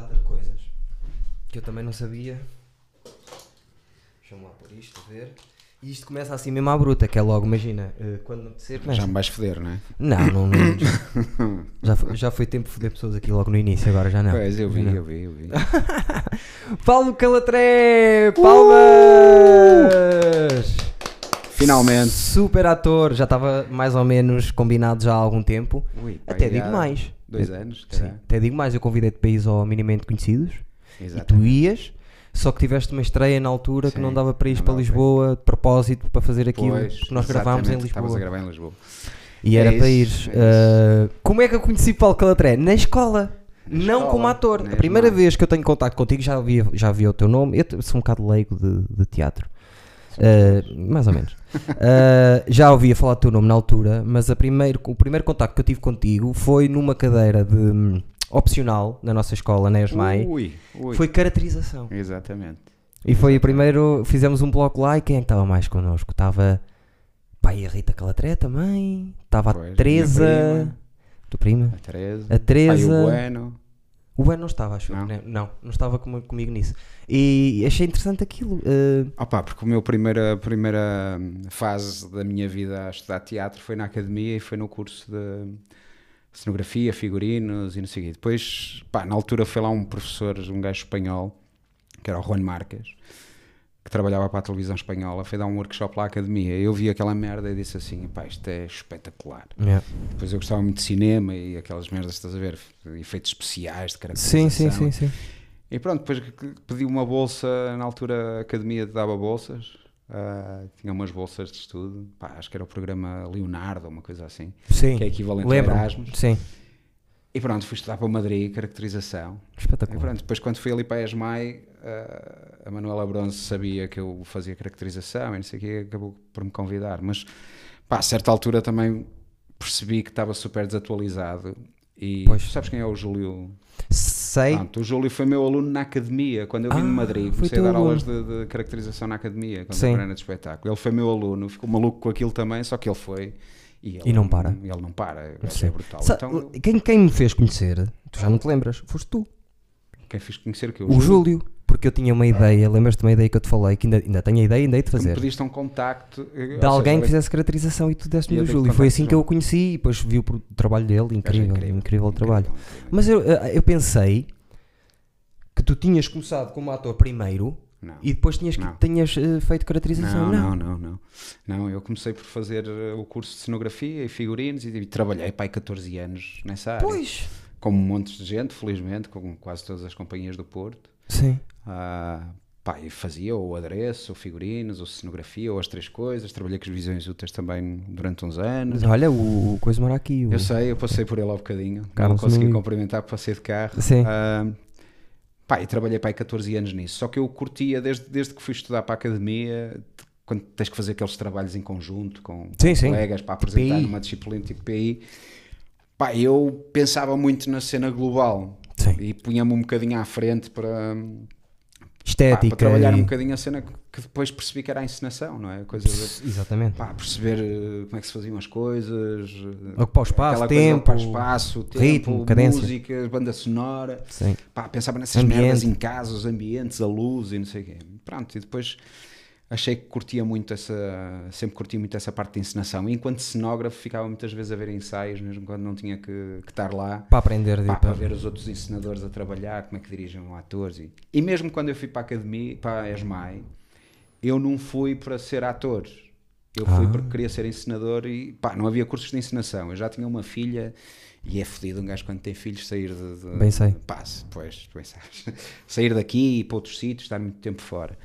data de coisas que eu também não sabia. Deixa-me lá pôr isto, a ver. E isto começa assim mesmo à bruta, que é logo, imagina, eh, quando me apetecer, começa. Já me vais foder, não é? Não, não, não. já, foi, já foi tempo de foder pessoas aqui logo no início, agora já não. Pois, eu vi, Não. eu vi, eu vi. Paulo Calatré! Palmas! Finalmente. Super ator, já estava mais ou menos combinado já há algum tempo. Ui, Até digo mais. Dois anos, Sim, até digo mais, eu convidei-te para ir ao Minimamente Conhecidos e tu Exatamente. ias, só que tiveste uma estreia na altura que Sim, não dava para ir não para Lisboa de propósito para fazer aquilo Pois, porque nós gravámos em exatamente, Estavas a Lisboa. gravar em Lisboa. E É era para ir. é como é que eu conheci Paulo Calatré? Na escola. Na não escola, como ator. A primeira ESMAI. vez que eu tenho contato contigo já vi, já vi o teu nome. Eu sou um bocado leigo de, de teatro. Uh, mais ou menos. Uh, já ouvia falar do teu nome na altura, mas a primeiro, o primeiro contacto que eu tive contigo foi numa cadeira de hum, opcional na nossa escola, na ESMAI. Ui, ui. Foi caracterização. Exatamente. E foi o primeiro, fizemos um bloco lá e quem é que estava mais connosco? Estava e a Rita Calatré também, estava a Teresa, tua prima, A Teresa. a Teresa, Pai, o Bueno. O Ben não estava, acho Não? né? não, não estava com- comigo nisso. E achei interessante aquilo. eh, Opa, porque o meu primeira, primeira hum, fase da minha vida a estudar teatro foi na academia e foi no curso de cenografia, figurinos e não sei o quê. Depois, pá, na altura foi lá um professor, um gajo espanhol, que era o Juan Marques, que trabalhava para a televisão espanhola, foi dar um workshop lá à academia. Eu vi aquela merda e disse assim, pá, isto é espetacular. yeah. Depois eu gostava muito de cinema e aquelas merdas, estás a ver, efeitos especiais de Sim, caracterização. sim, sim, sim. E pronto, depois pedi uma bolsa, na altura a academia dava bolsas, ah, tinha umas bolsas de estudo, pá, acho que era o programa Leonardo, uma coisa assim, Sim, que é equivalente a lembro. Erasmus. Sim, E pronto, fui estudar para Madrid, caracterização. E espetacular. pronto, depois quando fui ali para a ESMAI, ah, a Manuela Bronze sabia que eu fazia caracterização e não sei o que, acabou por me convidar. Mas pá, a certa altura também percebi que estava super desatualizado. E Pois. sabes quem é o Júlio? Sei, Pronto, o Júlio foi meu aluno na academia, quando eu vim Ah, de Madrid. Comecei a dar aulas de, de caracterização na academia, quando Sim. eu de espetáculo. Ele foi meu aluno, ficou maluco com aquilo também, só que ele foi. E, ele E não para. Ele não para, o é brutal. Sa- Então, quem, quem me fez conhecer, tu já não te lembras, foste tu, quem fiz conhecer que eu? o Júlio. Porque eu tinha uma ideia, lembras-te de uma ideia que eu te falei, que ainda, ainda tenho a ideia, ainda hei de fazer. pediste um contacto de alguém que fizesse caracterização e tu deste-me do Júlio. E foi assim que eu o Júlio. conheci e depois vi o trabalho dele, incrível, incrível, incrível, o trabalho. incrível. Mas eu, eh, eu pensei que tu tinhas começado como ator primeiro Não. e depois tinhas, que, Não. tinhas eh, feito caracterização. Não, não, não, não. Não, eu comecei por fazer eh, o curso de cenografia e figurinos e, e trabalhei aí 14 anos nessa área. Pois. Com um monte de gente, felizmente, com quase todas as companhias do Porto. Sim. Ah, pá, e fazia ou adereço, ou figurinos, ou cenografia, ou as três coisas. Trabalhei com as visões úteis também durante uns anos. Mas olha, o, o coisa mora aqui. o- Eu sei, eu passei por ele há bocadinho. Carlos não consegui cumprimentar, passei de carro. Sim. Ah, pá, e trabalhei para aí 14 anos nisso. Só que eu curtia, desde, desde que fui estudar para a academia, de- quando tens que fazer aqueles trabalhos em conjunto com, Sim, com colegas para apresentar PI. numa disciplina tipo PI, pá, eu pensava muito na cena global. Sim. E punha-me um bocadinho à frente para, pá, Estética. para trabalhar e- um bocadinho a cena que depois percebi que era a encenação, não é? Coisa de, Exatamente. pá, perceber eh, como é que se faziam as coisas, eh, Ocupar o espaço, coisa tempo, ocupar espaço, tempo, ritmo, cadência. música, banda sonora. Sim. Pá, pensava nessas Ambiente. merdas em casa, os ambientes, a luz e não sei o quê. Pronto, e depois achei que curtia muito essa, sempre curti muito essa parte de encenação. E enquanto cenógrafo ficava muitas vezes a ver ensaios, mesmo quando não tinha que, que estar lá. Para aprender. Pá, para ver os outros encenadores a trabalhar, como é que dirigem atores. E, e mesmo quando eu fui para a academia, para a ESMAI, eu não fui para ser ator. Eu fui Ah. porque queria ser encenador e pá, não havia cursos de encenação. Eu já tinha uma filha e é fodido um gajo quando tem filhos sair de. de Bem sei. Pá, pois, bem sabes. sair daqui e ir para outros sítios, estar muito tempo fora.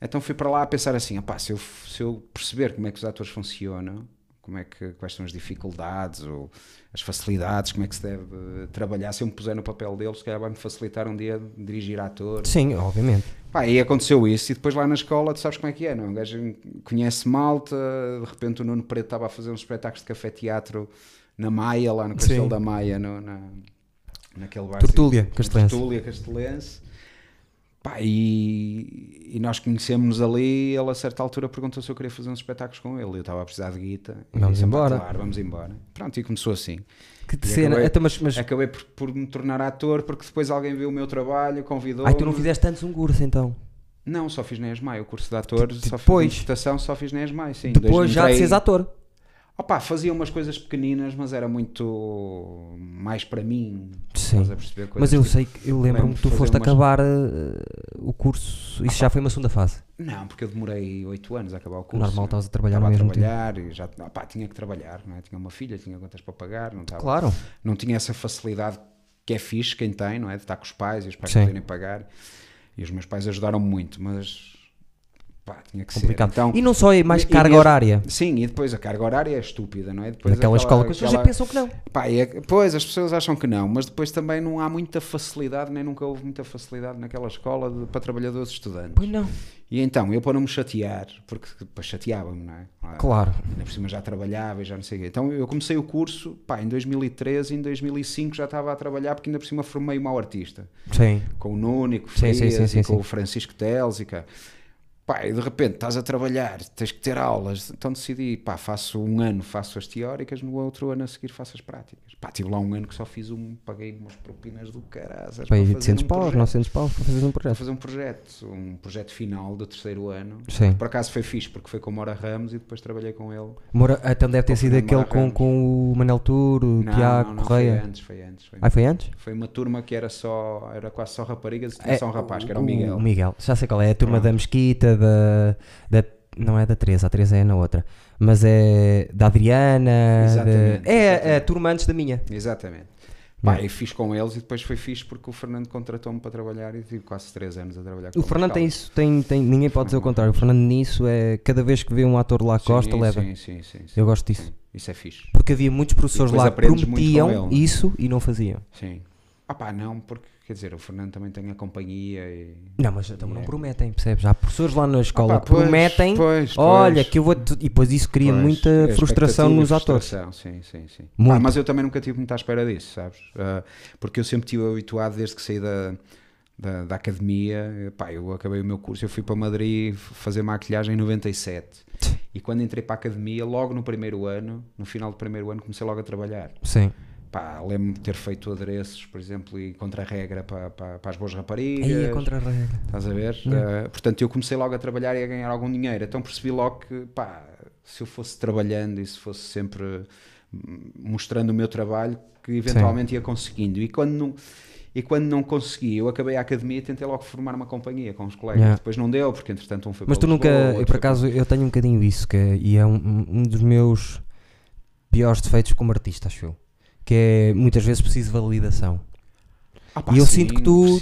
Então fui para lá a pensar assim: opá, se, eu, se eu perceber como é que os atores funcionam, como é que, quais são as dificuldades ou as facilidades, como é que se deve eh, trabalhar, se eu me puser no papel deles, se calhar vai-me facilitar um dia dirigir atores. Sim, obviamente. Pá, e aconteceu isso, e depois lá na escola tu sabes como é que é, não? é? Um gajo conhece malta, de repente o Nuno Preto estava a fazer uns espetáculos de café-teatro na Maia, lá no Castelo Sim. da Maia, no, na, naquele bar. Tertúlia Castelense. Tertúlia Castelense. Pá, e, e nós conhecemos ali. Ele a certa altura perguntou se eu queria fazer uns espetáculos com ele. Eu estava a precisar de guita. Vamos disse, "Pá, embora." Claro, vamos embora. Pronto, e começou assim. Que E cena. acabei- Então, mas, mas... Acabei por, por me tornar ator porque depois alguém viu o meu trabalho, convidou. Ai, tu não fizeste antes um curso então? Não, só fiz na ESMAI, o curso de atores, De- só fiz depois? interpretação, só fiz na ESMAI, sim. Depois já de seres ator. Opa, fazia umas coisas pequeninas, mas era muito mais para mim. Sim. Mas eu tipo- sei que eu lembro-me que tu foste umas- acabar eh, o curso. Isso já foi uma segunda fase. Não, porque eu demorei 8 anos a acabar o curso. Normal, estavas a trabalhar Estava ao a mesmo tempo. trabalhar e já opá, tinha que trabalhar, não é? tinha uma filha, tinha contas para pagar, não, estava, Claro. não tinha essa facilidade que é fixe quem tem, não é? De estar com os pais e os pais Sim. poderem pagar. E os meus pais ajudaram muito, mas pá, tinha que Complicado. ser. Então, e não só é mais e- carga e- horária. Sim, e depois a carga horária é estúpida, não é? Depois Naquela aquela- escola que as pessoas já pensam que não. Pá, é- pois, as pessoas acham que não, mas depois também não há muita facilidade, nem nunca houve muita facilidade naquela escola de- para trabalhadores estudantes. Pois não. E então, eu para não me chatear, porque chateava-me, não é? Claro. Ainda por cima já trabalhava e já não sei o quê. Então eu comecei o curso, pá, em 2013 e em 2005 já estava a trabalhar, porque ainda por cima formei o mau artista. Sim. Com o Nuno, com o Frias sim, sim, sim, com o Francisco Teles e cá. Pá, e de repente estás a trabalhar, tens que ter aulas, então decidi, pá, faço um ano, faço as teóricas, no outro ano a seguir faço as práticas. Pá, tive lá um ano que só fiz um, paguei umas propinas do caraças Para fazer 800 um paus, projeto. 900 paus para fazeres um Para projeto. fazer um projeto, um projeto final do terceiro ano. Sim. Por acaso foi fixe, porque foi com o Mora Ramos e depois trabalhei com ele. Mora, então deve ter sido aquele com, com o Manel Tour, o Não, Tiago não, não, Correia. foi antes, foi antes. Foi, Ah, foi antes? foi uma turma que era só, era quase só raparigas e tinha só um rapaz, que era o Miguel. O Miguel, já sei qual é, é a turma Pronto. da Mesquita, da, da. Não é da Teresa, a Teresa é na outra. Mas é da Adriana. Exatamente, de- é a exatamente. turma antes da minha. Exatamente. Pá, e fiz com eles e depois foi fixe porque o Fernando contratou-me para trabalhar e tive quase 3 anos a trabalhar com O Fernando tem isso, tem, tem, ninguém pode dizer o contrário. O Fernando nisso é. Cada vez que vê um ator lá à costa, sim, leva. Sim, sim, sim, sim, Eu gosto disso. sim. Isso é fixe. Porque havia muitos professores lá que prometiam é? isso e não faziam. Sim. Ah pá, não, porque quer dizer, o Fernando também tem a companhia e. Não, mas então não É. prometem, percebes? Há professores lá na escola Ah pá, que pois, prometem. pois, Olha, pois. que eu vou. te-" E depois isso cria muita é frustração nos atores. Sim, sim, sim. Ah, mas eu também nunca tive muito à espera disso, sabes? Ah, porque eu sempre estive habituado desde que saí da, da, da academia. Pá, eu acabei o meu curso, eu fui para Madrid fazer maquilhagem em 97. E quando entrei para a academia, logo no primeiro ano, no final do primeiro ano, comecei logo a trabalhar. Sim. Pá, lembro-me de ter feito adereços, por exemplo, e contra-regra para, para, para as boas raparigas. Aí é contra a regra. Estás a ver? Uh, portanto, eu comecei logo a trabalhar e a ganhar algum dinheiro. Então percebi logo que, pá, se eu fosse trabalhando e se fosse sempre hum, mostrando o meu trabalho, que eventualmente ia conseguindo. E quando não. E quando não consegui, eu acabei a academia e tentei logo formar uma companhia com os colegas. Yeah. Depois não deu, porque entretanto um foi Mas tu nunca, eu, por foi para- acaso, eu tenho um bocadinho isso, que é- e é um, um dos meus piores defeitos como artista, acho eu. Que é muitas vezes preciso de validação. Ah, pá, e eu sim, sinto que tu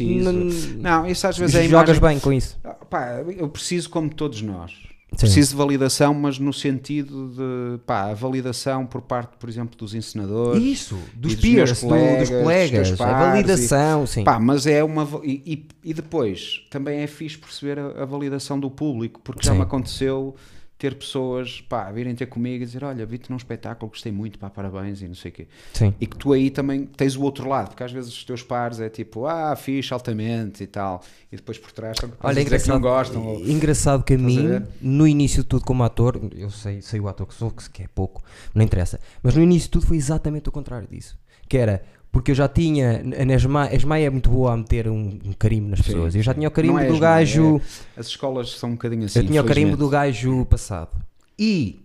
Não, isso às vezes é a jogas imagem- bem com isso. Ah, pá, eu preciso como todos nós. Sim. Preciso de validação, mas no sentido de pá, a validação por parte, por exemplo, dos ensinadores. Isso, dos dos peers, do- colegas, dos dos colegas, a pares validação, sim. Pá, mas é uma. E, e- e depois também é fixe perceber a, a validação do público, porque já Sim. me aconteceu ter pessoas pá, virem ter comigo e dizer: Olha, vi-te num espetáculo, gostei muito, pá, parabéns e não sei o quê. Sim. E que tu aí também tens o outro lado, porque às vezes os teus pares é tipo, ah, fixe, altamente e tal, e depois por trás Olha, é coisas que engraçado, não gostam. ou- engraçado que a a mim, ver? no início de tudo como ator, eu sei, sei o ator que sou, que é pouco, não interessa, mas no início de tudo foi exatamente o contrário disso. Que era, porque eu já tinha, a Nesma, a Esmaia é muito boa a meter um, um carimbo nas Sim, pessoas, eu já sim. tinha o carimbo é do Esmaia, gajo... As escolas são um bocadinho assim. eu tinha o carimbo do gajo passado. E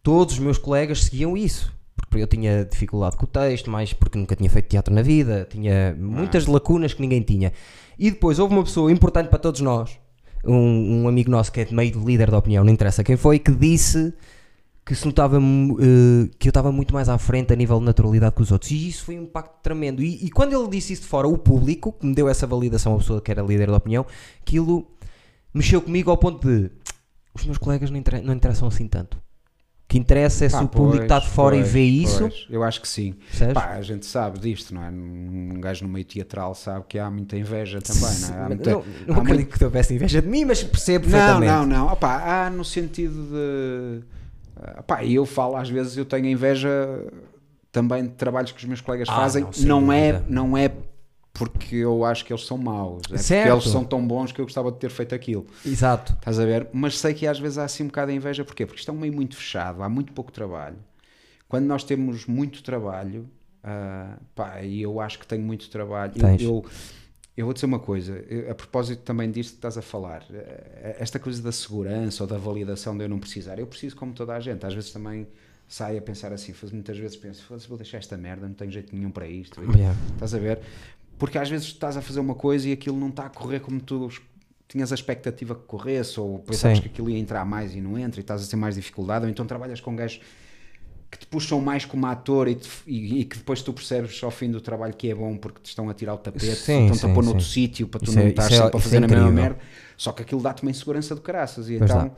todos os meus colegas seguiam isso. Porque eu tinha dificuldade com o texto, mais porque nunca tinha feito teatro na vida, tinha muitas lacunas que ninguém tinha. E depois houve uma pessoa importante para todos nós, um, um amigo nosso que é meio líder da opinião, não interessa quem foi, que disse que se notava eh, que eu estava muito mais à frente a nível de naturalidade que os outros. E isso foi um impacto tremendo. E, e quando ele disse isso de fora, o público, que me deu essa validação, a pessoa que era líder da opinião, aquilo mexeu comigo ao ponto de os meus colegas não, inter- não interessam assim tanto. O que interessa é se Pá, o público está de pois, fora e pois, vê isso. pois. Eu acho que sim. Pá, a gente sabe disto, não é? Um gajo no meio teatral sabe que há muita inveja também, não é? Há Não, muita- não, não acredito muito- que tu houvesse inveja de mim, mas percebo Não, perfeitamente. não, não. Opá, há no sentido de. Ah, Pá, e eu falo, às vezes eu tenho inveja também de trabalhos que os meus colegas Ah, fazem. não, Não, é, dúvida. não é porque eu acho que eles são maus. É Certo. porque eles são tão bons que eu gostava de ter feito aquilo. Exato. Estás a ver? Mas sei que às vezes há assim um bocado de inveja. Porquê? Porque isto é um meio muito fechado, há muito pouco trabalho. Quando nós temos muito trabalho, ah, pá, e eu acho que tenho muito trabalho. Tens. eu, eu vou dizer uma coisa, eu- a propósito também disto que estás a falar, eh, esta coisa da segurança ou da validação de eu não precisar, eu preciso como toda a gente. Às vezes também saio a pensar assim, faz- muitas vezes penso, "Foda-se, vou deixar esta merda, não tenho jeito nenhum para isto. Yeah. Estás a ver? Porque às vezes estás a fazer uma coisa e aquilo não está a correr como tu tinhas a expectativa que corresse, ou pensavas Sim. que aquilo ia entrar mais e não entra, e estás a ter mais dificuldade, ou então trabalhas com gajos que te puxam mais como ator e, te- e- e que depois tu percebes ao fim do trabalho que é bom porque te estão a tirar o tapete, estão-te a pôr noutro sítio para tu Isso não é- estás é- sempre a isso fazer é a mesma merda. Só que aquilo dá-te uma insegurança do caraças. E Pois então, dá.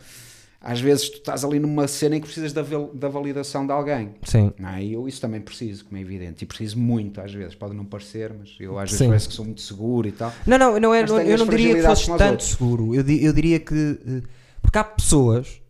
às vezes, tu estás ali numa cena em que precisas da, da validação de alguém. Sim. É? E eu isso também preciso, como é evidente. E preciso muito, às vezes. Pode não parecer, mas eu às vezes Sim. parece que sou muito seguro e tal. Não, não, não é, não- eu não diria que fosse tanto outros. seguro. Eu, eu diria que. eh, Porque há pessoas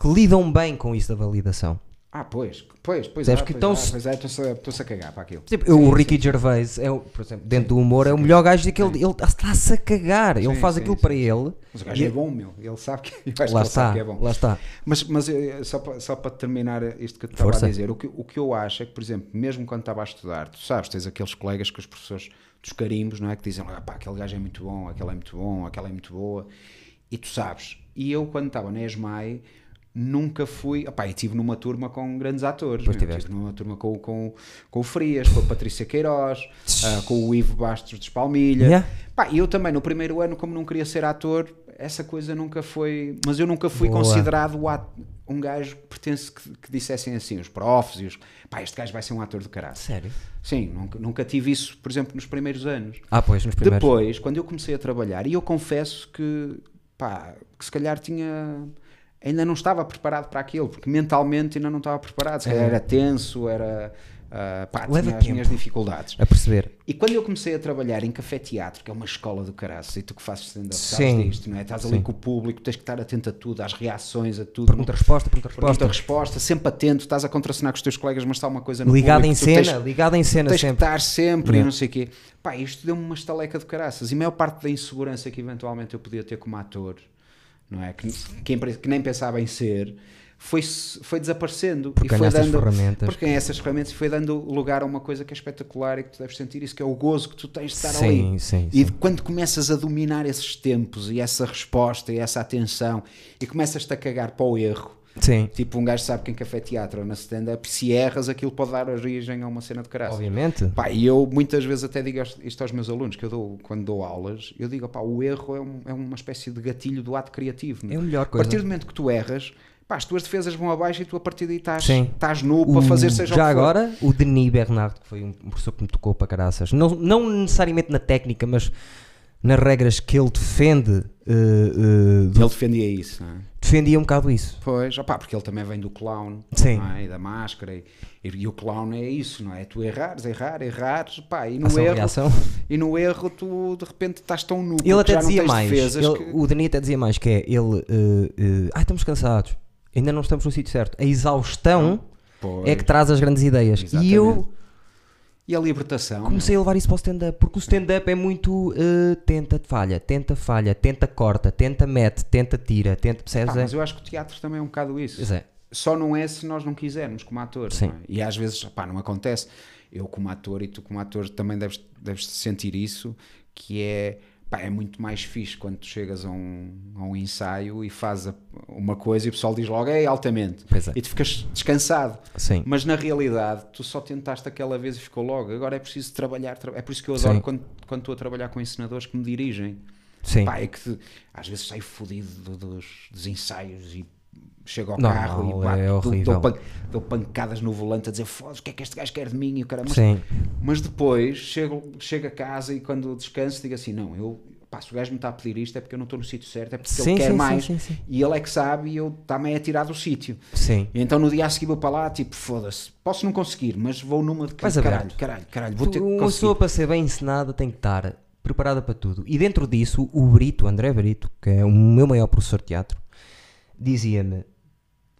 que lidam bem com isso da validação. Ah, pois, pois, pois. Percebes ah, que ah, se- é, estou-se a, a cagar para aquilo. Exemplo, eu, o Sim, Ricky sim. Gervais, é, por exemplo, dentro do humor, é o melhor gajo daquele. Ele está-se a cagar. Ele Sim, faz sim, aquilo sim, para sim. ele. Mas o gajo e- é bom, meu. Ele sabe que, eu acho Lá que ele sabe está, que é bom. lá está. Mas, mas eh, só, para, só para terminar isto que eu estava Força. a dizer, o que, o que eu acho é que, por exemplo, mesmo quando estava a estudar, tu sabes, tens aqueles colegas que os professores dos carimbos, não é? Que dizem, ah, pá, aquele gajo é muito bom, aquele é muito bom, aquela é muito boa, e tu sabes. E eu, quando estava na ESMAI, nunca fui. Opá, e estive numa turma com grandes atores. Estive numa turma com, com, com o Frias, com a Patrícia Queiroz, ah, com o Ivo Bastos de Espalmilha. Yeah. Pá, e eu também, no primeiro ano, como não queria ser ator, essa coisa nunca foi. Mas eu nunca fui Boa. considerado um gajo que pertence que, que dissessem assim, os profs e os. Pá, este gajo vai ser um ator de caralho. Sério? Sim, nunca, nunca tive isso, por exemplo, nos primeiros anos. Ah, pois, nos primeiros. Depois, quando eu comecei a trabalhar, e eu confesso que, pá, que se calhar tinha. Ainda não estava preparado para aquilo, porque mentalmente ainda não estava preparado. É. era tenso, era. ah, pá, Leva tinha as minhas dificuldades. A perceber. E quando eu comecei a trabalhar em café-teatro, que é uma escola do caraças, e tu que fazes stand-up, sabes disto, não é? Estás ali com o público, tens que estar atento a tudo, às reações, a tudo. Pergunta-resposta, pergunta-resposta. Pergunta-resposta, sempre atento, estás a contracenar com os teus colegas, mas está uma coisa no Ligado em público, tens- cena, ligado em cena tens que sempre. estar sempre e Yeah. não sei o quê. Pá, isto deu-me uma estaleca de caraças. E a maior parte da insegurança que eventualmente eu podia ter como ator, não é? Que, que, que nem pensava em ser, foi, foi desaparecendo. Porque e foi dando, ferramentas. Porque essas ferramentas foi dando lugar a uma coisa que é espetacular e que tu deves sentir isso, que é o gozo que tu tens de estar Sim, ali. sim, E sim. quando começas a dominar esses tempos e essa resposta e essa atenção e começas-te a cagar para o erro. Sim, Tipo, um gajo sabe que em café-teatro ou na stand-up, se erras, aquilo pode dar origem a uma cena de caraças. obviamente. Pá, e eu muitas vezes até digo isto- aos meus alunos, que eu dou, quando dou aulas, eu digo, pá, o erro é, um- é uma espécie de gatilho do ato criativo. É a melhor A coisa. partir do momento que tu erras, pá, as tuas defesas vão abaixo e tu a partir daí estás, estás nu para fazer seja já o que for. agora, o Denis Bernardo, que foi um professor que me tocou para caraças, não, não necessariamente na técnica, mas nas regras que ele defende, eh, eh, do- Ele defendia isso, não é? Defendia um bocado isso. Pois, opá, porque ele também vem do clown Sim. é? e da máscara e, e o clown é isso, não é? Tu errares, errar, errares, pá, e no Ação, erro reação. e no erro tu de repente estás tão nu Ele até dizia mais. ele- que- O Denis até dizia mais que é ele. eh, Ai, estamos cansados. Ainda não estamos no sítio certo. A exaustão é que traz as grandes ideias. Exatamente. E eu E a libertação. comecei a levar isso para o stand-up. Porque o stand-up é muito eh, tenta, falha, tenta, falha, tenta, corta, tenta, mete, tenta, tira, tenta. Pá, Percebes? mas é? eu acho que o teatro também é um bocado isso. É. Só não é se nós não quisermos como ator. Sim. não é? E às vezes, pá, não acontece. Eu como ator e tu como ator também deves, deves sentir isso, que é, pá, é muito mais fixe quando tu chegas a um, a um ensaio e fazes uma coisa e o pessoal diz logo, é altamente. Pois é. E tu ficas descansado. Sim. Mas na realidade, tu só tentaste aquela vez e ficou logo. Agora é preciso trabalhar. tra- É por isso que eu adoro Sim. quando, quando estou a trabalhar com ensinadores que me dirigem. Sim. Pá, é que às vezes saio fodido do- dos, dos ensaios e chego ao Normal, carro e é bato, dou- horrível. dou, pan- dou pancadas no volante a dizer foda-se, o que é que este gajo quer de mim? E o cara, mas, Sim. mas depois chego, chego a casa e quando descanso digo assim: não, eu. Pá, se o gajo me está a pedir isto é porque eu não estou no sítio certo, é porque Sim, ele quer sim, mais sim, e ele é que sabe e eu está-me a tirar do sítio. Sim. E então no dia a seguir vou para lá, tipo, foda-se, posso não conseguir, mas vou numa de Vais aberto. caralho, caralho, caralho, vou ter que Uma pessoa para ser bem ensinada tem que estar preparada para tudo. E dentro disso, o Brito, André Brito, que é o meu maior professor de teatro, dizia-me: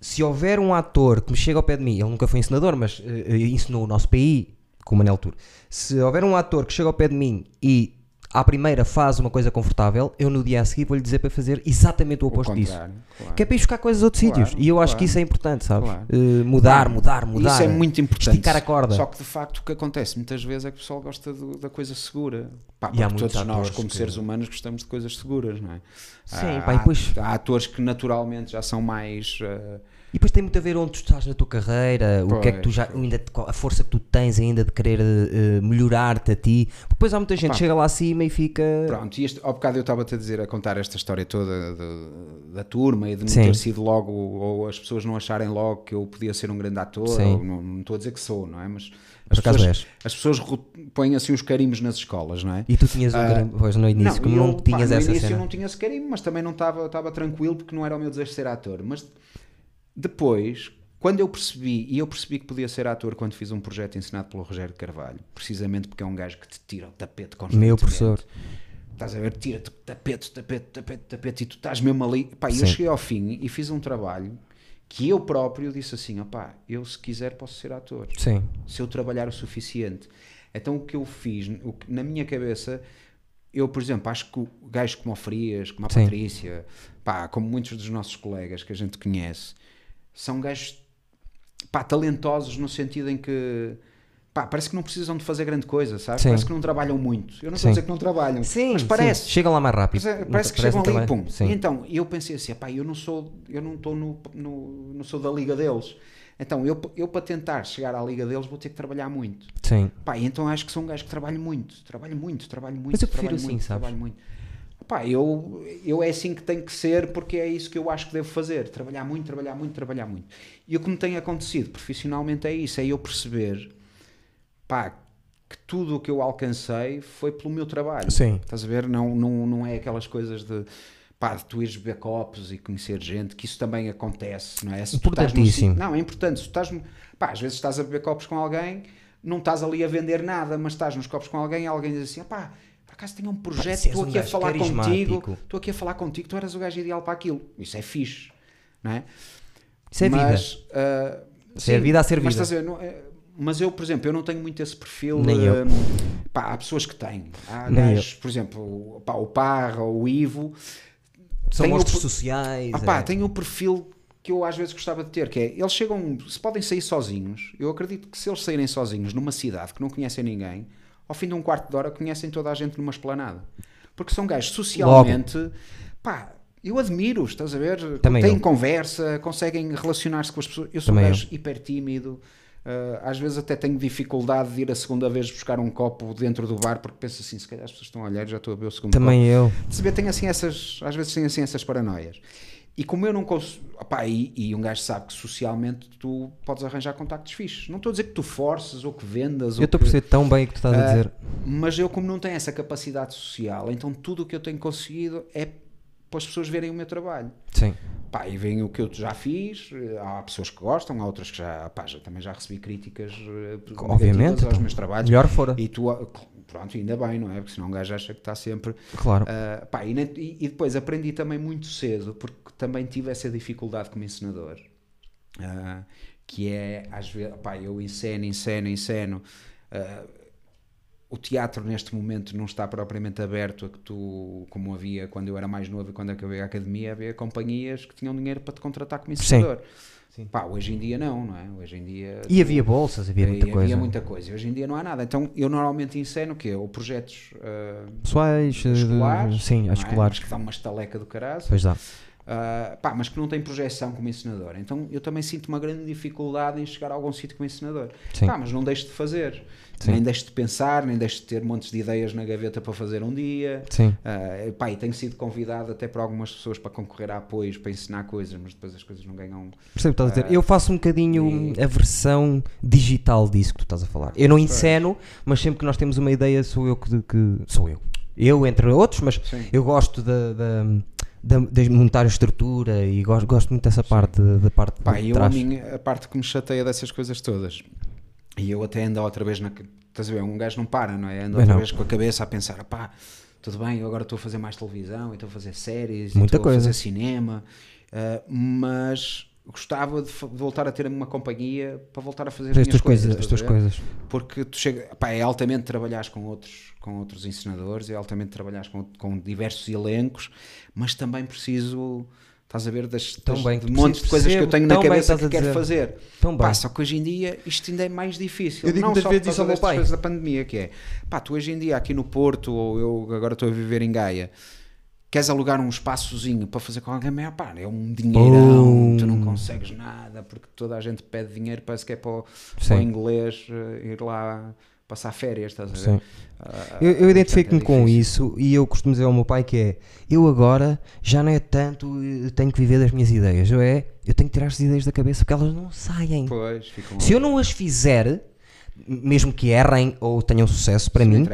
se houver um ator que me chega ao pé de mim, ele nunca foi ensinador, mas eh, eh, ensinou o nosso PI com o Manel Tour. Se houver um ator que chega ao pé de mim e à primeira faz uma coisa confortável, eu no dia a seguir vou-lhe dizer para fazer exatamente o oposto disso. contrário, claro. Que é para ir buscar coisas a outros Claro, sítios. E eu acho que claro. isso é importante, sabes? Claro. Eh, mudar, mudar, mudar. Isso é muito importante. Esticar a corda. Só que de facto o que acontece muitas vezes é que o pessoal gosta do- da coisa segura. Pá, E há todos nós, como que- seres humanos, gostamos de coisas seguras, não é? Sim, há, pá, e depois- há atores que naturalmente já são mais. eh, E depois tem muito a ver onde tu estás na tua carreira, o que é que tu Pois, já, ainda, a força que tu tens ainda de querer eh, melhorar-te a ti. Depois há muita gente que chega lá acima e fica. Pronto, e este, ao bocado eu estava-te a dizer, a contar esta história toda de- da turma e de não Sim. ter sido logo, ou as pessoas não acharem logo que eu podia ser um grande ator, ou não, não estou a dizer que sou, não é? Mas Por as acaso pessoas, as pessoas põem assim os carimbos nas escolas, não é? E tu tinhas um Ah, carimbo, pois no início, como eu, não tinhas pá, no essa início cena. eu não tinha esse carimbo, mas também não estava estava tranquilo porque não era o meu desejo de ser ator. Mas depois, quando eu percebi, e eu percebi que podia ser ator quando fiz um projeto ensinado pelo Rogério Carvalho, precisamente porque é um gajo que te tira o tapete constantemente. Meu professor. Estás a ver, tira-te tapete, tapete, tapete, tapete, e tu estás mesmo ali. Pá, Sim. eu cheguei ao fim e fiz um trabalho que eu próprio disse assim: opá, eu se quiser posso ser ator Sim, se eu trabalhar o suficiente. Então o que eu fiz, o que- na minha cabeça, eu, por exemplo, acho que o gajo como o Frias, como a Sim. Patrícia, pá, como muitos dos nossos colegas que a gente conhece, são gajos pá, talentosos no sentido em que pá, parece que não precisam de fazer grande coisa, sabes? Sim. Parece que não trabalham muito. Eu não estou a dizer que não trabalham, sim mas parece. sim. Chega lá mais rápido. Parece, Não parece que chegam ali e pum. Sim. E então eu pensei assim, pá, eu não sou, eu não estou no, no, não sou da liga deles. Então eu, eu para tentar chegar à liga deles vou ter que trabalhar muito. Sim. Pá, então acho que sou um gajo que trabalho muito, trabalho muito, trabalho muito. Mas eu prefiro trabalho assim, muito, sabes? Trabalho muito. Pá, eu, eu é assim que tem que ser porque é isso que eu acho que devo fazer. Trabalhar muito, trabalhar muito, trabalhar muito. E o que me tem acontecido profissionalmente é isso, é eu perceber, pá, que tudo o que eu alcancei foi pelo meu trabalho. Sim. Estás a ver? Não, não, não é aquelas coisas de, pá, de tu ires beber copos e conhecer gente, que isso também acontece, não é? Se num Importantíssimo. sítio- não, é importante. Se tu estás, pá, às vezes estás a beber copos com alguém, não estás ali a vender nada, mas estás nos copos com alguém e alguém diz assim, pá, por acaso tenho um projeto, estou um aqui a falar contigo, estou aqui a falar contigo, tu eras o gajo ideal para aquilo. Isso é fixe, não é? Isso é vida. mas, ah, Isso é a vida a ser mas vida. estás a ver, não é- mas eu, por exemplo, eu não tenho muito esse perfil. Nem eu. ah, pá, há pessoas que têm. Há Nem gajos, por exemplo, o- pá, o Parra o Ivo. São o per- sociais. Ah, pá, é. tem o perfil que eu às vezes gostava de ter, que é, eles chegam, se podem sair sozinhos, eu acredito que se eles saírem sozinhos numa cidade que não conhecem ninguém, ao fim de um quarto de hora conhecem toda a gente numa esplanada. Porque são gajos socialmente, pá, eu admiro-os, estás a ver? Também Têm eu. conversa, conseguem relacionar-se com as pessoas. Eu sou Também um eu. gajo hiper tímido. ah, às vezes até tenho dificuldade de ir a segunda vez buscar um copo dentro do bar porque penso assim, se calhar as pessoas estão a olhar já estou a ver o segundo copo. Também eu. De se ver, tenho assim essas, às vezes tenho assim essas paranoias. E como eu não consigo, opá, e, e um gajo sabe que socialmente tu podes arranjar contactos fixos. Não estou a dizer que tu forces ou que vendas, Eu ou estou a perceber tão bem o que tu estás a Ah, dizer. mas eu como não tenho essa capacidade social, então tudo o que eu tenho conseguido é para as pessoas verem o meu trabalho. Sim. Pá, e veem o que eu já fiz, há pessoas que gostam, há outras que já, pá, já também já recebi críticas eh, Obviamente, aos então, meus trabalhos. Melhor fora. E tu, pronto, ainda bem, não é? Porque senão um gajo acha que está sempre Claro. Uh, pá, e- e depois aprendi também muito cedo, porque também tive essa dificuldade como encenador, uh, que é, às vezes, pá, eu enceno, enceno, enceno. uh, o teatro neste momento não está propriamente aberto a que tu, como havia quando eu era mais novo e quando acabei a academia, havia companhias que tinham dinheiro para te contratar como encenador. Sim. Pá, hoje em dia não, não é? Hoje em dia E havia bolsas, havia muita e coisa. havia muita coisa. Hoje em dia não há nada. Então eu normalmente enceno o quê? Ou projetos uh, Pessoais, eh, escolares, sim, é? escolares. Que dá uma estaleca do caralho, Pois dá. Pá, mas que não tem projeção como ensinador. Então eu também sinto uma grande dificuldade em chegar a algum sítio como ensinador. Sim. Pá, mas não deixo de fazer. Sim. Nem deixo de pensar, nem deixo de ter montes de ideias na gaveta para fazer um dia. Sim. Uh, pá, e tenho sido convidado até por algumas pessoas para concorrer a apoios, para ensinar coisas, mas depois as coisas não ganham. Percebo estás a dizer. Ah, Eu faço um bocadinho e- a versão digital disso que tu estás a falar. Eu não enceno, mas sempre que nós temos uma ideia, sou eu que. que- sou eu. Eu, entre outros, mas Sim. eu gosto da. Da, de montar a estrutura e gosto, gosto muito dessa parte da parte Pá, de eu a, trás. a parte que me chateia dessas coisas todas, e eu até ando outra vez na. Estás a ver? Um gajo não para, não é? Ando outra não. vez com a cabeça a pensar, pá, tudo bem, eu agora estou a fazer mais televisão, e estou a fazer séries, e Muita estou coisa. a fazer cinema, ah, mas gostava de, de voltar a ter uma companhia para voltar a fazer As as minhas coisas, coisas. as tuas coisas. Porque tu chega, pá, é altamente trabalhares com outros, com outros ensinadores, é altamente trabalhares com, com diversos elencos, mas também preciso, estás a ver, das, das- bem, de tu um monte de coisas que eu tenho na cabeça que quero dizer. fazer. Tão Pá, bem. só que hoje em dia isto ainda é mais difícil. Eu digo não só vezes isso ao meu pai. da pandemia, que é, pá, tu hoje em dia aqui no Porto, ou eu agora estou a viver em Gaia, queres alugar um espaçozinho para fazer com alguém, mas, pá, é um dinheirão, tu não consegues nada, porque toda a gente pede dinheiro, parece que é para o, para o inglês eh, ir lá passar férias, estás a ver? Sim. Ah, Eu, eu identifico-me portanto, é com isso e eu costumo dizer ao meu pai que é eu agora já não é tanto eu tenho que viver das minhas ideias, eu é eu tenho que tirar as ideias da cabeça porque elas não saem. Pois, Se eu não as fizer, mesmo que errem ou tenham sucesso para não mim.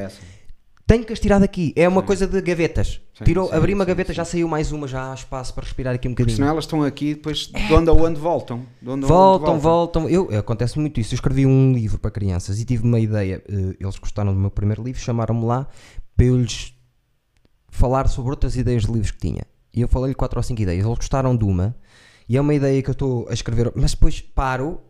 Tenho que as tirar daqui. É uma coisa de gavetas. Sim, Tirou, sim, abri uma sim, gaveta, sim. já saiu mais uma, já há espaço para respirar aqui um bocadinho. Senão elas estão aqui depois de onde a onde voltam. Onde onde Voltam, voltam. Eu, acontece muito isso. Eu escrevi um livro para crianças e tive uma ideia. eh, Eles gostaram do meu primeiro livro, chamaram-me lá para eu lhes falar sobre outras ideias de livros que tinha. E eu falei-lhe quatro ou cinco ideias. Eles gostaram de uma e é uma ideia que eu estou a escrever, mas depois paro,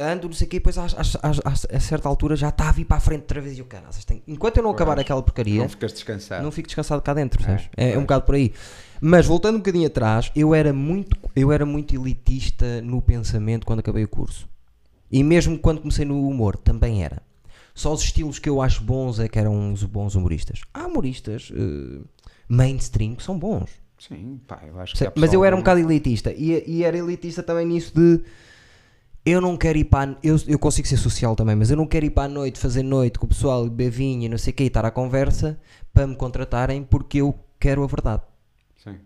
ando, não sei o quê, depois às- às- a certa altura já está a vir para a frente outra vez e eu, caraças, tenho... enquanto eu não acabar aquela porcaria, Não ficas descansado. não fico descansado cá dentro, É, sabes? É, é um bocado por aí. Mas voltando um bocadinho atrás, eu era muito, eu era muito elitista no pensamento quando acabei o curso. E mesmo quando comecei no humor, também era. Só os estilos que eu acho bons é que eram os bons humoristas. Há humoristas eh, mainstream que são bons. Sim, pá, eu acho que Mas eu era um bocado elitista. E, e era elitista também nisso de. Eu não quero ir para. a- Eu, eu consigo ser social também, mas eu não quero ir para a noite, fazer noite com o pessoal, beber vinho e não sei o que, e estar à conversa para me contratarem porque eu quero a verdade. Sim.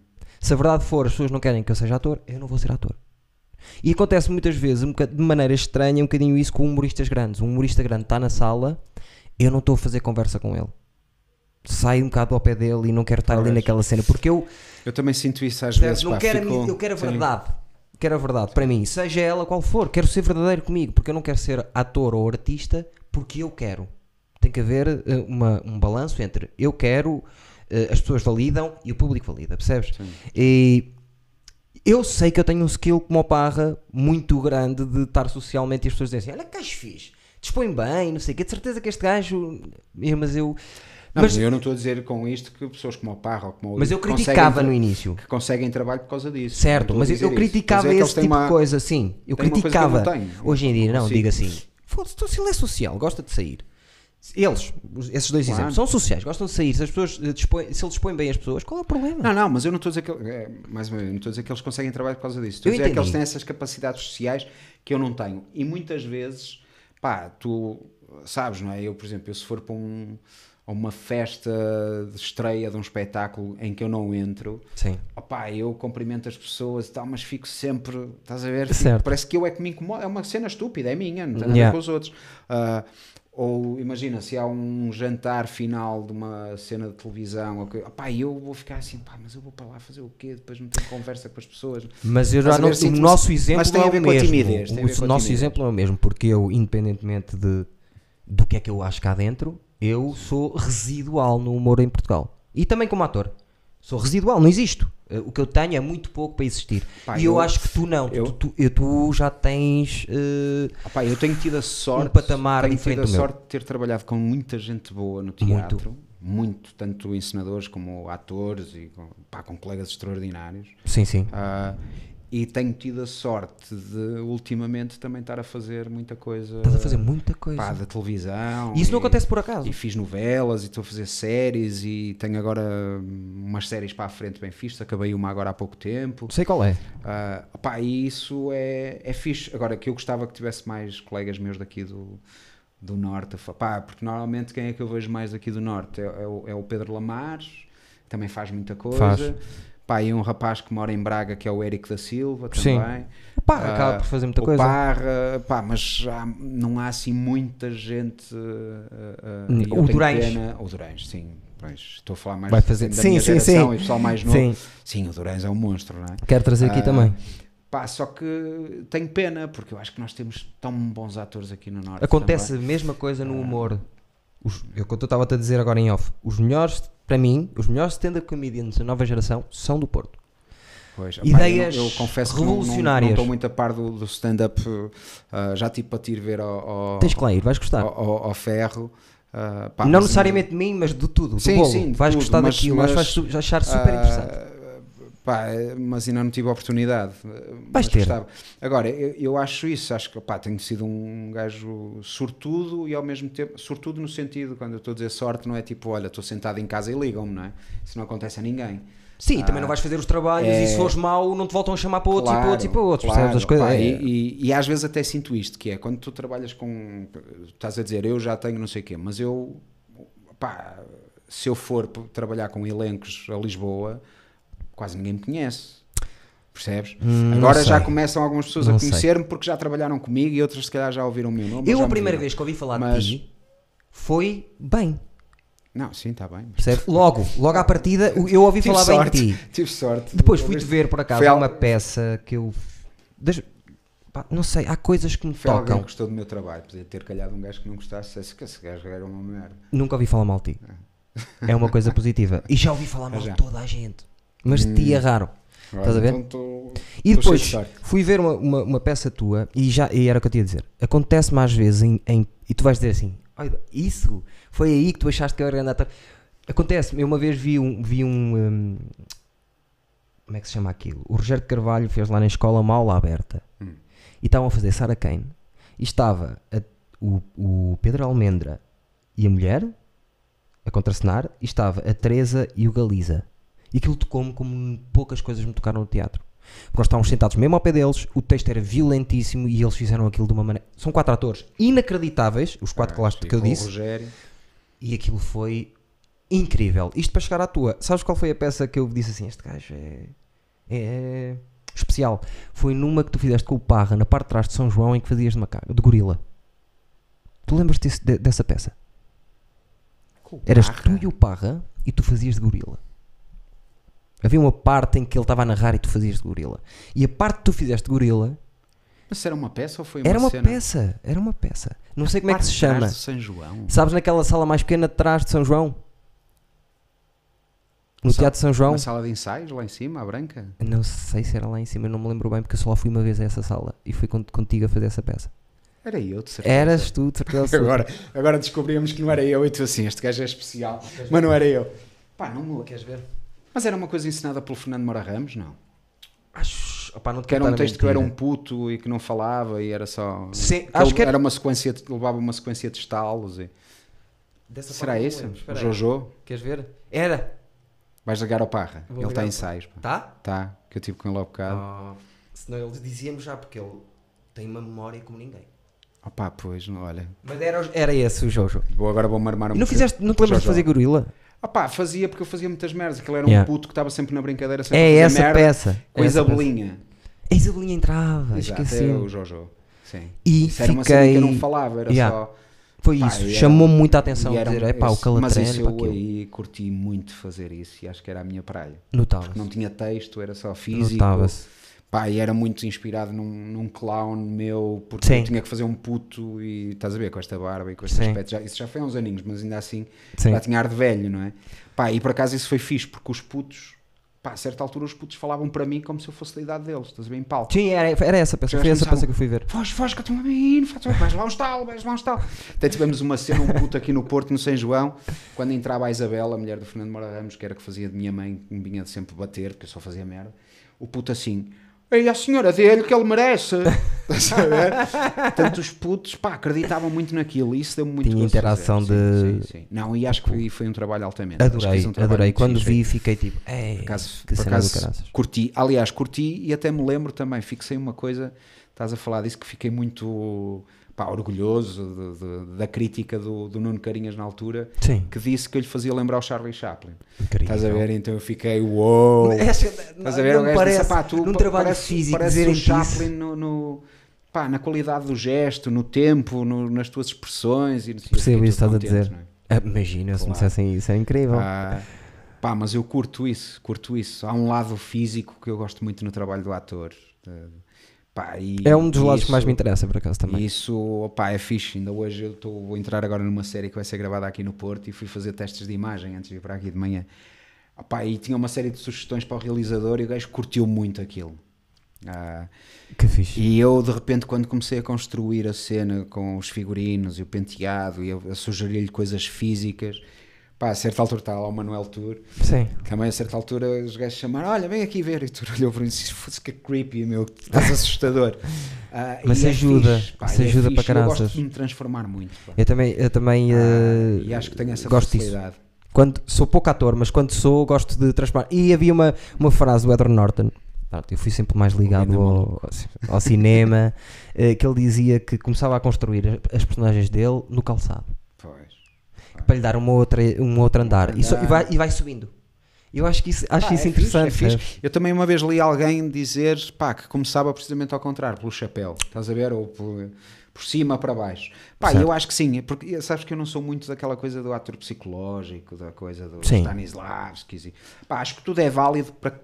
Se a verdade for as pessoas não querem que eu seja ator, eu não vou ser ator. E acontece muitas vezes, um de maneira estranha, um bocadinho isso com humoristas grandes. Um humorista grande está na sala, eu não estou a fazer conversa com ele. Saio um bocado ao pé dele e não quero estar ali naquela cena, porque eu Eu também sinto isso às vezes. não pá, quero fico- eu quero a Sim. Quero a verdade para mim, seja ela qual for. Quero ser verdadeiro comigo, porque eu não quero ser ator ou artista porque eu quero. Tem que haver eh, uma- um balanço entre eu quero, eh, as pessoas validam e o público valida, percebes? Sim. E eu sei que eu tenho um skill como o Parra muito grande de estar socialmente e as pessoas dizem assim: olha que gajo fixe, dispõe bem, não sei o que, de certeza que este gajo. Eh, Mas eu. Não, mas, mas eu não estou a dizer com isto que pessoas como o Parra ou como o mas eu criticava no início. que conseguem trabalho por causa disso. Certo, mas eu, eu criticava eles esse tipo uma- de coisa, sim. Eu eu criticava. tenho. Hoje em dia, não, Consigo. diga assim: foda-se, se ele é social, gosta de sair. Eles, esses dois Claro. exemplos, são sociais, gostam de sair. Se, as pessoas eh, dispõem, se ele dispõe bem as pessoas, qual é o problema? Não, não, mas eu não estou a dizer que, é, mais uma vez, não estou a dizer que eles conseguem trabalhar por causa disso. Estou Eu a dizer que eles têm essas capacidades sociais que eu não tenho. E muitas vezes, pá, tu sabes, não é? Eu, por exemplo, eu se for para um, a uma festa de estreia de um espetáculo em que eu não entro, Sim. opá, eu cumprimento as pessoas e tal, mas fico sempre, estás a ver? Fico- parece que eu é que me incomoda. É uma cena estúpida, é minha, não tem nada a Yeah. ver com os outros. Ah, ou imagina, se há um jantar final de uma cena de televisão, ok, opá, eu vou ficar assim, pá, mas eu vou para lá fazer o quê? Depois não tenho conversa com as pessoas. Mas eu já a não, ver, o nosso exemplo mas tem a é o a mesmo. timidez, a o a nosso timidez. exemplo é o mesmo, porque eu, independentemente de, do que é que eu acho cá dentro, eu sou residual no humor em Portugal. E também como ator. Sou residual, não existo. Eh, O que eu tenho é muito pouco para existir. Pá, e eu, eu- acho que tu não. Tu- eu- tu, tu- tu já tens. Opá, eu tenho tido a sorte, Um patamar tenho diferente tido a sorte de ter trabalhado com muita gente boa no teatro, muito, tanto ensinadores como atores e com, pá, com colegas extraordinários. sim, sim. Ah, e tenho tido a sorte de ultimamente também estar a fazer muita coisa Estás a fazer muita coisa. pá, da televisão. E isso não e- acontece por acaso. E fiz novelas e estou a fazer séries e tenho agora umas séries para a frente bem fixas. Acabei uma agora há pouco tempo. Sei qual é. Ah, opá, e isso é, é fixe. Agora que eu gostava que tivesse mais colegas meus daqui do, do Norte. Pá, porque normalmente quem é que eu vejo mais aqui do Norte? É, é o, é o Pedro Lamares, também faz muita coisa. Faz. Pá, e um rapaz que mora em Braga que é o Eric da Silva Sim. também. O Parra Ah, acaba por fazer muita o coisa. Parra, pá, mas há- não há assim muita gente. ah, ah, e eu o Durães. Pena, o Durães, sim. Pois, estou a falar mais Vai fazer- da sim, minha sim, geração sim. e pessoal mais novo. Sim. Sim, o Durães é um monstro, não é? Quero trazer aqui Ah, também. Pá, só que tenho pena, porque eu acho que nós temos tão bons atores aqui no Norte. Acontece também. a mesma coisa no humor. Os, o que eu estava-te a dizer agora em off. Os melhores, para mim, os melhores stand-up comedians da nova geração são do Porto. Pois, Ideias eu, eu confesso que não- revolucionárias. Estou muito a par do, do stand-up, uh, já tipo para te ir ver ao, ao, Tens que lá ir, vais gostar. ao, ao- ao ferro. uh, pá, não necessariamente de mim, mas de tudo. Do Sim, bolo. sim, vais tudo, gostar mas- daquilo, mas, vais achar super Ah, interessante. Pá, mas ainda não tive a oportunidade. Vais mas ter. gostava. Agora, eu, eu acho isso, acho que pá, tenho sido um gajo sortudo e ao mesmo tempo, sortudo no sentido, quando eu estou a dizer sorte, não é tipo, olha, estou sentado em casa e ligam-me, não é? Isso não acontece a ninguém. Sim, Ah, também não vais fazer os trabalhos é- e se fores mau, não te voltam a chamar para outros e para Claro, outros e para outros. claro, percebes as coisas? pá, É- e, e- e às vezes até sinto isto, que é quando tu trabalhas com. Estás a dizer, eu já tenho não sei o quê, mas eu. Pá, se eu for trabalhar com elencos a Lisboa, quase ninguém me conhece. Percebes? Hum, Agora já começam algumas pessoas Não a conhecer-me porque já trabalharam comigo e outras se calhar já ouviram o meu nome. Eu a me primeira vez que ouvi falar Mas- de ti foi bem. Não, sim, está bem. mas- Percebe? Logo, logo à partida, eu ouvi Tive falar bem sorte, de ti. tive sorte. Depois fui-te ver por acaso Foi uma peça que eu. Deixa- pá, não sei, há coisas que me Foi alguém tocam. que gostou do meu trabalho. Podia ter calhado um gajo que não gostasse, que esse gajo era uma merda. Nunca ouvi falar mal de ti. É uma coisa positiva. E já ouvi falar mal Já. de toda a gente. Mas de ti é raro. Estás a ver? Então tô- E depois fui ver uma, uma, uma peça tua e, já, e era o que eu te ia dizer. Acontece-me às vezes em, em- e tu vais dizer assim: "Olha, isso foi aí que tu achaste que eu era grande ator." Acontece-me, eu uma vez vi um, vi um, hum, como é que se chama aquilo? O Rogério de Carvalho fez lá na escola uma aula aberta Hum. e estavam a fazer Sarah Kane e estava a- o, o Pedro Almendra e a mulher a contracenar e estava a Teresa e o Galiza. E aquilo tocou-me como poucas coisas me tocaram no teatro. Porque nós estávamos sentados mesmo ao pé deles, o texto era violentíssimo e eles fizeram aquilo de uma maneira. São quatro atores inacreditáveis, os quatro que, lá, Sim, que eu disse, Rogério. e aquilo foi incrível. Isto para chegar à tua. Sabes qual foi a peça que eu disse assim? Este gajo é, é especial. Foi numa que tu fizeste com o Parra, na parte de trás de São João, em que fazias de macaco, de gorila. Tu lembras desse- de- dessa peça? Com o Eras tu e o Parra e tu fazias de gorila. Havia uma parte em que ele estava a narrar e tu fazias de gorila. E a parte que tu fizeste de gorila Mas era uma peça ou foi uma era uma cena? peça. Era uma peça. Não sei como é que se de chama. do São João. Sabes naquela sala mais pequena de trás de São João? No Teatro de São João? Na sala de ensaios, lá em cima, à branca. Não sei se era lá em cima, não me lembro bem, porque eu só lá fui uma vez a essa sala e fui con- contigo a fazer essa peça. Era eu, de certeza. Eras tu, de certeza. Agora, agora descobrimos que não era eu e tu assim, este gajo é especial, mas não era eu. Pá, não me... Queres ver? Mas era uma coisa ensinada pelo Fernando Mora Ramos, não? Acho, opá, não te Que era um texto que eu era um mentira. puto e que não falava e era só... Sim, que acho ele- que era- era uma sequência, levava uma sequência de estalos e... Dessa Será esse? Jojo? Queres ver? Era. Vais ligar ao Parra. Vou ele está em ensaios. pá. Tá? Tá, que eu tive com ele há bocado. Ah, senão eles diziam já, porque ele tem uma memória como ninguém. Opá, pois, não, olha. Mas era, era esse o Jojo. Vou, agora vou-me armar um E não, fizeste, não te lembras de fazer gorila? Opá, fazia porque eu fazia muitas merdas. Aquele era um Yeah. puto que estava sempre na brincadeira, sempre É a fazer essa merda, peça. Com a essa peça. Isabelinha. A Isabelinha entrava, Exato, esqueci. o Jojo. Sim. E Isso era uma cena que eu não fiquei- falava, era Yeah. só. Foi Pá, isso, e era- chamou-me muita atenção. e era um- é o esse- Mas calatreno isso eu aquilo. aí curti muito fazer isso e acho que era a minha praia. Notava-se. Não tinha texto, era só físico. Notava-se. Pá, e era muito inspirado num, num clown meu, porque Sim. eu tinha que fazer um puto e estás a ver, com esta barba e com este Sim. aspecto. Já, isso já foi há uns aninhos, mas ainda assim Sim. já tinha ar de velho, não é? Pá, e por acaso isso foi fixe, porque os putos, pá, a certa altura os putos falavam para mim como se eu fosse da idade deles, estás a ver, em palco. Sim, era, era essa peça. Foi essa peça que eu fui ver. Foge, foge, que eu tenho uma menina, vais lá um estalo, vais lá um estalo. Até tivemos uma cena, um puto aqui no Porto, no São João, quando entrava a Isabela, a mulher do Fernando Mora Ramos, que era que fazia de minha mãe, que me vinha de sempre bater, porque eu só fazia merda. O puto assim, ei, a senhora dele que ele merece. Portanto, os putos, pá, acreditavam muito naquilo e isso deu-me muito Tinha interação fazer. de- Sim, sim, sim. Não, e acho que foi, foi um trabalho altamente. Adorei, um trabalho adorei. Quando vi, fiquei tipo, é, Por acaso, que por acaso curti, aliás, curti e até me lembro também, fixei uma coisa, estás a falar disso, que fiquei muito pá, orgulhoso de- de- da crítica do, do Nuno Carinhas na altura, Sim, que disse que eu lhe fazia lembrar o Charlie Chaplin. incrível. Estás a ver? Então eu fiquei, uou! Estás a ver? Não O parece, disse, "Pá, tu num trabalho parece- físico, parece o. Chaplin no, no- pá, na qualidade do gesto, no tempo, no- nas tuas expressões e não sei. Percebo isso estás a dizer. é? Ah, Imagina se me Claro. dissessem isso, é incrível. Ah, pá, mas eu curto isso, curto isso. Há um lado físico que eu gosto muito no trabalho do ator. De- pá, é um dos lados que mais isso- me interessa, por acaso, também. Isso, pá, é fixe. Ainda hoje eu estou vou entrar agora numa série que vai ser gravada aqui no Porto e fui fazer testes de imagem antes de vir para aqui de manhã. Opá, e tinha uma série de sugestões para o realizador e o gajo curtiu muito aquilo. Ah, Que fixe. e eu, de repente, quando comecei a construir a cena com os figurinos e o penteado e eu a sugerir-lhe coisas físicas, pá, a certa altura está lá o Manuel Tour, Sim. também a certa altura os gajos chamaram, olha, vem aqui ver, e tu olhou para mim e disse, foda-se que creepy, meu, estás assustador. Ah, Mas é ajuda, fixe, pá, isso e é ajuda para fixe, Eu gosto de me transformar muito, pá. Eu também, eu também Ah, eh, e acho que tenho essa gosto disso. facilidade. Quando, sou pouco ator, mas quando sou, gosto de transformar. E havia uma, uma frase do Edward Norton. Pronto, eu fui sempre mais ligado ao, ao cinema. eh, que ele dizia que começava a construir as personagens dele no calçado. Pois. Para lhe dar uma outra, um outro andar. E, só- e andar. vai, e vai subindo. Eu acho que isso, acho Pá, isso é fixe, interessante. é fixe. Eu também uma vez li alguém dizer pá, que começava precisamente ao contrário, pelo chapéu, estás a ver? Ou por, por cima para baixo. Pá, Certo. eu acho que sim, porque sabes que eu não sou muito daquela coisa do ator psicológico, da coisa do Sim. Stanislavski. Pá, acho que tudo é válido para.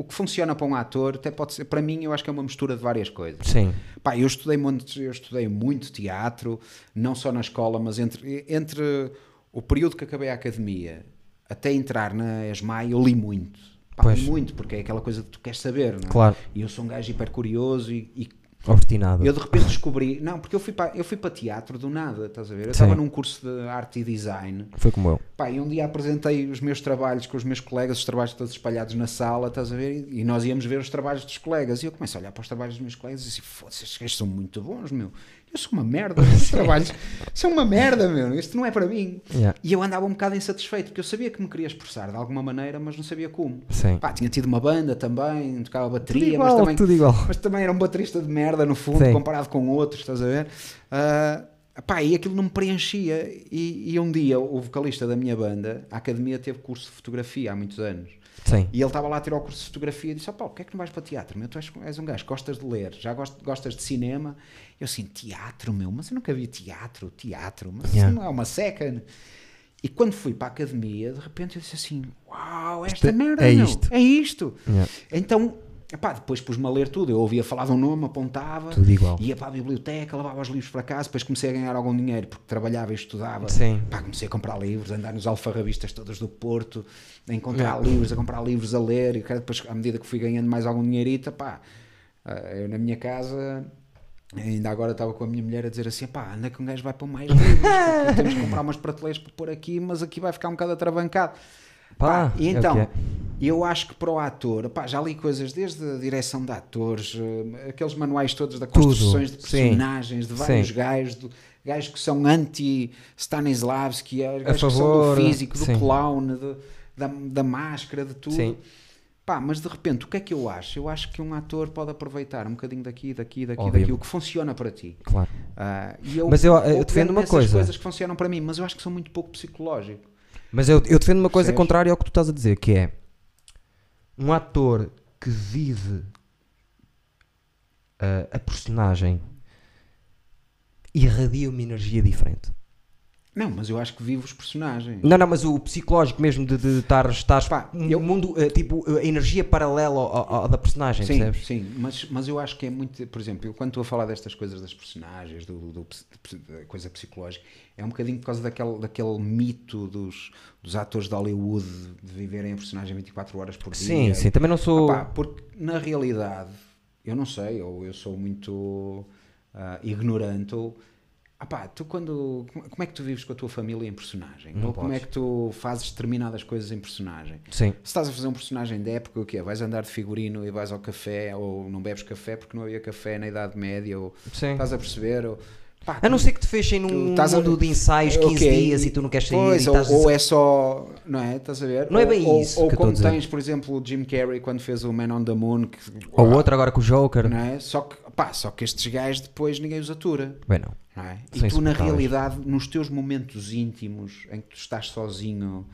O que funciona para um ator, até pode ser, para mim, eu acho que é uma mistura de várias coisas. Sim, Pá, eu estudei muito, eu estudei muito teatro, não só na escola, mas entre, entre o período que acabei a academia até entrar na ESMAI, eu li muito. Pá, li muito, porque é aquela coisa que tu queres saber, não é? Claro. E eu sou um gajo hiper curioso e, e obstinado. eu de repente descobri. Não, porque eu fui para, eu fui para teatro do nada, estás a ver? Eu estava num curso de arte e design. Foi como eu. Pá, e um dia apresentei os meus trabalhos com os meus colegas, os trabalhos todos espalhados na sala, estás a ver? E nós íamos ver os trabalhos dos colegas. E eu começo a olhar para os trabalhos dos meus colegas e disse: foda-se, estes são muito bons, meu. Eu sou uma merda, estes trabalhos são uma merda, meu. Isto não é para mim. Yeah. E eu andava um bocado insatisfeito, porque eu sabia que me queria expressar de alguma maneira, mas não sabia como. Sim. Pá, tinha tido uma banda também, tocava bateria, igual, mas também tudo igual. mas também era um baterista de merda no fundo, Sim. comparado com outros, estás a ver? Ah, pá, e aquilo não me preenchia. E, e um dia o vocalista da minha banda, a academia teve curso de fotografia há muitos anos. Sim. E ele estava lá a tirar o curso de fotografia e disse: Ó Paulo, porquê é que não vais para teatro? Meu, tu és, és um gajo, gostas de ler, já gost- gostas de cinema. Eu assim, teatro, meu, mas eu nunca vi teatro, teatro, mas Yeah. isso não é uma seca. E quando fui para a academia, de repente eu disse assim: Uau, esta Isto é- merda, é meu, isto." é isto. Yeah. Então, epá, depois pus-me a ler tudo. Eu ouvia falar de um nome, apontava, Tudo igual. ia para a biblioteca, levava os livros para casa. Depois comecei a ganhar algum dinheiro porque trabalhava e estudava. Sim. Pá, comecei a comprar livros, a andar nos alfarrabistas todos do Porto, a encontrar livros, a comprar livros a ler. E depois, à medida que fui ganhando mais algum dinheirito, pá, eh, eu na minha casa. Ainda agora estava com a minha mulher a dizer assim: pá, anda que um gajo vai para mais livros, temos que comprar umas prateleiras para pôr aqui, mas aqui vai ficar um bocado atravancado. Pá, Pá, e é então, é. eu acho que para o ator, pá, já li coisas desde a direção de atores, eh, aqueles manuais todos da Tudo, construções de sim. personagens, de vários Sim. gajos, de, gajos que são anti-Stanislavski, eh, gajos que são do físico, do sim. clown, de- da, da máscara, de tudo. Sim. Pá, mas de repente, o que é que eu acho? Eu acho que um ator pode aproveitar um bocadinho daqui, daqui, daqui, Óbvio. daqui, o que funciona para ti. Claro. E eu, Mas eu- eu defendo uma coisa. coisas que funcionam para mim, mas eu acho que são muito pouco psicológico. Mas eu, eu defendo uma coisa Percebes? contrária ao que tu estás a dizer, que é um ator que vive ah, a personagem irradia uma energia diferente. Não, mas eu acho que vivo os personagens. Não, não, mas o psicológico mesmo de de estar estar Pá, um eu- mundo, ah, tipo, a energia paralela ao, ao- da personagem, Sim, percebes? sim, mas, mas eu acho que é muito, por exemplo, eu quando estou a falar destas coisas das personagens, do, do- do- da coisa psicológica, é um bocadinho por causa daquele, daquele mito dos, dos atores de Hollywood de viverem a personagem 24 horas por dia. Sim, sim, também não sou. Opá, porque na realidade, eu não sei, ou eu sou muito ah, ignorante, ou opá, tu quando. Como é que tu vives com a tua família em personagem? Não ou como é podes. que tu fazes determinadas coisas em personagem? Sim, Se estás a fazer um personagem de época, o quê? Vais andar de figurino e vais ao café, ou não bebes café porque não havia café na Idade Média, ou sim. estás a perceber? Ou, pá, A não ser que te fechem num estás a- mundo de ensaios 15 Ok, dias e tu não queres sair Pois, ou, ou é só. Não é? Estás a ver? Não é Ou- bem ou, isso Ou que a como tens, por exemplo, o Jim Carrey quando fez o Man on the Moon. Que, Ou outro agora com o Joker. Não é? Só que, pá, só que estes gajos depois ninguém os atura. Bem, não. Não é? E tu, na realidade, nos teus momentos íntimos, em que tu estás sozinho,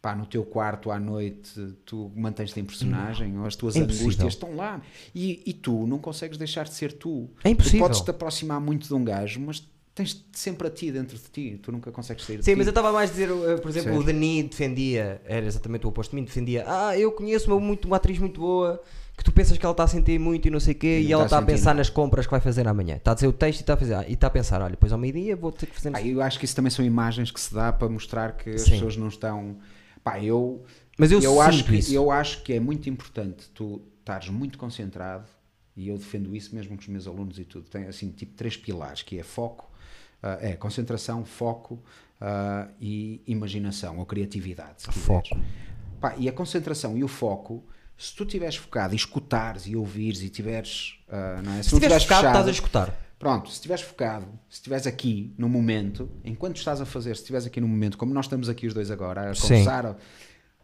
pá, no teu quarto à noite, tu mantens-te em personagem, ou as tuas É angústias estão lá. E, e tu não consegues deixar de ser tu. É impossível. Tu podes-te aproximar muito de um gajo, mas tens sempre a ti dentro de ti. Tu nunca consegues sair de Sim, ti. mas eu estava mais a dizer, uh, por exemplo, o Denis defendia, era exatamente o oposto de mim, defendia, ah, eu conheço uma, muito, uma atriz muito boa, que tu pensas que ela está a sentir muito e não sei o quê, E e ela está a sentir pensar nas compras que vai fazer amanhã. Está a dizer o texto e está a, fazer, ah, e está a pensar, olha, depois ao meio-dia vou ter que fazer... Pá, eu acho que isso também são imagens que se dá para mostrar que as Sim. pessoas não estão. Pá, eu Mas eu, eu acho que isso. eu acho que é muito importante tu estares muito concentrado e eu defendo isso mesmo com os meus alunos e tudo tem assim tipo três pilares que é foco ah, é concentração foco ah, e imaginação ou criatividade. Foco. Pá, e a concentração e o foco se tu estiveres focado e escutares e ouvires e tiveres ah, não é? Se não estiveres tiveres focado, fechado, estás a escutar. Pronto, se estiveres focado, se estiveres aqui no momento, enquanto estás a fazer, se estiveres aqui no momento, como nós estamos aqui os dois agora a Sim. conversar,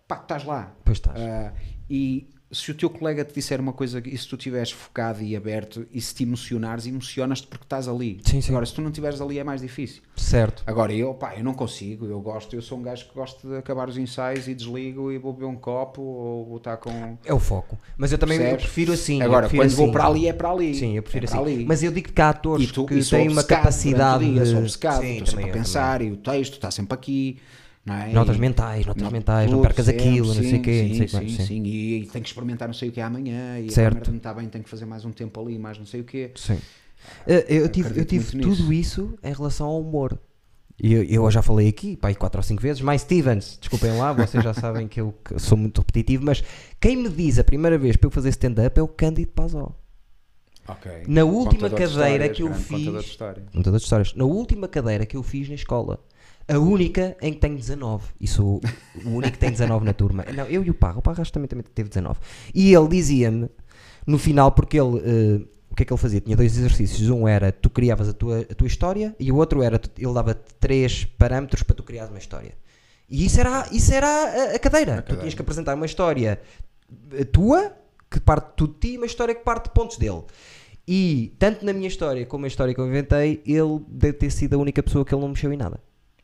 pá, estás lá. Pois estás. Ah, e se o teu colega te disser uma coisa e se tu estiveres focado e aberto e se te emocionares, emocionas-te porque estás ali. Sim, sim. Agora, se tu não estiveres ali é mais difícil. Certo. Agora, eu, pá, eu não consigo, eu gosto, eu sou um gajo que gosto de acabar os ensaios e desligo e vou beber um copo ou vou estar com. É o foco. Mas eu também eu prefiro assim. Agora, prefiro quando vou assim. para ali é para ali. Sim, eu prefiro é assim. ali. Mas eu digo que há atores tu, que têm uma capacidade dia, de. sou obcecado, Sim, estou sempre também a pensar e o texto está sempre aqui. Não é? Notas mentais, notas Not- mentais, não percas sempre, aquilo, não sei o sim, quê, não Sim, sei o que mais, sim, sim. sim. E, e tenho que experimentar não sei o que é amanhã e Certo. a câmera não está bem, tenho que fazer mais um tempo ali, mais não sei o quê. Sim. Eh, Eu tive, eu tive tudo isso em relação ao humor. E eu, eu já falei aqui, pá, aí quatro ou cinco vezes. Mais Stevens, desculpem lá, vocês já sabem que eu que sou muito repetitivo, mas quem me diz a primeira vez para eu fazer stand-up é o Cândido Pazó. Ok. Na última cadeira histórias, que eu grande fiz- contador de história. Contador de histórias. Na última cadeira que eu fiz na escola, a única em que tenho 19. E sou o único que tem 19 na turma. Não, eu e o Parra. O Parra também, também teve 19. E ele dizia-me, no final, porque ele. eh, o que é que ele fazia? Tinha dois exercícios. Um era tu criavas a tua, a tua história e o outro era tu- ele dava três parâmetros para tu criares uma história. E isso era, isso era a, a cadeira. Tu cadeira. tinhas que apresentar uma história eh, tua, que parte tudo de ti, e uma história que parte de pontos dele. E tanto na minha história como na história que eu inventei, ele deve ter sido a única pessoa que ele não mexeu em nada.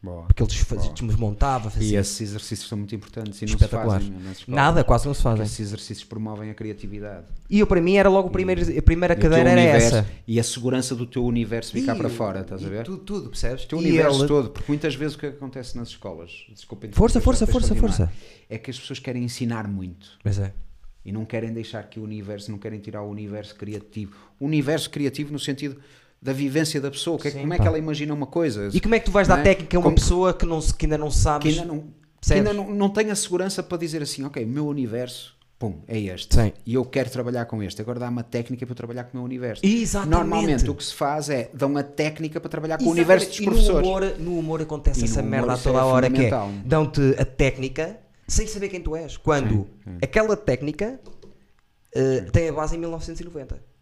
Boa. Porque ele desfaz- Boa. desmontava, E esses exercícios são muito importantes e não se fazem escolas. Nada, quase não se fazem. Esses exercícios promovem a criatividade. E eu, para mim, era logo o primeiro, a primeira cadeira era universo- essa. E a segurança do teu universo ficar E para fora, estás a ver? Tudo, tudo, percebes? O teu E universo todo, porque muitas vezes o que acontece nas escolas, desculpem Força, força, força, força. é que as pessoas querem ensinar muito Mas é. e não querem deixar que o universo, não querem tirar o universo criativo. O universo criativo no sentido da vivência da pessoa, que é- Sim, como é pá. que ela imagina uma coisa. E como é que tu vais dar é? técnica a uma Como- pessoa que, não, se- que ainda não que sabes? ainda não, que ainda não, não tem a segurança para dizer assim, ok, o meu universo, pum, é este. Sim. E eu quero trabalhar com este. Agora dá uma técnica para eu trabalhar com o meu universo. Exatamente. Normalmente o que se faz é dar uma técnica para trabalhar com o Exatamente. universo dos E professores. No humor, no humor acontece E essa humor merda a toda é a hora que é dão-te a técnica sem saber quem tu és. Quando aquela técnica eh, tem a base em 1990.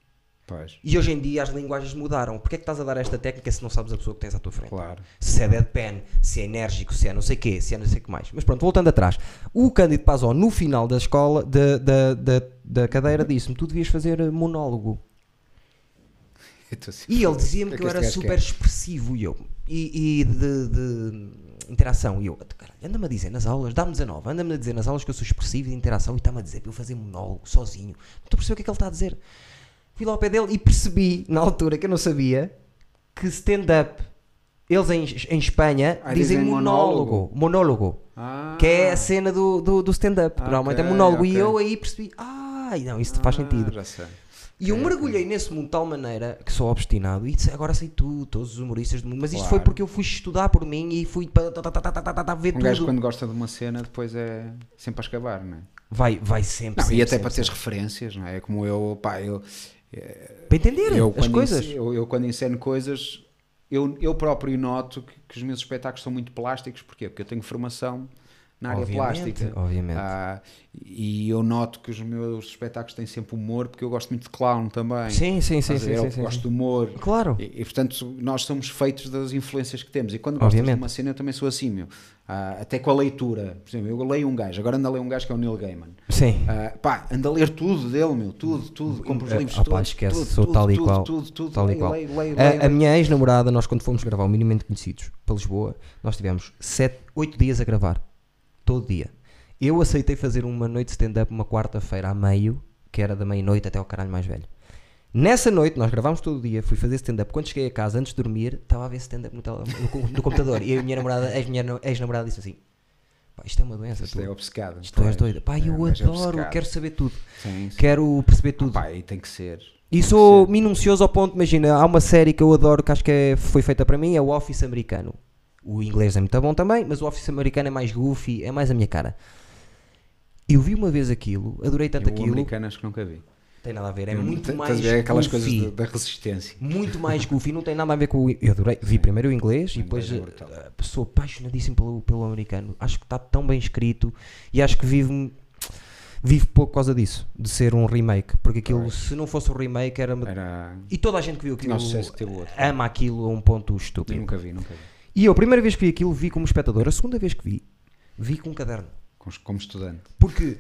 Pois, E hoje em dia as linguagens mudaram. Porquê é que estás a dar esta técnica se não sabes a pessoa que tens à tua frente? claro. Se é deadpan, se é enérgico, se é não sei quê, se é não sei o que mais. Mas pronto, voltando atrás. O Cândido Pazó, no final da escola, da, da, da, da cadeira, disse-me: Tu devias fazer eh, monólogo. Assim, E ele dizia-me o que eu era super expressivo e eu. E, e de, de interação. E eu, "Caralho, anda-me a dizer nas aulas, dá-me 19, anda-me a dizer nas aulas que eu sou expressivo de interação e está-me a dizer para eu fazer monólogo sozinho. Não estou a perceber o que é que ele está a dizer. Fui lá ao pé dele e percebi, na altura que eu não sabia, que stand-up, eles em, em Espanha Ah, dizem dizem monólogo. Monólogo. Ah, Que é a cena do, do, do stand-up. Ah, Normalmente é monólogo. E ok. eu aí percebi, ah, não, isso faz ah, sentido. Já sei. E eu mergulhei nesse mundo de tal maneira que sou obstinado e agora sei tudo, todos os humoristas do mundo. Mas isto Claro. foi porque eu fui estudar por mim e fui para ver Um gajo tudo. quando gosta de uma cena depois é sempre a escavar, não é? Vai, vai sempre, Não, sempre, e até sempre, para teres referências, não é? É como eu, pá, eu, Para entender eu as quando coisas. eu, eu quando enceno coisas, eu, eu próprio noto que, que os meus espetáculos são muito plásticos, porquê? Porque eu tenho formação na área Obviamente, plástica. obviamente. Ah, e eu noto que os meus espetáculos têm sempre humor, porque eu gosto muito de clown também. Sim, sim, sim, a sim, ver? sim, Eu sim, gosto de humor. Claro. E, e, portanto, nós somos feitos das influências que temos. E quando gostas Obviamente. de uma cena, eu também sou assim, meu. Ah, até com a leitura. Por exemplo, eu leio um gajo, agora ando a ler um gajo que é o Neil Gaiman. Sim. Ah, pá, ando a ler tudo dele, meu. Tudo, tudo. Compro os Eh, livros opá, todos. esquece, tudo, sou tudo, tal e tudo, qual. Tudo, tudo, Tal e qual. leio, leio, A- leio. a, minha ex-namorada, nós quando fomos gravar o Minimamente Conhecidos para Lisboa, nós tivemos 7, 8 dias a gravar. Todo dia. Eu aceitei fazer uma noite de stand-up uma quarta-feira a meio, que era da meia-noite até ao caralho mais velho. Nessa noite, nós gravámos todo o dia, fui fazer stand-up. Quando cheguei a casa, antes de dormir, estava a ver stand-up no, no no computador. E a minha namorada, ex-namorada disse assim: Pá, isto é uma doença, Isto tu, é obcecado. isto tu és doida. Pá, É, eu gajo adoro, obcecado. quero saber tudo. Sim, sim. Quero perceber tudo. Pá, e tem que ser. E Tem sou ser. minucioso ao ponto, imagina, há uma série que eu adoro que acho que é- foi feita para mim, é o Office americano. O inglês é muito bom também, mas o Office americano é mais goofy, é mais a minha cara. Eu vi uma vez aquilo, adorei tanto Eu, o aquilo. americano acho que nunca vi. Tem nada a ver, é Eu- muito estás mais. a ver aquelas goofy. coisas da, da resistência. muito mais goofy, não tem nada a ver com o. Eu adorei, vi primeiro o inglês O e depois inglês é eh, sou apaixonadíssimo pelo, pelo americano. Acho que está tão bem escrito e acho que vive, vive pouco por causa disso, de ser um remake. Porque aquilo, se não fosse um remake, era. Era. E toda a gente que viu aquilo que ama aquilo a um ponto Eu estúpido. nunca vi, nunca vi. E eu, a primeira vez que vi aquilo, vi como espectador. A segunda vez que vi, vi com um caderno. Como, estudante. Porque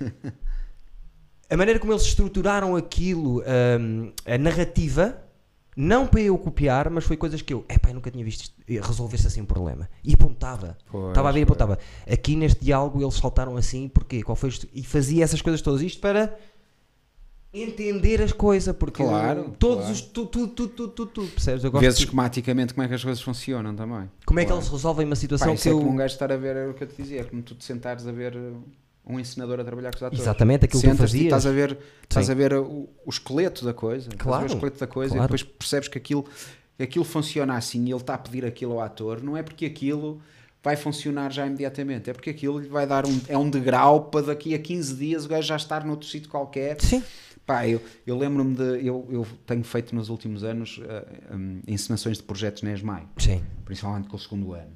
a maneira como eles estruturaram aquilo, hum, a narrativa, não para eu copiar, mas foi coisas que eu, epá, eu nunca tinha visto isto, eh, resolver-se assim um problema. E apontava. Pois, Estava a ver e apontava. Aqui neste diálogo eles saltaram assim, porquê? Qual foi isto? E fazia essas coisas todas. Isto para entender as coisas, porque Claro, todos claro. os. Tu, tu, tu, tu, tu, tu, percebes? Eu gosto Vês de- esquematicamente como é que as coisas funcionam também. como é que eles resolvem uma Pá, situação isso que é eu. como um gajo estar a ver, era o que eu te dizia, é como tu te sentares a ver uh, um ensinador a trabalhar com os atores. Exatamente, aquilo que tu fazias. estás a ver, estás Sim. a ver o, o esqueleto da coisa. Claro, o esqueleto da coisa claro. e depois percebes que aquilo, aquilo funciona assim e ele está a pedir aquilo ao ator, não é porque aquilo vai funcionar já imediatamente, é porque aquilo lhe vai dar um, é um degrau para daqui a 15 dias o gajo já estar noutro sítio qualquer Sim. Pá, eu, eu lembro-me de. Eu, eu tenho feito nos últimos anos uh, um, encenações de projetos na ESMAI, Sim. principalmente com o segundo ano.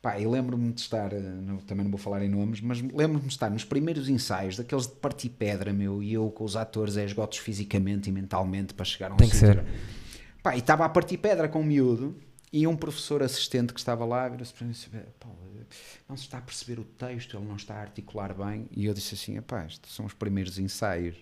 Pá, eu lembro-me de estar, não- também não vou falar em nomes, mas lembro-me de estar nos primeiros ensaios, daqueles de partir pedra, meu, e eu com os atores é esgotos fisicamente e mentalmente para chegar a um Tem que ser. Pá, e estava a partir pedra com um miúdo e um professor assistente que estava lá virou-se para mim e disse: "Pá, não se está a perceber o texto, ele não está a articular bem. E eu disse assim: pá, estes são os primeiros ensaios.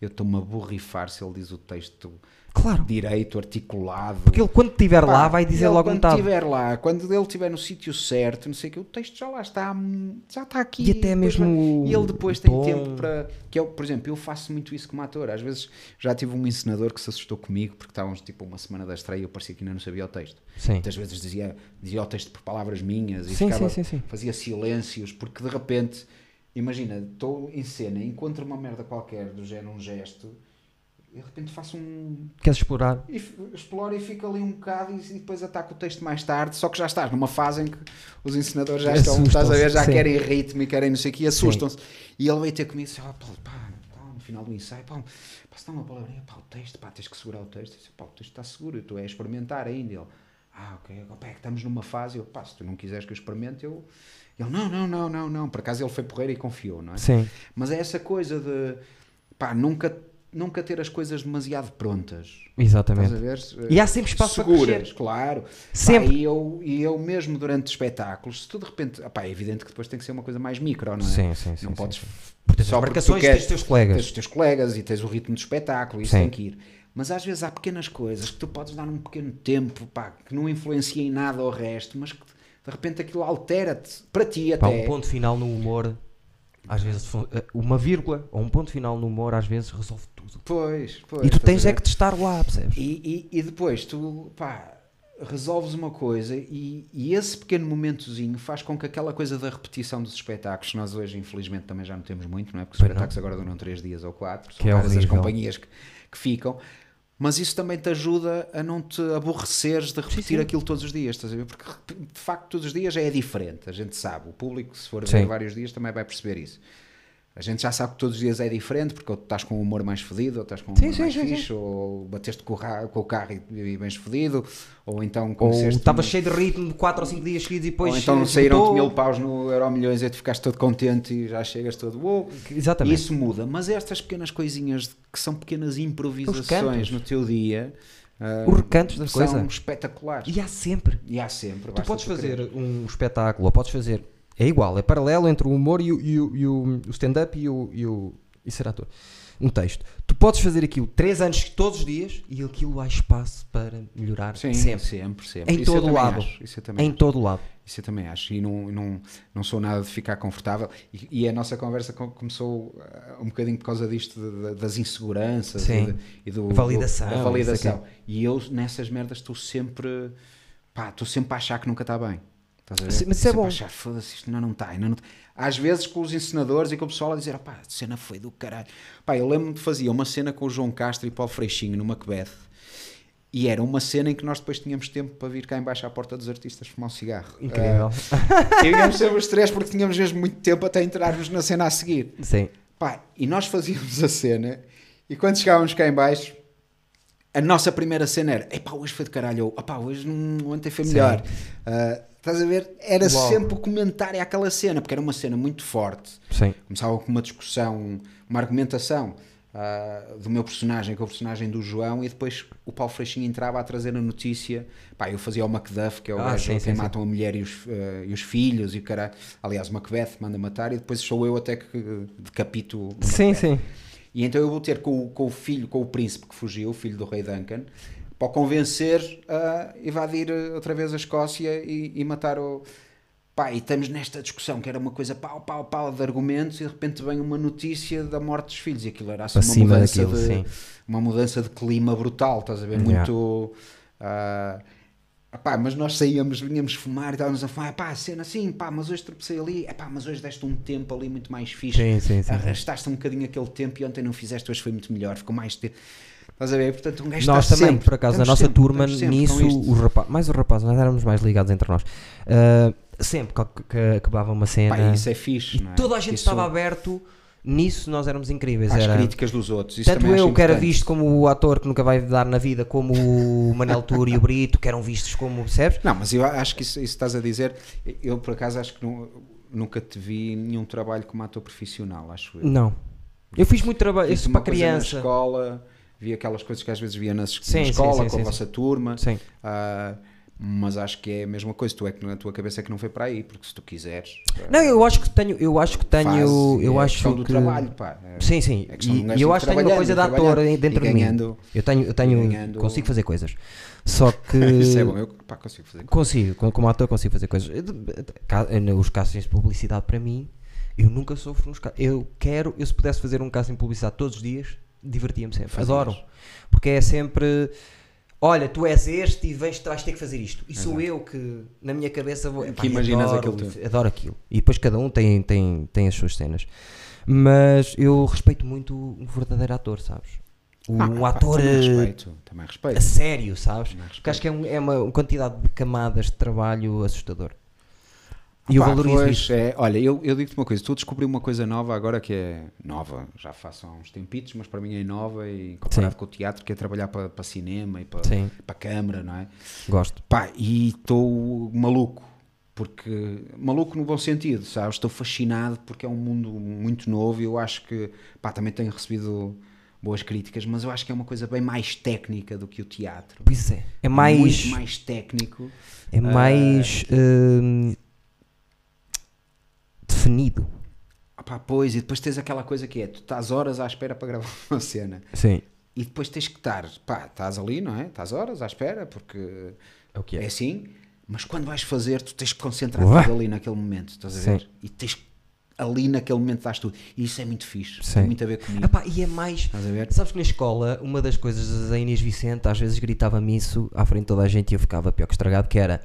Eu estou-me a borrifar se ele diz o texto Claro. direito, articulado. Porque ele, quando estiver lá, vai dizer ele, logo quando metade. estiver lá, quando ele estiver no sítio certo, não sei o que, o texto já lá está, hum, já está aqui. E até mesmo vai- E ele depois tem tempo para. Que eu, por exemplo, eu faço muito isso como ator. Às vezes já tive um encenador que se assustou comigo porque estávamos tipo uma semana da estreia e eu parecia que ainda não sabia o texto. Sim. Muitas vezes dizia, dizia o texto por palavras minhas e Sim, ficava, sim, sim, sim. fazia silêncios porque de repente, imagina, estou em cena, encontro uma merda qualquer do género, um gesto. E de repente faço um, Queres explorar? e exploro e fico ali um bocado e, e depois ataco o texto mais tarde, só que já estás numa fase em que os ensinadores já estão, estás a ver, já sim. querem ritmo e querem não sei o que, assustam-se. E ele veio ter comigo e disse, "Ah, pá, pá, pá, no final do ensaio, pá, pá, se dá uma palavrinha, pá, o texto, pá, tens que segurar o texto. Eu disse, pá, o texto está seguro, eu estou a experimentar ainda. Ele, ah, ok, pá, é que estamos numa fase, eu, pá, se tu não quiseres que eu experimente, eu... Ele, não, não, não, não, não, por acaso ele foi porreiro e confiou, não é? Sim. Mas é essa coisa de, pá, nunca, nunca ter as coisas demasiado prontas. Exatamente. Estás a ver? E há sempre espaço para Seguras, crescer. claro. Sempre. Pá, e, eu, e eu mesmo durante espetáculos, se tu de repente. ah pá, é evidente que depois tem que ser uma coisa mais micro, não é? Sim, sim, sim, Não sim, podes. sim. Porque só porque tu queres- tens os teus colegas. Tens os teus colegas e tens o ritmo do espetáculo, isso Sim. tem que ir. Mas às vezes há pequenas coisas que tu podes dar um pequeno tempo, pá, que não influencia em nada o resto, mas que de repente aquilo altera-te, para ti Pá, até. um ponto final no humor, às vezes, eh, uma vírgula ou um ponto final no humor, às vezes resolve tudo. Pois, pois. E tu tens é que testar lá, percebes? E, e, e depois tu, pá, resolves uma coisa e, e esse pequeno momentozinho faz com que aquela coisa da repetição dos espetáculos, nós hoje infelizmente também já não temos muito, não é? Porque os espetáculos agora duram 3 dias ou 4, são Que é raras as companhias que, que ficam. Mas isso também te ajuda a não te aborreceres de repetir sim. aquilo todos os dias, estás a ver? Porque de facto todos os dias é diferente, a gente sabe. O público, se for ver Sim. vários dias, também vai perceber isso. A gente já sabe que todos os dias é diferente, porque ou tu estás com o humor mais fedido, ou estás com o Sim, humor sim, mais sim, sim. fixe, ou bateste com o, com o carro e, e bens fedido, ou então Ou conheceste estava um- cheio de ritmo 4 ou 5 dias seguidos e depois. ou então saíram-te mil paus no Euro Milhões e tu ficaste todo contente e já chegas todo uou. Exatamente. Isso muda, mas estas pequenas coisinhas que são pequenas improvisações no teu dia ah, Os recantos da são coisa. espetaculares. E há sempre. E há sempre. Tu podes fazer querer. um espetáculo, ou podes fazer. É igual, é paralelo entre o humor e o, e o- o- stand-up e o, e o. E ser ator. Um texto. Tu podes fazer aquilo 3 anos todos os dias e aquilo há espaço para melhorar Sim, sempre. sempre, sempre. Em Isso todo lado. acho, Isso eu também Em acho. todo lado. Isso eu também acho. E não, não, não sou nada de ficar confortável. E, e a nossa conversa co- começou ah, um bocadinho por causa disto, de- de- das inseguranças Sim. e, de- e do, Validação, do- da validação. E eu nessas merdas estou sempre. Pá, estou sempre a achar que nunca está bem. Estás mas isso é bom. achar, foda-se, isto ainda não está. Ainda não tá." Às vezes com os encenadores e com o pessoal a dizer, pá, a cena foi do caralho. Pá, eu lembro-me de fazer uma cena com o João Castro e Paulo Freixinho no Macbeth. E era uma cena em que nós depois tínhamos tempo para vir cá embaixo à porta dos artistas fumar um cigarro. Incrível. Ah, e íamos sempre os três porque tínhamos mesmo muito tempo até entrarmos na cena a seguir. Sim. Pá, e nós fazíamos a cena e quando chegávamos cá em baixo, a nossa primeira cena era, epá, hoje foi de caralho, ou, hoje não, ontem foi melhor. Uh, estás a ver? Era Logo. sempre o comentário àquela cena, porque era uma cena muito forte. Sim. Começava com uma discussão, uma argumentação ah, do meu personagem com o personagem do João e depois o Paulo Freixinho entrava a trazer a notícia. Pá, eu fazia o Macduff, que é o Ah, gajo sim, que sim, sim. matam a mulher e os, ah, e os filhos e o cara. Aliás, o Macbeth manda matar e depois sou eu até que decapito Sim, Macbeth. sim. E então eu vou ter com, o- com o filho, com o príncipe que fugiu, o filho do rei Duncan, para o convencer a invadir eh, outra vez a Escócia e, e matar o. Pá, e estamos nesta discussão que era uma coisa pau, pau, pau de argumentos e de repente vem uma notícia da morte dos filhos e aquilo era assim uma mudança, daquilo, de, sim. uma mudança de clima brutal, estás a ver? Yeah. Muito. Ah, Pá, mas nós saíamos, vinhamos fumar e estávamos a fumar, pá, a cena assim, pá, mas hoje tropecei ali, pá, mas hoje deste um tempo ali muito mais fixe. Sim, sim, sim. Arrastaste um bocadinho aquele tempo e ontem não fizeste, hoje foi muito melhor, ficou mais tempo. Estás a ver? Portanto, um gajo Nós também, sempre, por acaso, na nossa sempre, turma, nisso, os rapazes, mais os rapazes, nós éramos mais ligados entre nós. Ah, sempre que, que acabava uma cena, Pá, isso é fixe, não é? toda a gente Isso- estava aberto, nisso nós éramos incríveis. Era, críticas dos outros. Isso tanto eu, que era visto como o ator que nunca vai dar na vida, como o Manel Tour e o Brito, que eram vistos como, percebes? Não, mas eu acho que isso, isso estás a dizer, eu por acaso acho que não- nunca te vi nenhum trabalho como ator profissional, acho eu. Não. Eu fiz muito trabalho, isso uma para coisa na criança. escola, vi aquelas coisas que às vezes via na, es- na Sim, sim, escola sim, com sim, a vossa turma. Sim. ah, mas acho que é a mesma coisa. Tu é que na tua cabeça é que não foi para aí, porque se tu quiseres. ah, Não, eu acho que tenho, eu acho que tenho, faz, eu é acho que do trabalho, pá. É- Sim, sim. é E, e eu acho que tenho uma coisa de ator dentro de mim. Eu tenho, eu tenho, ganhando- consigo fazer coisas. Só que Isso é bom, eu pá, consigo fazer. consigo, como- ator consigo fazer coisas. Os castings de publicidade para mim, eu nunca sofro nos Eu quero, eu se pudesse fazer um casting de publicidade todos os dias, divertia-me sempre. Fazias. Adoro. Porque é sempre. Olha, tu és este e vens, vais ter que fazer isto. E sou eu que, na minha cabeça, vou. Que imaginas adoro, aquilo tudo. Adoro aquilo. E depois cada um tem, tem, tem as suas cenas. Mas eu respeito muito o verdadeiro ator, sabes? O, Ah, um pá, ator também eh, respeito, também respeito. a sério, sabes? Porque acho que é, um- é uma quantidade de camadas de trabalho assustador. E eu valorizo pois, isso. é, olha, eu, eu digo-te uma coisa, tu descobri uma coisa nova agora que é nova, já faço há uns tempitos, mas para mim é nova e comparado Sim. com o teatro, que é trabalhar para, para cinema e para, Sim. para câmara, não é? Gosto. Pá, e estou maluco, porque maluco no bom sentido, sabes? Estou fascinado porque é um mundo muito novo e eu acho que, pá, também tenho recebido boas críticas, mas eu acho que é uma coisa bem mais técnica do que o teatro. Pois é. É mais. Muito mais técnico. É mais. hum, definido. Ah, pá, pois, e depois tens aquela coisa que é, tu estás horas à espera para gravar uma cena. Sim. E depois tens que estar, pá, estás ali, não é? Estás horas à espera, porque É o que é é. assim, mas quando vais fazer, tu tens que concentrar ali naquele momento, estás a Sim. ver? E tens que- ali naquele momento dás tudo. E isso é muito fixe, Sim. tem muito a ver comigo. Epá, e é mais. Estás a ver? Sabes que na escola, uma das coisas, a Inês Vicente às vezes gritava-me isso à frente de toda a gente e eu ficava pior que estragado, que era.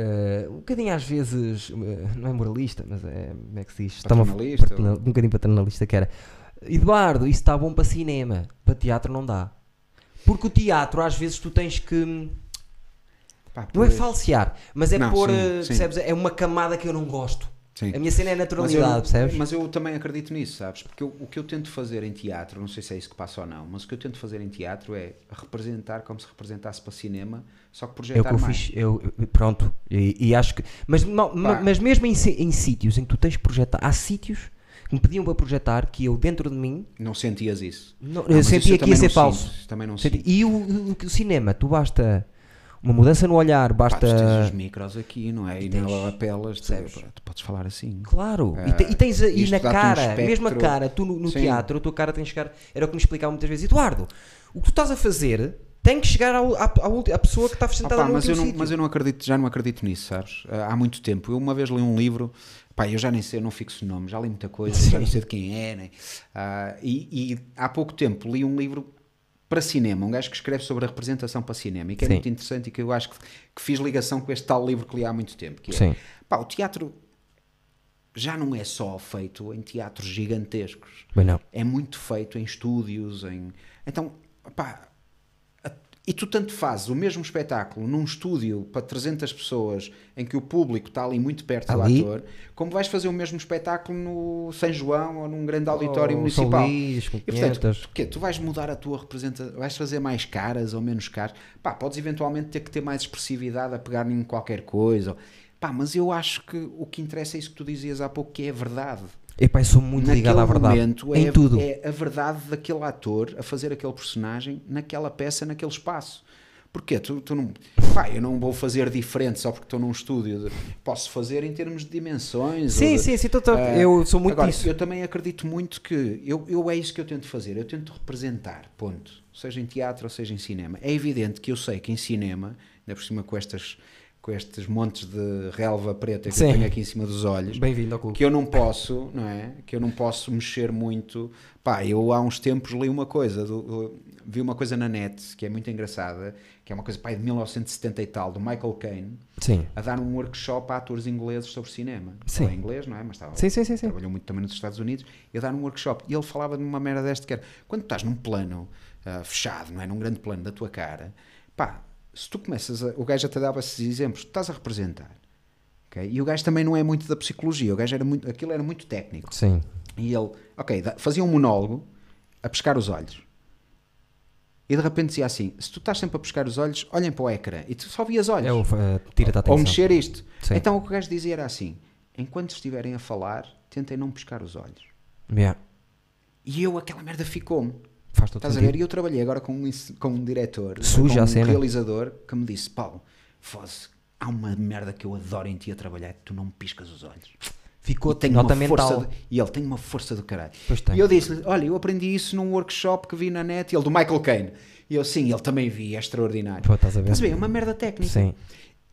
Eh, um bocadinho às vezes, eh, não é moralista, mas é. Como é que se diz? Paternalista, paternal- um bocadinho paternalista, que era. Eduardo, isso está bom para cinema, para teatro não dá. Porque o teatro, às vezes, tu tens que. Pá, Não é falsear, mas é Não, pôr. sim, eh, sim. percebes? É uma camada que eu não gosto. Sim. A minha cena é Mas eu, naturalidade, percebes? mas eu também acredito nisso, sabes? Porque eu- o que eu tento fazer em teatro, não sei se é isso que passa ou não, mas o que eu tento fazer em teatro é representar como se representasse para cinema, só que É o projetar que eu mais. fiz, eu, eu- pronto, e, e acho que. Mas, não, ma- mas mesmo em, em sítios em que tu tens que projetar, há sítios que me pediam para projetar que eu, dentro de mim, Não sentias isso? não- Não, eu mas isso sentia que ia ser falso. sinto, também não Senti-. E o, o- o cinema, tu basta uma mudança no olhar, Pá, tu tens basta. os micros aqui, não é? E tens- na lapelas, tu, tu podes falar assim. Claro, e, Ah, te- e tens a- e na um cara, espectro- mesmo a cara, tu no, no Sim. teatro, a tua cara tem que chegar. Era o que me explicavam muitas vezes, Eduardo, o que tu estás a fazer tem que chegar ao, à, pessoa que está sentada Opa, no mas, eu não, mas eu não acredito, já não acredito nisso, sabes? Ah, Há muito tempo. Eu uma vez li um livro, pá, eu já nem sei, eu não fixo nome, já li muita coisa, já não sei de quem é, né? Ah, e, e há pouco tempo li um livro para cinema, um gajo que escreve sobre a representação para cinema e que é Sim. muito interessante e que eu acho que, que fiz ligação com este tal livro que li há muito tempo. Que é, Sim. pá, o teatro já não é só feito em teatros gigantescos Bem, não. é muito feito em estúdios, em... Então, pá, E tu tanto fazes o mesmo espetáculo num estúdio para 300 pessoas, em que o público está ali muito perto Ali. do ator, como vais fazer o mesmo espetáculo no São João ou num grande auditório Ou municipal. Luís, E portanto, 500. tu, tu vais mudar a tua representação, vais fazer mais caras ou menos caras. Pá, podes eventualmente ter que ter mais expressividade a pegar em qualquer coisa. Pá, mas eu acho que o que interessa é isso que tu dizias há pouco, que é a verdade. Epá, eu sou muito ligado à verdade. momento em é, tudo. é a verdade daquele ator a fazer aquele personagem naquela peça, naquele espaço. Porquê? Tu, tu não, pá, eu não vou fazer diferente só porque estou num estúdio. Posso fazer em termos de dimensões. Sim, de- sim, sim, tô- tô- Ah, eu sou muito Agora, disso. eu também acredito muito que eu, eu é isso que eu tento fazer. Eu tento representar, ponto. Seja em teatro ou seja em cinema. É evidente que eu sei que em cinema, ainda por cima com estas com estes montes de relva preta que Sim. eu tenho aqui em cima dos olhos, Bem-vindo ao clube. que eu não posso, não é? Que eu não posso mexer muito. Pá, eu há uns tempos li uma coisa, do- do- vi uma coisa na net que é muito engraçada, que é uma coisa pá, de 1970 e tal, do Michael Caine, Sim. a dar um workshop a atores ingleses sobre cinema. Sim. Ele é inglês, não é? Mas estava, Sim, sim, sim, trabalhou muito também nos Estados Unidos, e a dar um workshop. E ele falava de uma merda desta que era, quando estás num plano ah, fechado, não é? Num grande plano da tua cara, pá, se tu começas a, o gajo até dava esses exemplos, tu estás a representar. ok? E o gajo também não é muito da psicologia, o gajo era muito, aquilo era muito técnico. Sim. E ele, ok, fazia um monólogo a pescar os olhos. E de repente dizia assim: se tu estás sempre a pescar os olhos, olhem para o ecrã. E tu só vias olhos. É o, uh. Ou mexer isto. Sim. Então o que o gajo dizia era assim: enquanto estiverem a falar, tentem não pescar os olhos. Yeah. E eu, aquela merda ficou-me. Faz todo Estás a sentido. ver? E eu trabalhei agora com um, com um diretor, Suja com a um realizador, que me disse: Paulo, fosse, há uma merda que eu adoro em ti a trabalhar, que tu não me piscas os olhos. Ficou tem nota uma força mental. de- e ele tem uma força do caralho. E eu disse-lhe: Olha, eu aprendi isso num workshop que vi na net, ele do Michael Caine. E eu, sim, ele também vi, é extraordinário. Pô, estás a ver? Estás a ver? É uma merda técnica. Sim.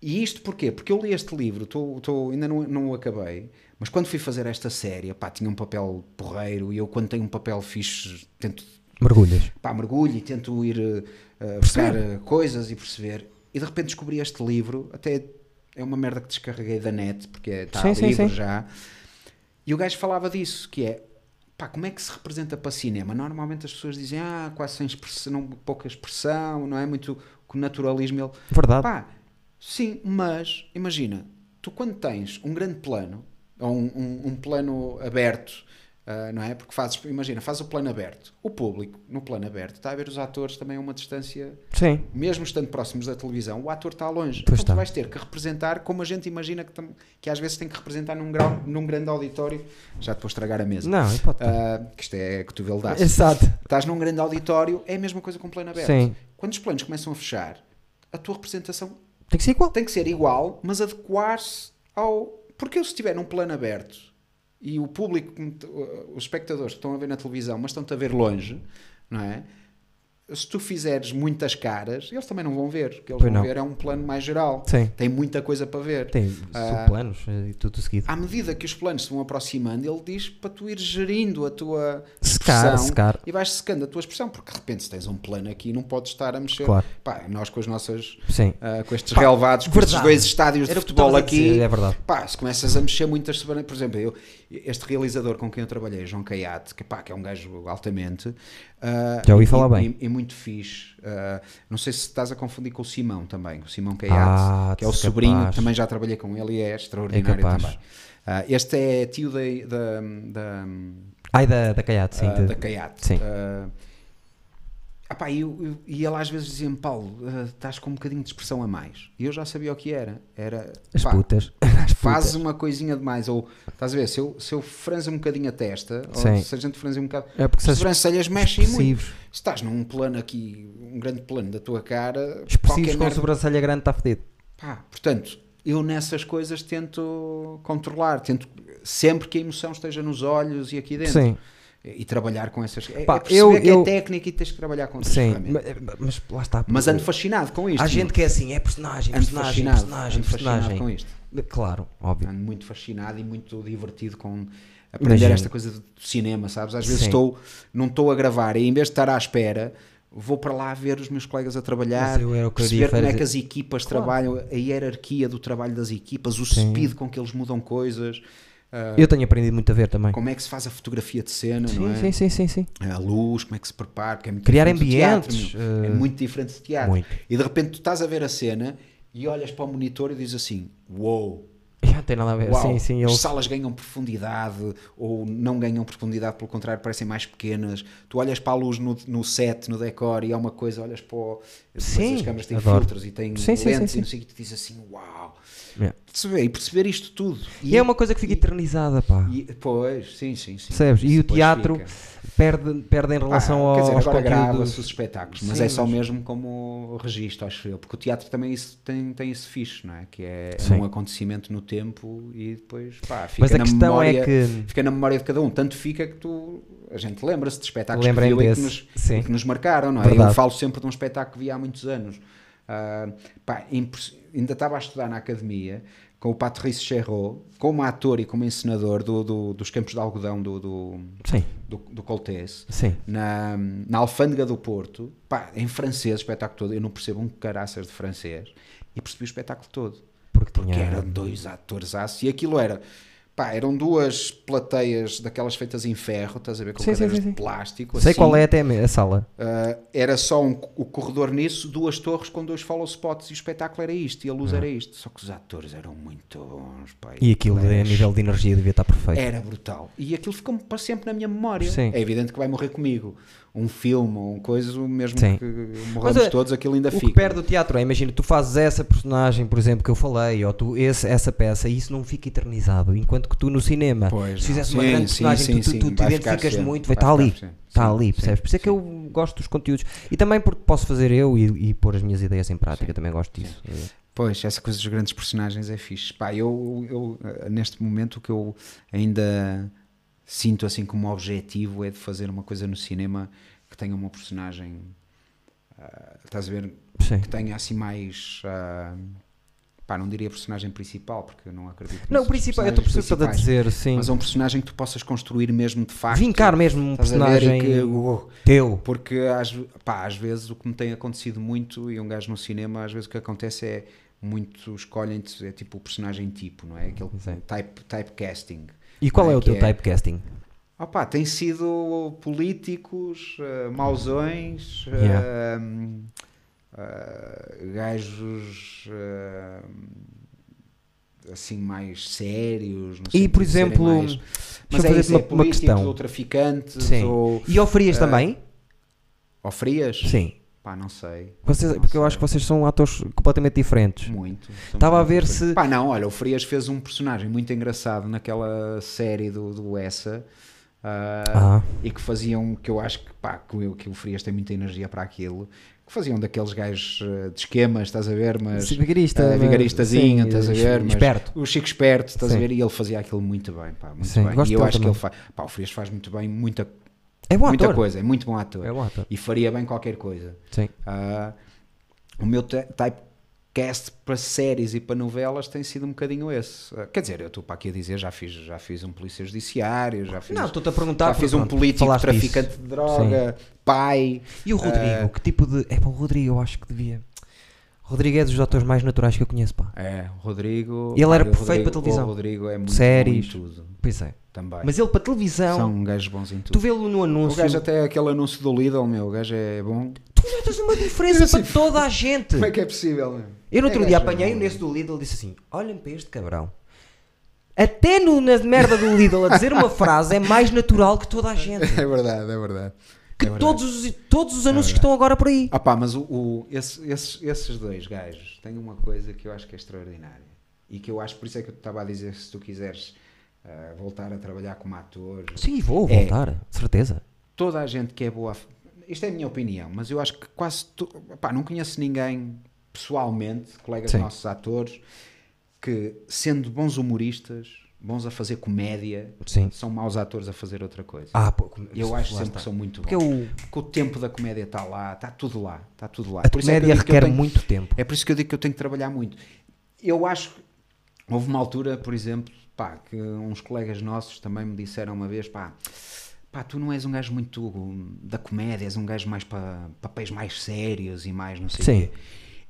E isto porquê? Porque eu li este livro, tô, tô- ainda não, não o acabei, mas quando fui fazer esta série, pá, tinha um papel porreiro e eu quando tenho um papel fixe tento, Mergulhas. pá, mergulho e tento ir uh, buscar uh, coisas e perceber. E de repente descobri este livro, até é uma merda que descarreguei da net, porque está Sim, sim, livro sim. já. E o gajo falava disso, que é, pá, como é que se representa para cinema? Normalmente as pessoas dizem, ah, quase sem expressão, não- pouca expressão, não é muito com naturalismo. Ele, Verdade. Pá, sim, mas imagina, tu quando tens um grande plano, ou um, um- um plano aberto, ah, não é? Porque fazes, imagina, fazes o plano aberto, o público no plano aberto está a ver os atores também a uma distância, Sim. mesmo estando próximos da televisão, o ator está longe. Pois então está. tu vais ter que representar como a gente imagina que, tam- que às vezes tem que representar num, grau, num grande auditório. Já te vou estragar a mesa. Não, pode Ah, que isto é cotovelo aço. Exato. Estás num grande auditório, é a mesma coisa com um plano aberto. Sim. Quando os planos começam a fechar, a tua representação Tem que ser igual. tem que ser igual, mas adequar-se ao. Porque eu, se estiver num plano aberto e o público, os espectadores que estão a ver na televisão, mas estão-te a ver longe, não é? Se tu fizeres muitas caras, eles também não vão ver. O que eles Pois vão não. ver é um plano mais geral. Sim. Tem muita coisa para ver. Tem Ah, subplanos eh, e tudo seguido. à medida que os planos se vão aproximando, ele diz para tu ir gerindo a tua Secar, expressão secar. e vais secando a tua expressão, porque de repente se tens um plano aqui não podes estar a mexer. Claro. Pá, nós com as nossas Sim. ah, com estes Pá, relevados, com verdade. estes dois estádios de Era tu futebol aqui, dizer, é verdade. pá, se começas a mexer muitas semanas, por exemplo, eu, este realizador com quem eu trabalhei, João Caiate, que, pá, que é um gajo altamente, ah, Já ouvi e- falar e, bem. E, muito fixe. Ah, não sei se estás a confundir com o Simão também, o Simão Caiate, Ah, que é o capaz. sobrinho, também já trabalhei com ele e é extraordinário capaz. também. Ah, este é tio da, da, da, Ai, da, da Caiate, sim. ah, da Caiate. Sim. Ah, ah pá, e eu- eu- e ele às vezes dizia-me, Paulo, ah, estás com um bocadinho de expressão a mais. E eu já sabia o que era. Era As pá, putas. As fazes putas. uma coisinha demais. Ou estás a ver, se eu, se eu franzo um bocadinho a testa, Sim. ou se a gente franze um bocado, É porque as as sobrancelhas mexem muito. Se estás num plano aqui, um grande plano da tua cara, expressivos com merda- sobrancelha grande está fedido. Pá, portanto, eu nessas coisas tento controlar, tento sempre que a emoção esteja nos olhos e aqui dentro. Sim, E trabalhar com essas. É, Pá, é eu- que eu- é técnica e tens que trabalhar com sim. Mas, mas lá está. Mas ando fascinado com isto. Há gente que é assim, é personagem, ando personagem, fascinado, personagem, ando fascinado personagem. com isto. Claro, óbvio. Ando muito fascinado e muito divertido com aprender Imagino. esta coisa do cinema, sabes? Às vezes Sim. estou, não estou a gravar e em vez de estar à espera, vou para lá ver os meus colegas a trabalhar, perceber como é que as equipas Claro. trabalham, a hierarquia do trabalho das equipas, o Sim. speed com que eles mudam coisas. Ah, Eu tenho aprendido muito a ver também. como é que se faz a fotografia de cena, não Sim, é? sim, sim, sim, sim. A luz, como é que se prepara, é Criar do teatro, ambientes, meu. é eh, muito diferente de teatro. muito. E de repente tu estás a ver a cena e olhas para o monitor e dizes assim: Uou! Já tem nada a ver. Uau, Sim, sim. as salas ganham profundidade ou não ganham profundidade, pelo contrário, parecem mais pequenas. Tu olhas para a luz no, no set, no decor e é uma coisa, olhas para o, Sim, as câmaras têm adoro. filtros e têm Sim, sim, lentes sim, e não sim. sei tu dizes assim, uau! Yeah. Perceber, e perceber isto tudo. E é uma coisa que fica eternizada, pá. e- pois, sim, sim, sim. Percebes? E o teatro fica. perde, perde em relação Ah, ao, quer dizer, aos agora conteúdos. grava-se os espetáculos, mas Sim, é só mas- mesmo como registro, acho eu, porque o teatro também isso tem, tem esse fixe, não é? Que é Sim. um acontecimento no tempo e depois pá, fica Mas a na questão memória, é que. fica na memória de cada um, tanto fica que tu a gente lembra-se de espetáculos que viu e que, nos, e que nos marcaram, não é? Verdade. Eu falo sempre de um espetáculo que vi há muitos anos. Ah, pá, impres- ainda estava a estudar na academia com o Patrice Cherot, como ator e como encenador do, do- dos Campos de Algodão do, do, Sim, do, do Coltese sim. na, na Alfândega do Porto, pá, em francês, o espetáculo todo. Eu não percebo um caraças de francês e percebi o espetáculo todo. Porque Porque eram dois atores aço e aquilo era. Pá, eram duas plateias daquelas feitas em ferro, estás a ver, com Sim, cadeiras sim, sim. de plástico. Sei assim. qual é até a sala. Ah, era só um- o corredor nisso, duas torres com dois follow spots e o espetáculo era isto e a luz era isto. Só que os atores eram muito bons. Pá, E aquilo era a nível de energia devia estar perfeito. era brutal. E aquilo ficou para sempre na minha memória. Sim. É evidente que vai morrer comigo. Um filme ou um coisa, mesmo que Mas, morramos eh, todos, aquilo ainda O que fica. perde o teatro é, imagina, tu fazes essa personagem, por exemplo, que eu falei, ou tu, esse, essa peça, e isso não fica eternizado. Enquanto que tu no cinema, Pois se não. fizesse uma Sim, grande sim, personagem, sim, tu, tu, sim. tu te identificas sempre. muito, estar ali. Está ali, sim, percebes? Por isso é que eu gosto dos conteúdos. E também porque posso fazer eu e, e pôr as minhas ideias em prática, também gosto disso. Pois, essa coisa dos grandes personagens é fixe. Pá, eu, eu, neste momento, o que eu ainda sinto assim como objetivo é de fazer uma coisa no cinema que tenha uma personagem. ah, estás a ver? Sim. Que tenha assim mais. ah, pá, não diria personagem principal, porque eu não acredito Não, o principal, eu estou a perceber o que estás a dizer, sim. Mas é um personagem que tu possas construir mesmo de facto. Vincar mesmo um personagem que, uh, teu. porque às, pá, às vezes o que me tem acontecido muito, e um gajo no cinema, às vezes o que acontece é muito escolhem-te, é tipo o personagem tipo, não é? Aquele type, typecasting. E qual não é o teu typecasting? Opá, tem sido políticos, uh, mausões, Yeah. uh, gajos uh, assim mais sérios. E, por exemplo, mais- mas eu é fazer uma- é uma políticos questão. ou traficantes Sim. ou, E ao Frias eh, também? ou frias. Sim. Pá, não sei. Vocês, Não porque eu sei. acho que vocês são atores completamente diferentes. Muito. Estava a ver diferentes. se- Pá, não, olha, o Frias fez um personagem muito engraçado naquela série do, do Essa. ah, Ah. E que faziam, que eu acho que, pá, que, o- que o Frias tem muita energia para aquilo. Que faziam daqueles gajos ah, de esquemas, estás a ver? Mas. Vigarista, ah, mas- vigaristazinho, sim, estás a ver? Mas esperto. O Chico Esperto, estás Sim. a ver? E ele fazia aquilo muito bem, pá, muito Sim, bem. gosto E eu acho que também. ele faz. Pá, o Frias faz muito bem, muita, É bom muita ator. coisa, é muito bom ator. É bom ator. E faria bem qualquer coisa. Sim. Ah, o meu te- typecast para séries e para novelas tem sido um bocadinho esse. Ah, quer dizer, eu estou para aqui a dizer, já fiz, já fiz um polícia judiciário, já fiz, Não, estou-te a perguntar. já fiz um pronto, político traficante disso. de droga, pai. E o Rodrigo? Ah, que tipo de. É para o Rodrigo, eu acho que devia. O Rodrigo é dos atores mais naturais que eu conheço, pá. É, o Rodrigo. Ele era o perfeito Rodrigo- para televisão. O Rodrigo é muito Séries. bom em tudo. Pois é. Também. Mas ele para televisão. São gajos bons em Tu tudo. vê-lo no O anúncio. gajo até aquele anúncio do Lidl, meu, o gajo é bom. Tu notas uma diferença para toda a gente. Como é que é possível, meu? Eu no outro É dia gajo apanhei bom. nesse do Lidl e disse assim: olhem para este cabrão. Até no, na merda do Lidl a dizer uma frase é mais natural que toda a gente. É verdade, é verdade. Que É todos, os, todos os anúncios que estão agora por aí. Ah pá, mas o, o- esse- esses, esses dois gajos têm uma coisa que eu acho que é extraordinária. E que eu acho, por isso é que eu estava a dizer, se tu quiseres ah, voltar a trabalhar como ator, Sim, vou É. voltar, certeza. toda a gente que é boa. Isto é a minha opinião, mas eu acho que quase. Tu, pá, não conheço ninguém pessoalmente, colegas Sim. nossos atores, que sendo bons humoristas, bons a fazer comédia, Sim. são maus atores a fazer outra coisa. Ah, pô, eu acho sempre está. que são muito bons. Porque o, Porque o tempo da comédia está lá, está tudo lá, está tudo lá. a Por isso é eu comédia eu requer tenho- muito tempo. É por isso que eu digo que eu tenho que trabalhar muito. Eu acho que houve uma altura, por exemplo, pá, que uns colegas nossos também me disseram uma vez, pá, pá, tu não és um gajo muito da comédia, és um gajo mais para papéis mais sérios e mais não sei o Sim. quê.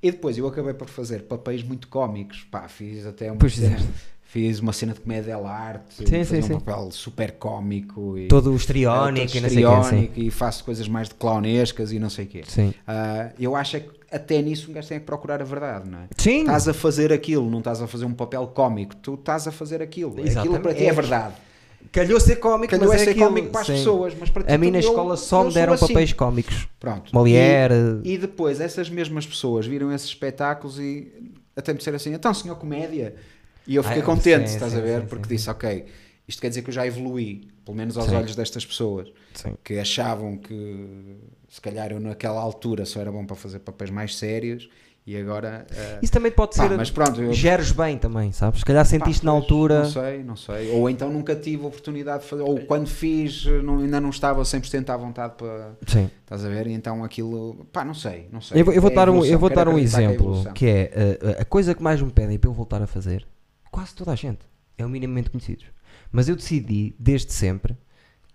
E depois eu acabei por fazer papéis muito cómicos. Pá, fiz até Pois fizeste. fiz uma cena de comédia à arte, Sim, sim, um sim. papel super cómico e Todo o eh, histriónico todo e não sei o quê, sim. histriónico e faço coisas mais de clownescas e não sei o quê. Sim. Ah, eu acho é que até nisso um gajo tem que procurar a verdade, não é? Sim. Estás a fazer aquilo, não estás a fazer um papel cómico, tu estás a fazer aquilo. Aquilo Exatamente. para ti é É- verdade. Calhou ser cómico, Calhou mas é é ser aquilo, cómico para as sim. pessoas, mas para ti A mim na eu- escola só eu me deram assim. papéis cómicos. Pronto. Molière. E, e depois essas mesmas pessoas viram esses espetáculos e até me disseram assim, então senhor comédia. E eu fiquei Ah, contente, sim, estás sim, a ver? Porque disse, ok, isto quer dizer que eu já evoluí, pelo menos aos olhos destas pessoas, que achavam que se calhar eu naquela altura só era bom para fazer papéis mais sérios e agora... eh, Isso também pode pá, ser. mas pronto, eu, Geres bem também, sabes? Se calhar Pá, sentiste na pois, altura. Não sei, não sei. Ou então nunca tive a oportunidade de fazer. Ou quando fiz, não- ainda não estava 100% à vontade para. Sim. Estás a ver? E então aquilo. Pá, não sei. Não sei. Eu, vou- eu vou É dar um, eu vou dar um acreditar que é exemplo que é uh, a coisa que mais me pedem para eu voltar a fazer. Quase toda a gente é o minimamente conhecidos. Mas eu decidi desde sempre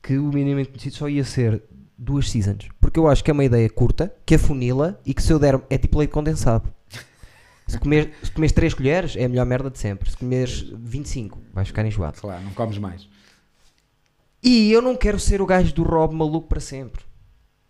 que o minimamente conhecido só ia ser duas seasons. Porque eu acho que é uma ideia curta, que afunila e que se eu der é tipo leite condensado. Se, comer, se comeres 3 colheres é a melhor merda de sempre. Se comeres 25 vais ficar enjoado. Claro, não comes mais. E eu não quero ser o gajo do Rob maluco para sempre.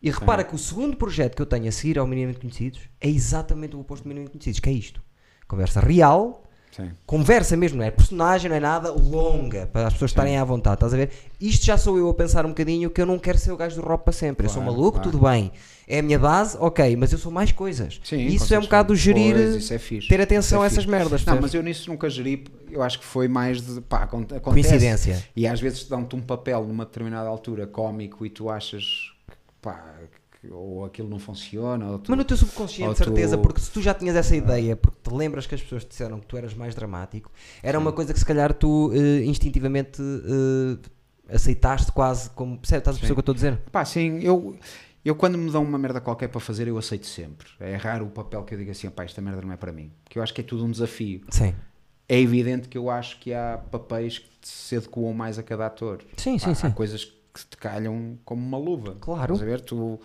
E repara que o segundo projeto que eu tenho a seguir ao Minimamente Conhecidos é exatamente o oposto do Minimamente Conhecidos, que é isto. Conversa real, Sim. conversa mesmo, não é personagem, não é nada, longa, para as pessoas estarem à vontade, estás a ver? Isto já sou eu a pensar um bocadinho que eu não quero ser o gajo do Rob para sempre. eu sou Claro, maluco, claro. tudo bem. É a minha base, ok, mas eu sou mais coisas. Sim, isso é um bocado gerir, Pois, isso é ter atenção Isso é a essas merdas. Não, mas eu nisso nunca geri, eu acho que foi mais de pá, acon- acontece. Coincidência. E às vezes dão-te um papel numa determinada altura cómico e tu achas que, pá, ou aquilo não funciona, ou tu, Mas no teu subconsciente, certeza, tu- porque se tu já tinhas essa ideia, porque te lembras que as pessoas te disseram que tu eras mais dramático, era uma coisa que se calhar tu eh, instintivamente eh, aceitaste quase como. Percebe? Estás a perceber o que eu estou a dizer? Pá, sim, eu, eu quando me dão uma merda qualquer para fazer, eu aceito sempre. É raro o papel que eu digo assim, pá, esta merda não é para mim. Porque eu acho que é tudo um desafio. Sim. É evidente que eu acho que há papéis que se adequam mais a cada ator. Sim, Pá, sim, Há sim. coisas que te calham como uma luva. Claro. Estás a ver? Tu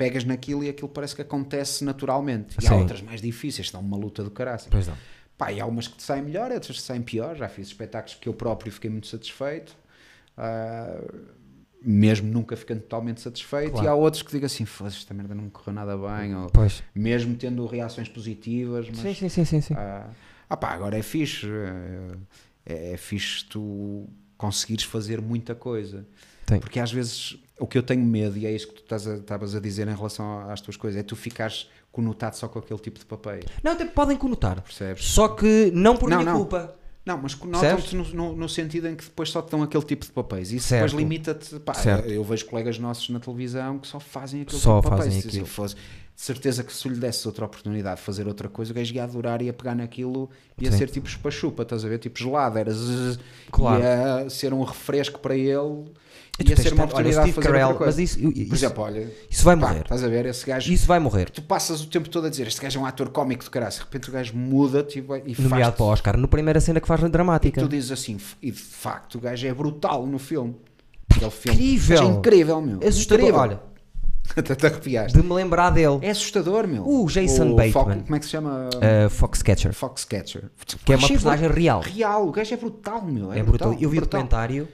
pegas naquilo e aquilo parece que acontece naturalmente. E Sim. há outras mais difíceis, estão uma luta do caraças. Pois não. Pá, e há umas que te saem melhor, outras que te saem pior. Já fiz espetáculos que eu próprio fiquei muito satisfeito. ah, mesmo nunca ficando totalmente satisfeito. Claro. E há outros que digo assim, foda esta merda não me correu nada bem. Ou, Pois. mesmo tendo reações positivas. Mas, Sim, sim, sim, sim. sim. ah, ah pá, agora é fixe. É, é fixe tu conseguires fazer muita coisa. Tem. Porque às vezes o que eu tenho medo, e é isso que tu estás a- estavas a, dizer em relação às tuas coisas, é tu ficares conotado só com aquele tipo de papéis. Não, até podem conotar. Percebes? Só que não por Não, minha não. culpa. Não, mas Percebes? notam-te no, no- no sentido em que depois só te dão aquele tipo de papéis. Isso Certo. depois limita-te. Eu vejo colegas nossos na televisão que só fazem aquele Só tipo de papéis. fazem Se- fosse, de certeza que se lhe desse outra oportunidade de fazer outra coisa, o gajo ia adorar, ia pegar naquilo, ia Sim. ser tipo chupa-chupa, estás a ver? Tipo gelado, era zzz, Claro. ia ser um refresco para ele, ia ser uma oportunidade de fazer Carell, outra coisa. Mas isso, Por isso, exemplo, olha, isso vai pá, morrer. estás a ver? Esse gajo Isso vai morrer. tu passas o tempo todo a dizer este gajo é um ator cómico de caralho, de repente o gajo muda-te e, vai- e Nomeado faz para o Oscar, na primeira cena que faz na e dramática. tu dizes assim, e de facto o gajo é brutal no filme. Aquele filme incrível. é incrível, meu. Assustador. Incrível. Olha, Até te arrepiaste. de me lembrar dele. É assustador, meu. O Jason O Bateman. Fox- como é que se chama? Uh, Foxcatcher. Foxcatcher. Que é uma gajo personagem real. Real. O gajo é brutal, meu. É, É brutal. Eu vi o brutal. documentário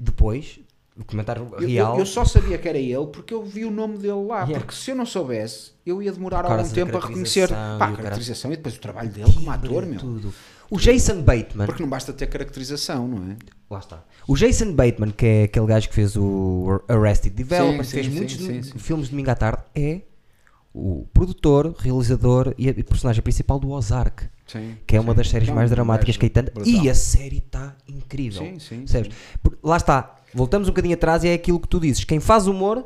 depois, o comentário Eu- real. Eu, eu só sabia que era ele porque eu vi o nome dele lá. Yeah. Porque se eu não soubesse, eu ia demorar algum tempo a reconhecer pá, a caracterização e depois o trabalho dele como ator, meu. Tudo. O Jason Bateman. Porque não basta ter caracterização, não é? Lá está. O Jason Bateman, que é aquele gajo que fez o Arrested Development, Sim, fez sim, muitos sim, sim, filmes de domingo à tarde, é o produtor, realizador e personagem principal do Ozark, Sim. que é uma das séries É mais dramáticas que tem tanto. E a série está incrível. Sim, sim, Lá está. Voltamos um bocadinho atrás e é aquilo que tu dizes. Quem faz humor,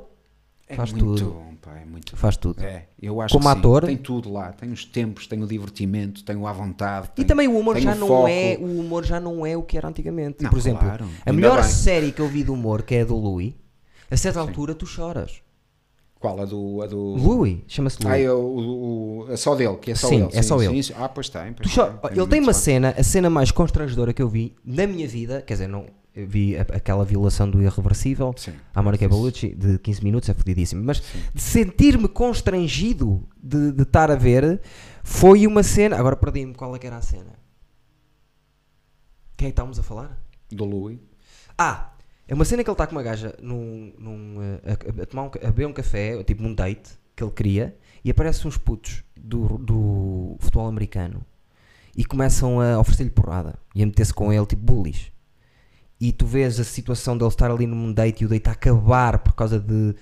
É Faz muito tudo. bom, pá, é muito faz tudo. É, eu acho Como que sim. ator- tem tudo lá, tem os tempos, tem o divertimento, tem o à vontade. E tem- também o humor tem já o não foco. é o humor já não é o que era antigamente. Não, Por exemplo, claro, a melhor bem. série que eu vi de humor, que é a do Louis, a certa altura tu choras. Qual? A do. A do... Louis, chama-se Ah, Louis. é o, o, é só dele, que é só Sim, ele. é só ele. sim. Ah, pois tem. Pois cho- tem, Ele tem uma cena, a cena mais constrangedora que eu vi na minha vida, quer dizer, não vi a- aquela violação do irreversível Sim. à Mónica Isso. Bellucci de 15 minutos, é fodidíssimo, mas de sentir-me constrangido de de estar a ver Foi uma cena. Agora perdi-me qual é que era a cena. Quem é que estávamos a falar? Do Louis. Ah, é uma cena que ele está com uma gaja num, num, eh, a, a, tomar um, a beber um café, tipo num date que ele queria, e aparecem uns putos do, do futebol americano e começam a oferecer-lhe porrada e a meter-se com ele, tipo bullies. E tu vês a situação dele estar ali num date e o date a acabar por causa de.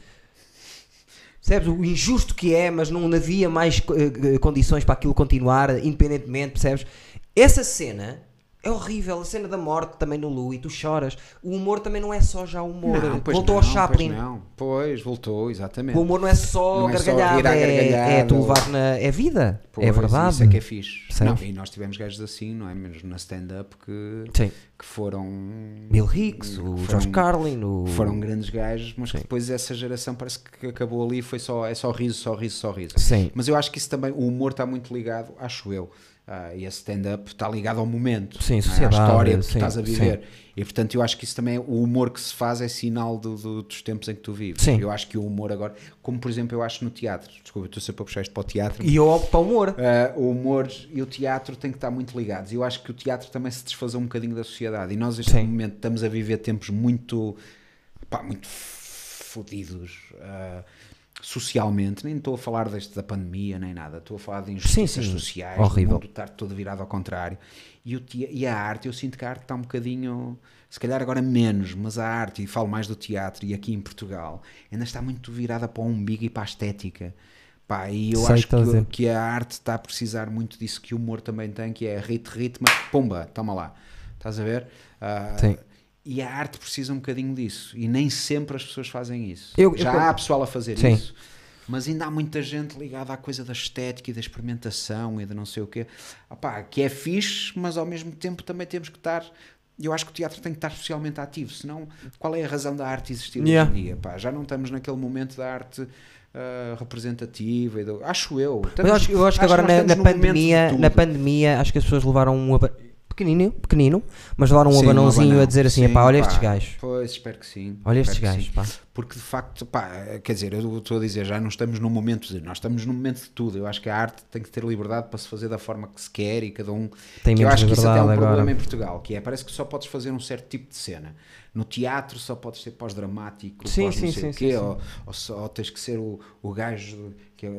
Percebes? O injusto que é, mas não havia mais eh, condições para aquilo continuar, independentemente, percebes? Essa cena é horrível, a cena da morte também no Louis, tu choras. O humor também não é só já humor. Não, Voltou não, ao Chaplin. Pois, não. pois voltou, exatamente. O humor não é só Não é só gargalhada, rir à é, é tu levar na. É vida. Pois, é verdade. Isso é que é fixe. Não, e nós tivemos gajos assim, não é? Mesmo na stand-up que, Sim. que foram. Bill Hicks, o foram- George Carlin, o. Foram grandes gajos, mas que depois essa geração parece que acabou ali foi só, é só riso, só riso, só riso. Sim. Mas eu acho que isso também, o humor está muito ligado, acho eu, ah, e a stand-up está ligado ao momento, Sim, é? sociedade, à história que tu sim, estás a viver. E portanto eu acho que isso também, o humor que se faz é sinal do- do- dos tempos em que tu vives. Sim. Eu acho que o humor agora, como por exemplo eu acho no teatro, desculpa, estou sempre a puxar isto para o teatro, E eu opto para o humor. Uh, o humor e o teatro têm que estar muito ligados. Eu acho que o teatro também se desfazou um bocadinho da sociedade. E nós, neste Sim. momento, estamos a viver tempos muito, pá, muito fodidos uh, socialmente. Nem estou a falar deste da pandemia, nem nada. Estou a falar de injustiças sim. sociais, Horrível. do mundo estar todo virado ao contrário. E, o e a arte, eu sinto que a arte está um bocadinho, se calhar agora menos, mas a arte, e falo mais do teatro, e aqui em Portugal, ainda está muito virada para o umbigo e para a estética. Pá, e eu Sei o acho que, que a arte está a precisar muito disso que o humor também tem, que é rit, ritmo, pumba, toma lá. Estás a ver? Sim. E a arte precisa um bocadinho disso. E nem sempre as pessoas fazem isso. Eu- eu Já quando- há pessoal a fazer Sim. isso. Mas ainda há muita gente ligada à coisa da estética e da experimentação e de não sei o quê. Opá, que é fixe, mas ao mesmo tempo também temos que estar. Eu acho que o teatro tem que estar socialmente ativo, senão qual é a razão da arte existir Yeah. hoje em dia? Pá, já não estamos naquele momento da arte ah, representativa. E do- acho eu. Mas eu Estamos- acho, eu acho que agora nós na, estamos na pandemia, na pandemia, acho que as pessoas levaram um pequenino, pequenino, mas levaram um abanãozinho abanão. a dizer assim, Sim, pá, olha pá, estes gajos. Pois, espero que sim. Olha estes gajos, pá. Porque de facto, pá, quer dizer, eu estou a dizer, já não estamos num momento de. Nós estamos num momento de tudo. Eu acho que a arte tem que ter liberdade para se fazer da forma que se quer e cada um. Tem que eu acho que isso até é um liberdade problema agora. em Portugal, que é parece que só podes fazer um certo tipo de cena. No teatro só podes ser pós-dramático, Sim, pós sim, sim, quê, sim. Ou, ou, só- ou tens que ser o, o gajo que é,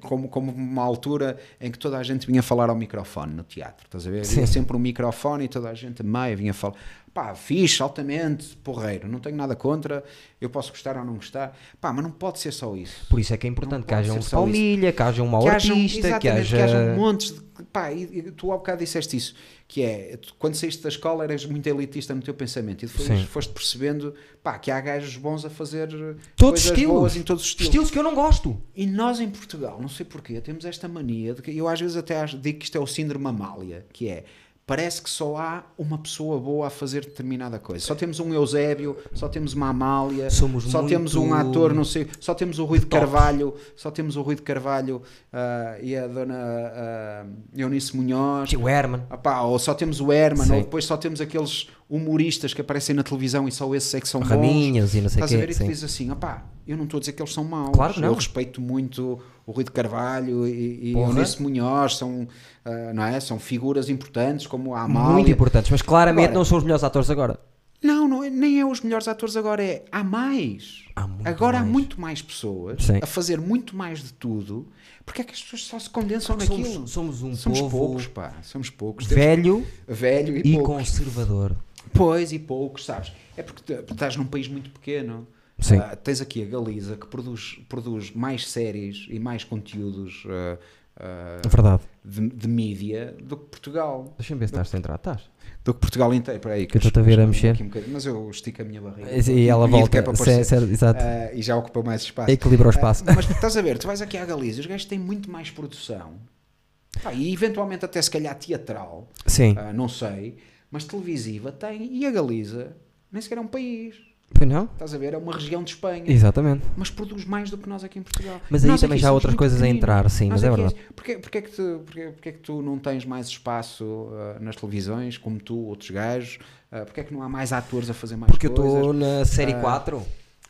como, como uma altura em que toda a gente vinha falar ao microfone no teatro, estás a ver? Havia sempre um microfone e toda a gente meia vinha falar. Pá, fixe, altamente, porreiro, não tenho nada contra, eu posso gostar ou não gostar. Pá, mas não pode ser só isso. Por isso é que é importante Não que haja um isso. palmilha, que haja um mau Que artista, que exatamente, haja... que hajam montes de. Pá, e, tu há bocado disseste isso, que é tu, quando saíste da escola eras muito elitista no teu pensamento e depois Sim. foste percebendo pá, que há gajos bons a fazer Todos coisas estilos. boas em todos os estilos. Estilos que eu não gosto. E nós em Portugal, não sei porquê, temos esta mania de que eu às vezes até digo que isto é o síndrome Amália, que é parece que só há uma pessoa boa a fazer determinada coisa. Só temos um Eusébio, só temos uma Amália, Somos só temos um ator, não sei, só temos o Rui de. Carvalho, só temos o Rui de Carvalho ah, e a dona ah, Eunice Munhoz. O Herman. Ah pá, ou só temos o Herman, Sim. ou depois só temos aqueles humoristas que aparecem na televisão e só esses é que são bons. Raminhos e não sei o Estás a ver quê. e tu dizes assim, opá, eu não estou a dizer que eles são maus. Claro que não. Eu respeito muito o Rui de Carvalho e, e. Eunice Munhoz, são, ah, não é? são figuras importantes como a Amália. Muito importantes, mas claramente Agora- não são os melhores atores agora. Não, não é- nem é os melhores atores agora, é há mais. Há agora há mais. muito mais pessoas Sim. a fazer muito mais de tudo. Porque é que as pessoas só se condensam naquilo? Somos, somos um Somos povo poucos, pá. Somos poucos. Temos- velho velho e, e conservador. Pois, e poucos, sabes? É porque estás num país muito pequeno. Sim. Ah, tens aqui a Galiza que produz, produz mais séries e mais conteúdos ah, ah, Verdade. de, de mídia do que Portugal. Deixa-me ver se estás centrado. Estás. Do que Portugal inteiro. Espera aí, Que eu estou-te a ver a mexer. um mas eu estico a minha barriga. E ela E volta. é Cer- aparecer. cer- exato. Ah, e já ocupa mais espaço. Equilibra o espaço. Ah, mas estás a ver, tu vais aqui à Galiza, os gajos têm muito mais produção. Pá, e eventualmente até se calhar teatral, Sim. ah, não sei, mas televisiva tem. E a Galiza nem sequer é um país. Pois não? Estás a ver? É uma região de Espanha. Exatamente. Mas produz mais do que nós aqui em Portugal. Mas aí Nós também aqui já há outras coisas a entrar, sim, Nós mas é verdade. Porquê, porquê, é que tu, porquê, porquê é que tu não tens mais espaço ah, nas televisões, como tu, outros gajos? Ah, porquê é que não há mais atores a fazer mais Porque eu coisas? estou na série Ah, 4.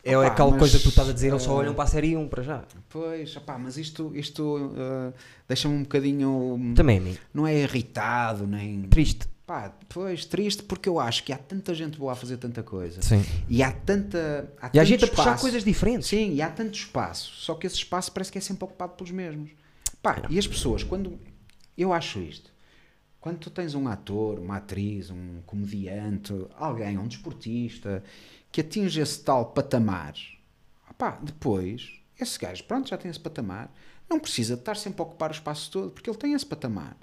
É aquela mas, coisa que tu estás a dizer, eles só olham para a série 1 para já. Pois, opá, mas isto, isto eh, deixa-me um bocadinho. Também a mim. Não é irritado, nem. Triste. Pá, pois, triste porque eu acho que há tanta gente boa a fazer tanta coisa. Sim. E há tanta. Há E a tanto gente a puxar espaço. coisas diferentes. Sim, e há tanto espaço. Só que esse espaço parece que é sempre ocupado pelos mesmos. Pá, e as pessoas, quando. Eu acho isto. Quando tu tens um ator, uma atriz, um comediante, alguém, um desportista, que atinge esse tal patamar, pá, depois, esse gajo, pronto, já tem esse patamar, não precisa de estar sempre a ocupar o espaço todo, porque ele tem esse patamar.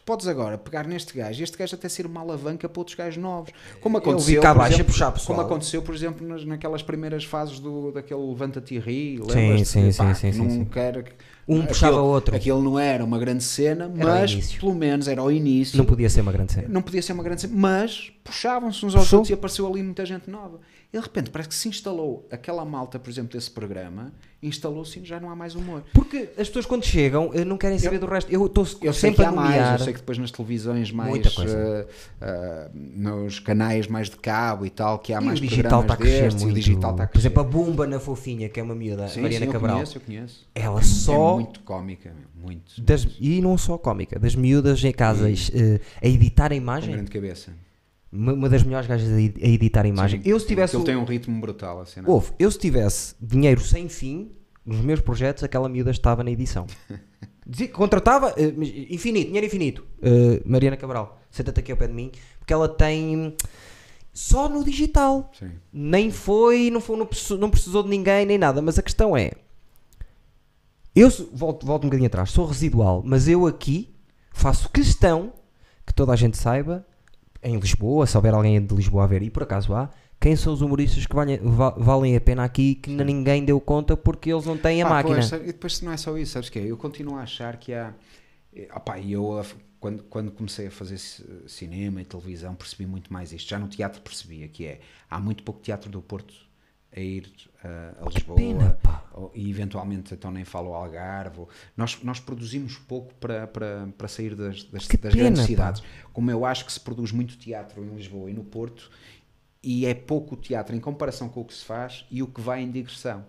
Tu podes agora pegar neste gajo e este gajo até ser uma alavanca para outros gajos novos. Como aconteceu, fica por abaixo a exemplo, puxar pessoal. como aconteceu, por exemplo, nas, naquelas primeiras fases do, daquele Levanta-te e ri, Sim, sim, Pá, sim, sim, não sim. quer- Um aquilo- puxava o outro. Aquilo não era uma grande cena, mas pelo menos era o início. Não podia ser uma grande cena. Não podia ser uma grande cena, mas puxavam-se uns aos Puxou. outros e apareceu ali muita gente nova. E de repente parece que se instalou aquela malta, por exemplo, desse programa, instalou-se e já não há mais humor. Porque as pessoas quando chegam eh, não querem saber do resto. Eu estou Eu sempre a há mais, nomear. eu sei que depois nas televisões mais, eh, eh, nos canais mais de cabo e tal, que há E mais o digital está a crescer destes, muito. o digital está a Por crescer. exemplo, a Bumba na Fofinha, que é uma miúda, sim, Mariana sim, eu Cabral. conheço, eu conheço. Ela só. É muito cómica, muito. das- e não só cómica, das miúdas em casa eh, a editar a Com imagem. grande cabeça. Uma, das melhores gajas a, ed- a editar a imagem. Sim, eu se tivesse. Ele tem um ritmo brutal, a cena. Ouve, eu se tivesse dinheiro sem fim nos meus projetos, aquela miúda estava na edição. Dizia contratava mas infinito, dinheiro infinito. Eh, Mariana Cabral, senta-te aqui ao pé de mim, porque ela tem só no digital. Sim. Nem foi, não, foi, não, precisou, não precisou de ninguém, nem nada. Mas a questão é: eu volto, volto um bocadinho atrás, sou residual, mas eu aqui faço questão que toda a gente saiba, em Lisboa, se houver alguém de Lisboa a ver, e por acaso há, quem são os humoristas que valem, va- valem a pena aqui que ninguém deu conta porque eles não têm a Pá, máquina. pois, e depois não é só isso, sabes que é? Eu continuo a achar que há. eh, opá, eu, quando, quando comecei a fazer ci- cinema e televisão, percebi muito mais isto. Já no teatro percebia que é. Há muito pouco teatro do Porto a ir ah, a Lisboa. pena, pá. ou- e eventualmente então nem falo ao Algarve. ou- Nós, nós produzimos pouco para, para, para sair das, das, das grandes pena, pá. cidades. Como eu acho que se produz muito teatro em Lisboa e no Porto, e é pouco teatro em comparação com o que se faz e o que vai em digressão.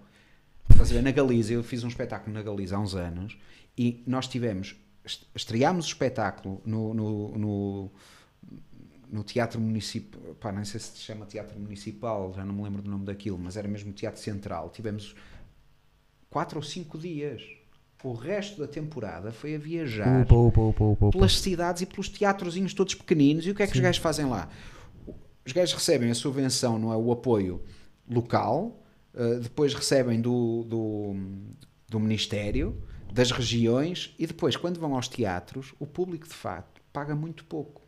Estás? Na Galiza, eu fiz um espetáculo na Galiza há uns anos e nós tivemos, est- estreámos o espetáculo no, no, no, no Teatro Municipal, pá, nem sei se se chama Teatro Municipal, já não me lembro do nome daquilo, mas era mesmo Teatro Central. Tivemos quatro ou cinco dias. O resto da temporada foi a viajar Upa, upa, upa, pelas cidades e pelos teatrozinhos todos pequeninos. E o que é que os gajos fazem lá? Os gajos recebem a subvenção, não é? O apoio local, eh, depois recebem do, do, do Ministério, das regiões, e depois, quando vão aos teatros, o público de facto paga muito pouco.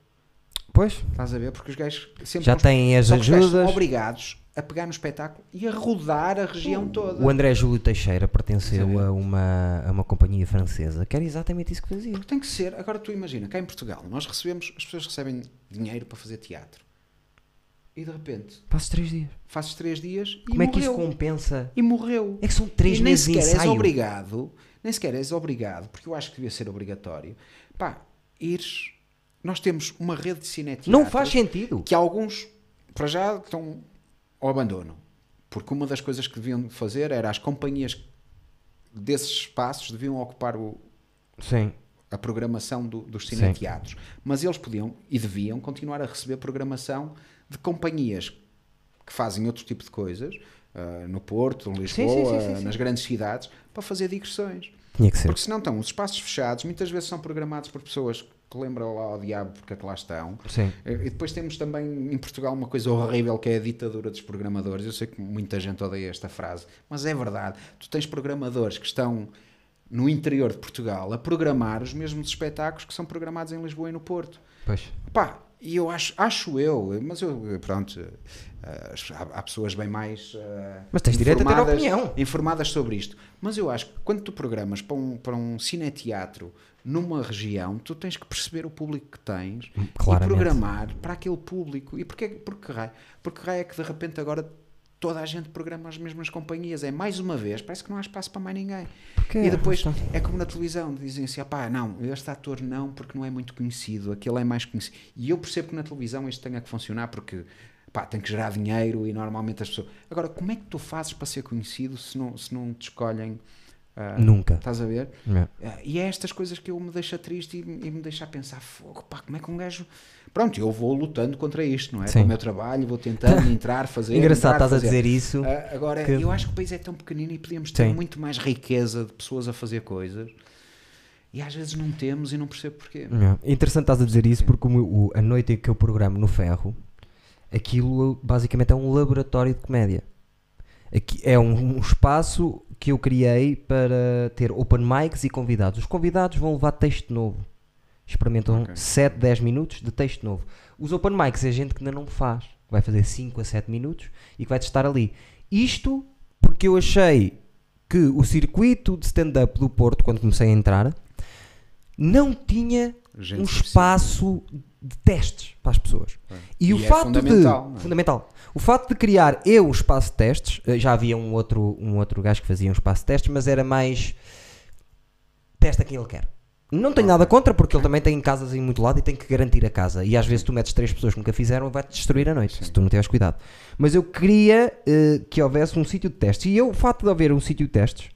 Pois, Estás a ver? Porque os gajos sempre já têm as ajudas. obrigados a pegar no espetáculo e a rodar a região toda. O André Júlio Teixeira pertenceu a uma, a uma companhia francesa que era exatamente isso que fazia. Porque tem que ser. Agora tu imagina, cá em Portugal, nós recebemos, as pessoas recebem dinheiro para fazer teatro. E de repente, Passo três dias. fazes três dias e Como é que isso compensa? E morreu. É que são três e nem meses de sequer és ensaio. obrigado, nem sequer és obrigado, porque eu acho que devia ser obrigatório, pá, ires. Nós temos uma rede de cineteatros Não faz sentido. que alguns, para já, estão ao abandono. Porque uma das coisas que deviam fazer era as companhias desses espaços deviam ocupar o, Sim. a programação do- dos Sim. cineteatros. Mas eles podiam e deviam continuar a receber programação de companhias que fazem outro tipo de coisas, ah, no Porto, em Lisboa, sim, sim, nas grandes cidades, para fazer digressões. Tinha que ser. Porque senão estão os espaços fechados, muitas vezes são programados por pessoas que lembram lá ao diabo porque é que lá estão. Sim. E depois temos também em Portugal uma coisa horrível que é a ditadura dos programadores. Eu sei que muita gente odeia esta frase, mas é verdade. Tu tens programadores que estão no interior de Portugal a programar os mesmos espetáculos que são programados em Lisboa e no Porto. Pois. Pá, e eu acho, acho eu, mas eu, pronto, eh, há, há pessoas bem mais eh, Mas tens direito a ter informadas- opinião. informadas sobre isto. Mas eu acho que quando tu programas para um, para um cineteatro numa região, tu tens que perceber o público que tens e Claramente. programar para aquele público. E porquê, porque raio? Porque raio é que de repente agora toda a gente programa as mesmas companhias. É mais uma vez, parece que não há espaço para mais ninguém. Porque E depois está- é como na televisão, dizem assim, pá, não, este ator não, porque não é muito conhecido, aquele é mais conhecido. E eu percebo que na televisão isto tenha que funcionar porque, pá, tem que gerar dinheiro e normalmente as pessoas. Agora, como é que tu fazes para ser conhecido se não, se não te escolhem? Ah, Nunca. Estás a ver? É. Ah, e é estas coisas que eu me deixa triste e, e me deixa a pensar, fogo, pá, como é que um gajo. Pronto, eu vou lutando contra isto, não é? Sim. Com o meu trabalho, vou tentando entrar, fazer. Engraçado, entrar, estás a fazer. dizer isso. Ah, agora, que- eu acho que o país é tão pequenino e podíamos ter Sim. muito mais riqueza de pessoas a fazer coisas e às vezes não temos e não percebo porquê. É. Interessante estás a dizer isso porque o o- a noite em que eu programo no ferro, aquilo basicamente é um laboratório de comédia. Aqui é um, um espaço que eu criei para ter open mics e convidados. Os convidados vão levar texto novo. Experimentam Ok. 7, 10 minutos de texto novo. Os open mics é gente que ainda não faz. Vai fazer 5 a 7 minutos e que vai testar ali. Isto porque eu achei que o circuito de stand-up do Porto, quando comecei a entrar, não tinha Gente um espaço de testes para as pessoas. E, E o é fato fundamental, de é? fundamental. O facto de criar eu um espaço de testes, eh, já havia um outro um outro gajo que fazia um espaço de testes, mas era mais testa quem ele quer. Não tenho nada contra porque ele também tem casas em muito lado e tem que garantir a casa. E às vezes tu metes três pessoas que nunca fizeram e vai-te destruir a noite, se tu não tiveres cuidado. Mas eu queria eh, que houvesse um sítio de testes. E eu, o facto de haver um sítio de testes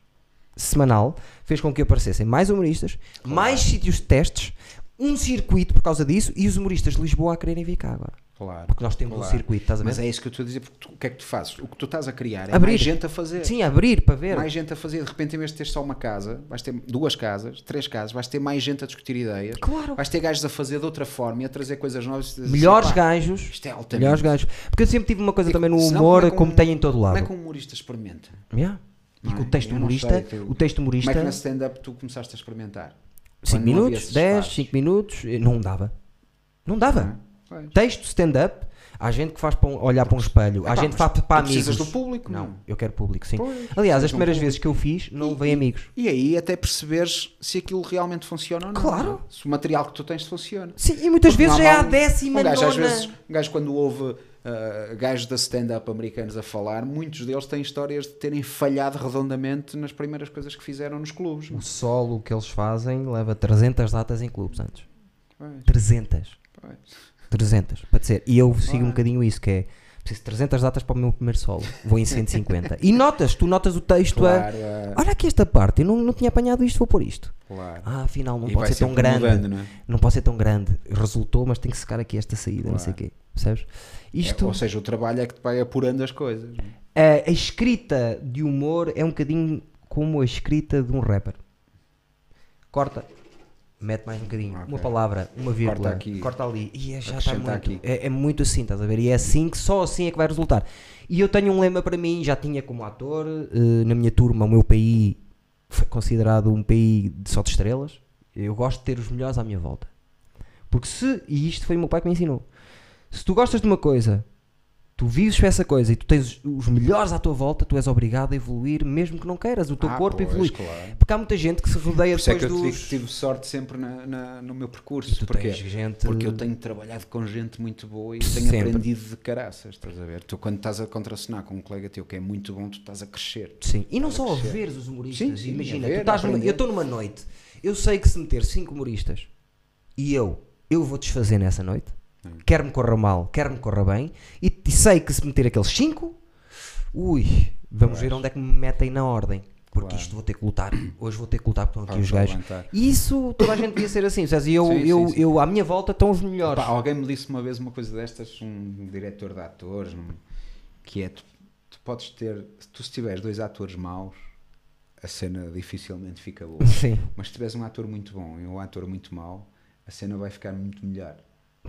semanal fez com que aparecessem mais humoristas, mais sítios de testes, um circuito por causa disso e os humoristas de Lisboa a quererem vir cá agora. Claro. Porque nós temos um claro. circuito, estás a ver? Mas é isso que eu estou a dizer, porque tu- o que é que tu fazes? O que tu estás a criar é Abrir. mais gente a fazer. Sim, abrir para ver. Mais gente a fazer, de repente, em vez de ter só uma casa, vais ter duas casas, três casas, vais ter mais gente a discutir ideias, Claro. vais ter gajos a fazer de outra forma e a trazer coisas novas. e dizer, Melhores "Pá, gajos. Isto é altamente. Melhores gajos. Porque eu sempre tive uma coisa E também no humor, como é como um- tem em todo lado. Como é que um humorista experimenta? Yeah. E Não com é? o texto humorista, sei, tu- o texto Como humorista, é que na stand-up tu começaste a experimentar? 5 Quando não havia minutos, esses 10, espaços? 5 minutos, eh, não dava. Não dava. Não é? Texto, stand-up, há gente que faz para um- olhar para um espelho, há Epá, gente que faz para precisas amigos. do público, Não, eu quero público, sim. Pois, Aliás, precisas as um primeiras vezes que eu fiz, não levei amigos. E aí até perceberes se aquilo realmente funciona ou não. Claro. não é? Se o material que tu tens funciona. Sim, e muitas Porque vezes é normal- décima um gajo, às nona. vezes, um gajo quando ouve uh, gajos da stand-up americanos a falar, muitos deles têm histórias de terem falhado redondamente nas primeiras coisas que fizeram nos clubes. O solo que eles fazem leva 300 datas em clubes antes. Pois, 300. pois. 300, para dizer. E eu sigo um Claro. bocadinho isso, que é preciso de 300 datas para o meu primeiro solo. Vou em 150. e notas, tu notas o texto Claro, a. é, Olha aqui esta parte, eu não, não tinha apanhado isto, vou pôr isto. claro. Ah, afinal, não E pode ser tão grande. mudando, não é? Não pode ser tão grande. Resultou, mas tem que secar aqui esta saída, não sei o Claro. quê. Percebes? É, Isto. ou seja, o trabalho é que te vai apurando as coisas. é? a, a escrita de humor é um bocadinho como a escrita de um rapper. Corta. Mete mais um bocadinho. Ok. Uma palavra, uma vírgula. aqui. Corta ali. E é, já está muito. aqui. É, é muito assim, estás a ver? E é assim que só assim é que vai resultar. E eu tenho um lema para mim, já tinha como ator, eh, na minha turma, o meu PI foi considerado um PI de só de estrelas. Eu gosto de ter os melhores à minha volta. Porque se, e isto foi o meu pai que me ensinou, se tu gostas de uma coisa, tu vives essa coisa e tu tens os melhores à tua volta, tu és obrigado a evoluir, mesmo que não queiras, o teu Ah, corpo pois, evolui. claro. Porque há muita gente que se rodeia Por é depois que eu te digo que tive sorte sempre na- na- no meu percurso. E tens gente- Porque eu tenho trabalhado com gente muito boa e tenho Sempre. aprendido de caraças, estás a ver? Tu quando estás a contracenar com um colega teu que é muito bom, tu estás a crescer. Sim, e não só a veres os humoristas. Sim, Imagina, ver, tu estás numa- eu estou numa noite, eu sei que se meter cinco humoristas e eu, eu vou desfazer nessa noite, quer me corra mal, quer me corra bem, e, e sei que se meter aqueles cinco, ui, vamos ver onde é que me metem na ordem. Porque Claro. isto vou ter que lutar. Hoje vou ter que lutar porque estão aqui os gajos. E isso toda a gente devia ser assim. E eu, Sim, eu, sim. eu, à minha volta estão os melhores. Pá, alguém me disse uma vez uma coisa destas, um diretor de atores, um- que é tu, tu podes ter, se tu se tiveres dois atores maus, a cena dificilmente fica boa. Sim, Mas se tiveres um ator muito bom e um ator muito mau, a cena vai ficar muito melhor.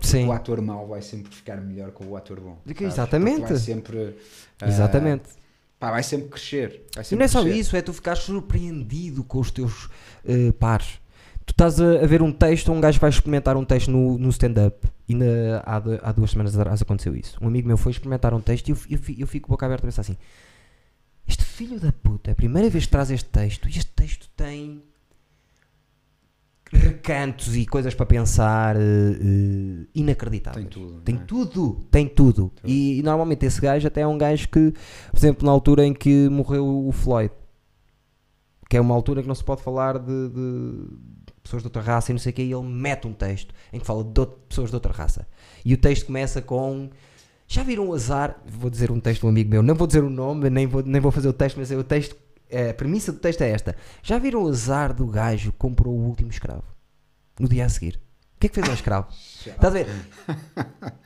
Sim. O ator mau vai sempre ficar melhor que o ator bom. Sabes? exatamente. Porque Vai sempre. ah, Exatamente. pá, vai sempre crescer. Vai E sempre não é só crescer. isso, é tu ficares surpreendido com os teus eh, pares. Tu estás a, a ver um texto, um gajo vai experimentar um texto no, no stand-up. E na- há, há duas semanas atrás aconteceu isso. Um amigo meu foi experimentar um texto e eu, eu, eu fico boca aberta a pensar assim: Este filho da puta, é a primeira vez que traz este texto e este texto tem recantos e coisas para pensar eh, eh, inacreditáveis. Tem tudo, Tem é? tudo, tem tudo. E, e normalmente esse gajo até é um gajo que, por exemplo, na altura em que morreu o Floyd, que é uma altura que não se pode falar de, de pessoas de outra raça e não sei o que, e ele mete um texto em que fala de outra- pessoas de outra raça. E o texto começa com Já viram o azar? Vou dizer um texto de um amigo meu, não vou dizer o nome, nem vou, nem vou fazer o texto, mas é o texto. A premissa do texto é esta: Já viram o azar do gajo que comprou o último escravo? No dia a seguir. O que é que fez ao escravo? Estás a ver?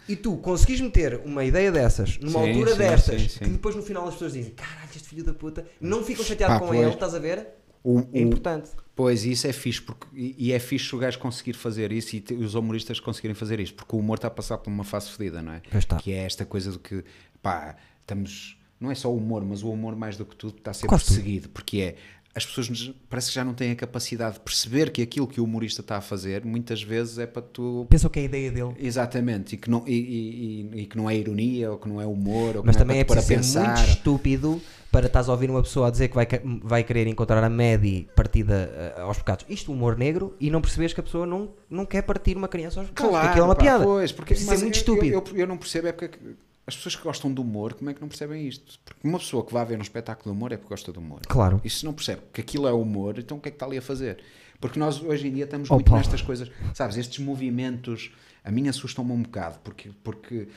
E tu conseguis meter uma ideia dessas numa Sim, altura sim, destas sim, que depois no final as pessoas dizem caralho, este filho da puta, não ficam chateados com pois. ele, estás a ver? O- É o- importante. Pois, isso é fixe, porque, e, é fixe o gajo conseguir fazer isso e te- os humoristas conseguirem fazer isto, porque o humor está a passar por uma fase fedida, não é? Que é esta coisa do que, pá, estamos, não é só o humor, mas o humor mais do que tudo está a ser perseguido, porque é, as pessoas parece que já não têm a capacidade de perceber que aquilo que o humorista está a fazer, muitas vezes é para tu... Pensam que é a ideia dele. Exatamente, e que, não, e, e- e- que não é ironia, ou que não é humor, ou Mas não também é para te pôr preciso a ser pensar. muito estúpido para estás a ouvir uma pessoa a dizer que vai, vai querer encontrar a Maddie partida eh, aos pecados. Isto humor negro e não percebes que a pessoa não, não quer partir uma criança aos pecados. porque aquilo é uma pá, piada. Pois, porque, Precisa mas ser muito eu- estúpido. Eu, eu, eu não percebo é porque é que as pessoas que gostam de humor, como é que não percebem isto? Porque uma pessoa que vai ver um espetáculo de humor é porque gosta de humor. Claro. E se não percebe que aquilo é humor, então o que é que está ali a fazer? Porque nós hoje em dia estamos Oh, muito nestas coisas, sabes, estes movimentos, a mim assustam-me um bocado, porque, porque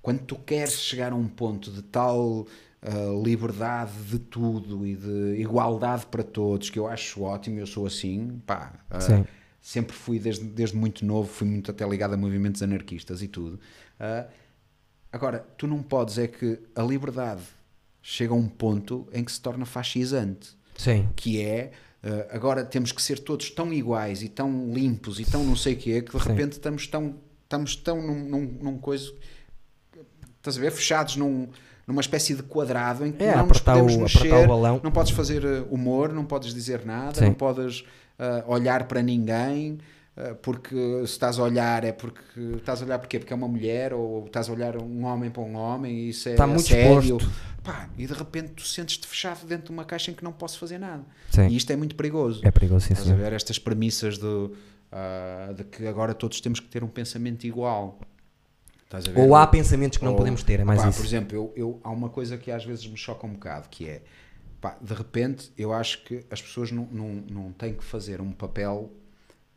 quando tu queres chegar a um ponto de tal ah, liberdade de tudo e de igualdade para todos, que eu acho ótimo, eu sou assim, pá, Sim. sempre fui desde, desde muito novo, fui muito até ligado a movimentos anarquistas e tudo. Ah, agora, tu não podes é que a liberdade chega a um ponto em que se torna fascisante Sim. que é eh, agora temos que ser todos tão iguais e tão limpos e tão não sei o quê, que de Sim. repente estamos tão, estamos tão num, num, num coisa, estás a ver, fechados num, numa espécie de quadrado em que É, não nos podemos o- mexer, não podes fazer eh, humor, não podes dizer nada, Sim. não podes eh, olhar para ninguém, porque se estás a olhar é porque estás a olhar porquê? Porque é uma mulher ou estás a olhar um homem para um homem e isso é Está muito exposto. Pá, e de repente tu sentes-te fechado dentro de uma caixa em que não posso fazer nada. Sim. E isto é muito perigoso. É perigoso, sim, Estás a senhor. ver estas premissas do, ah, de que agora todos temos que ter um pensamento igual. Estás a ver? Ou há pensamentos que não Ou- podemos ter, é mais pá, isso. Por exemplo, eu, eu- há uma coisa que às vezes me choca um bocado, que é, pá, de repente, eu acho que as pessoas não, não, não têm que fazer um papel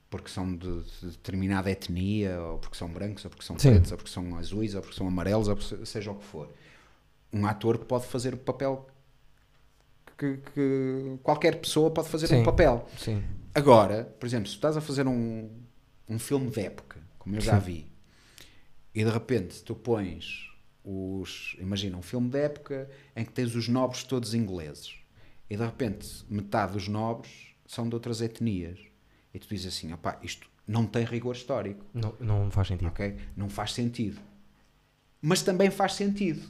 porque são de, de determinada etnia, ou porque são brancos, ou porque são Sim. pretos, ou porque são azuis, ou porque são amarelos, ou porque seja o que for. Um ator pode fazer o papel que, que qualquer pessoa pode fazer Sim. um papel. Sim. Agora, por exemplo, se estás a fazer um, um filme de época, como eu já vi, e de repente tu pões os. Imagina, um filme de época em que tens os nobres todos ingleses, e de repente metade dos nobres são de outras etnias, e tu dizes assim: opá, isto não tem rigor histórico, Não, não faz sentido. ok? Não faz sentido. Mas também faz sentido.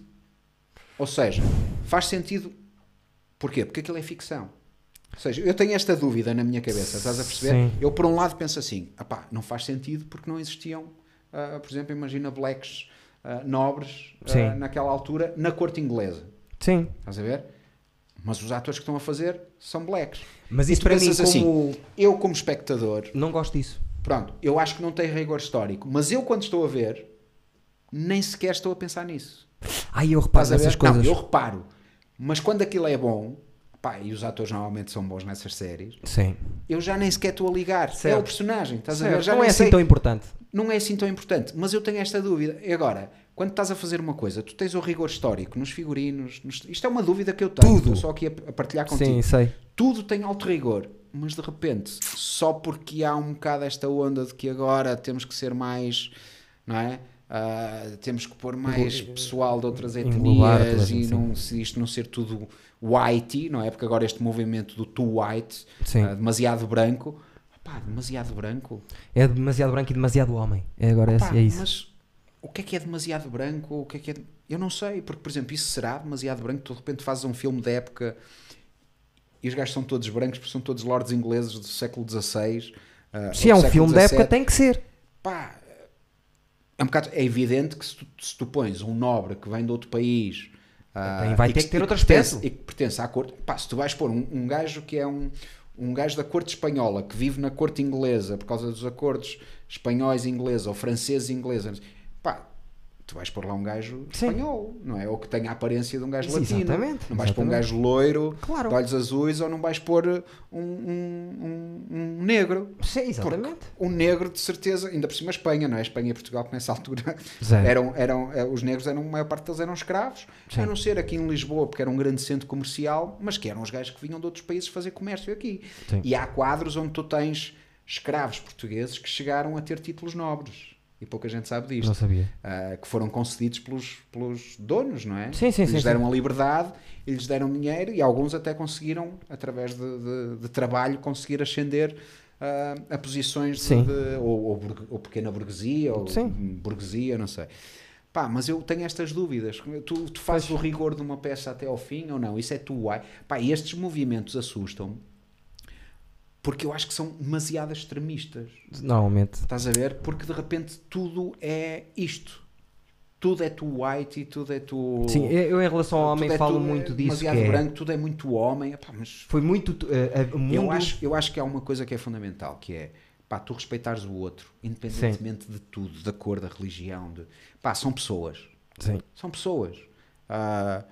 Ou seja, faz sentido. Porquê? Porque aquilo é ficção. Ou seja, eu tenho esta dúvida na minha cabeça, estás a perceber? Sim. Eu, por um lado, penso assim: apá, não faz sentido porque não existiam, ah, por exemplo, imagina blacks ah, nobres Sim. naquela altura na corte inglesa. Sim. Estás a ver? Mas os atores que estão a fazer são blacks. Mas isso para mim, assim, como. eu, como espectador, Não gosto disso. Pronto, eu acho que não tem rigor histórico, mas eu quando estou a ver, nem sequer estou a pensar nisso. Ai, eu reparo a nessas coisas. Não, eu reparo. Mas quando aquilo é bom, pá, e os atores normalmente são bons nessas séries, Sim. eu já nem sequer estou a ligar. É Certo. o personagem, estás a Certo, ver? Já não é assim sei- tão importante. não é assim tão importante, mas eu tenho esta dúvida. E agora, quando estás a fazer uma coisa, tu tens o rigor histórico nos figurinos, nos- isto é uma dúvida que eu tenho, Tudo. estou só aqui a, partilhar contigo Sim, sei. tudo tem alto rigor, mas de repente, só porque há um bocado esta onda de que agora temos que ser mais, não é? Ah, temos que pôr mais pessoal de outras etnias e não, se isto não ser tudo white, não é? Porque agora este movimento do too white, ah, demasiado branco, pá, demasiado branco, É demasiado branco e demasiado homem. É agora é, Pá, é isso. O que é que é demasiado branco? O que é que é... Eu não sei, porque, por exemplo, isso será demasiado branco? Tu de repente fazes um filme da época e os gajos são todos brancos, porque são todos lords ingleses do século XVI. ah, Se é um filme da época, XVII. tem que ser. Pá, é um bocado... É evidente que se tu, se tu pões um nobre que vem de outro país... Tem- vai ter que ter e outro pertence- aspecto. E que pertence à corte... Pá, se tu vais pôr um, um gajo que é um... Um gajo da corte espanhola que vive na corte inglesa por causa dos acordos espanhóis e ingleses ou franceses e ingleses, pá, tu vais pôr lá um gajo Sim. espanhol, não é? Ou que tenha a aparência de um gajo Sim, latino. exatamente, Não vais pôr um exatamente. gajo loiro, Claro. de olhos azuis, ou não vais pôr um, um, um- negro. Sim, exatamente. Um negro, de certeza, ainda por cima Espanha, não é? Espanha e Portugal, que nessa altura eram, eram, eh, os negros eram, a maior parte deles eram escravos, Sim. a não ser aqui em Lisboa, porque era um grande centro comercial, mas que eram os gajos que vinham de outros países fazer comércio aqui. Sim. E há quadros onde tu tens escravos portugueses que chegaram a ter títulos nobres. E pouca gente sabe disto. Não sabia. Ah, que foram concedidos pelos, pelos donos, não é? Sim, sim, sim, deram a liberdade, e lhes deram dinheiro e alguns até conseguiram, através de, de- de trabalho, conseguir ascender ah, a posições de, Sim. de- ou, ou ou pequena burguesia ou Sim. burguesia, não sei. Pá, mas eu tenho estas dúvidas. Tu, tu fazes o rigor de uma peça até ao fim ou não? Isso é tu. Pá, estes movimentos assustam-me porque eu acho que são demasiado extremistas. Normalmente. Estás a ver? Porque de repente tudo é isto. Tudo é tu white e tudo é tu. Sim, eu em relação ao homem tudo é falo tu- muito é disso. Demasiado é, branco, tudo é muito homem. Epá, mas foi muito. eh, o mundo, eu, acho, eu acho que há uma coisa que é fundamental, que é pá, tu respeitares o outro, independentemente de tudo, da cor, da religião. De... Pá, são pessoas. Sim. São pessoas. Ah,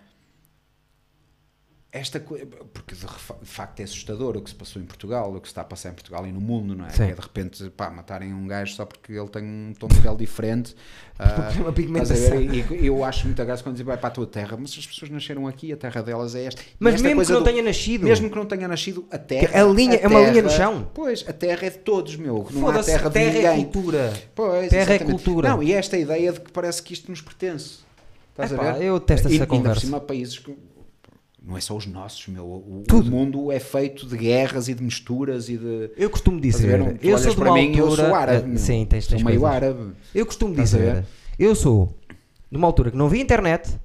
esta coisa, porque de, de facto é assustador o que se passou em Portugal, o que se está a passar em Portugal e no mundo, não é? Sim. É de repente pá, matarem um gajo só porque ele tem um tom de pele diferente. Ah, Uma a pigmentação. E, e eu acho muita graça quando dizem vai para a tua terra, mas as pessoas nasceram aqui, a terra delas é esta. Mas esta mesmo que não do- tenha nascido. mesmo que não tenha nascido, a terra. a linha- é uma linha no terra- chão. Pois, a terra é de todos, meu. Não há Foda-se, terra de terra é ninguém. cultura. Pois, Terra é exatamente. cultura. Não, e esta ideia de que parece que isto nos pertence. Estás Epá, a ver? eu detesto e, essa ainda por conversa. cima, países que. Não é só os nossos, meu. O, o Tudo. mundo é feito de guerras e de misturas e de. Eu costumo dizer, eu sou de para uma mim, eu altura, sou árabe. meu. sim, tens, sou tens meio coisas. árabe. Eu costumo Estás dizer, eu sou de uma altura que não havia internet,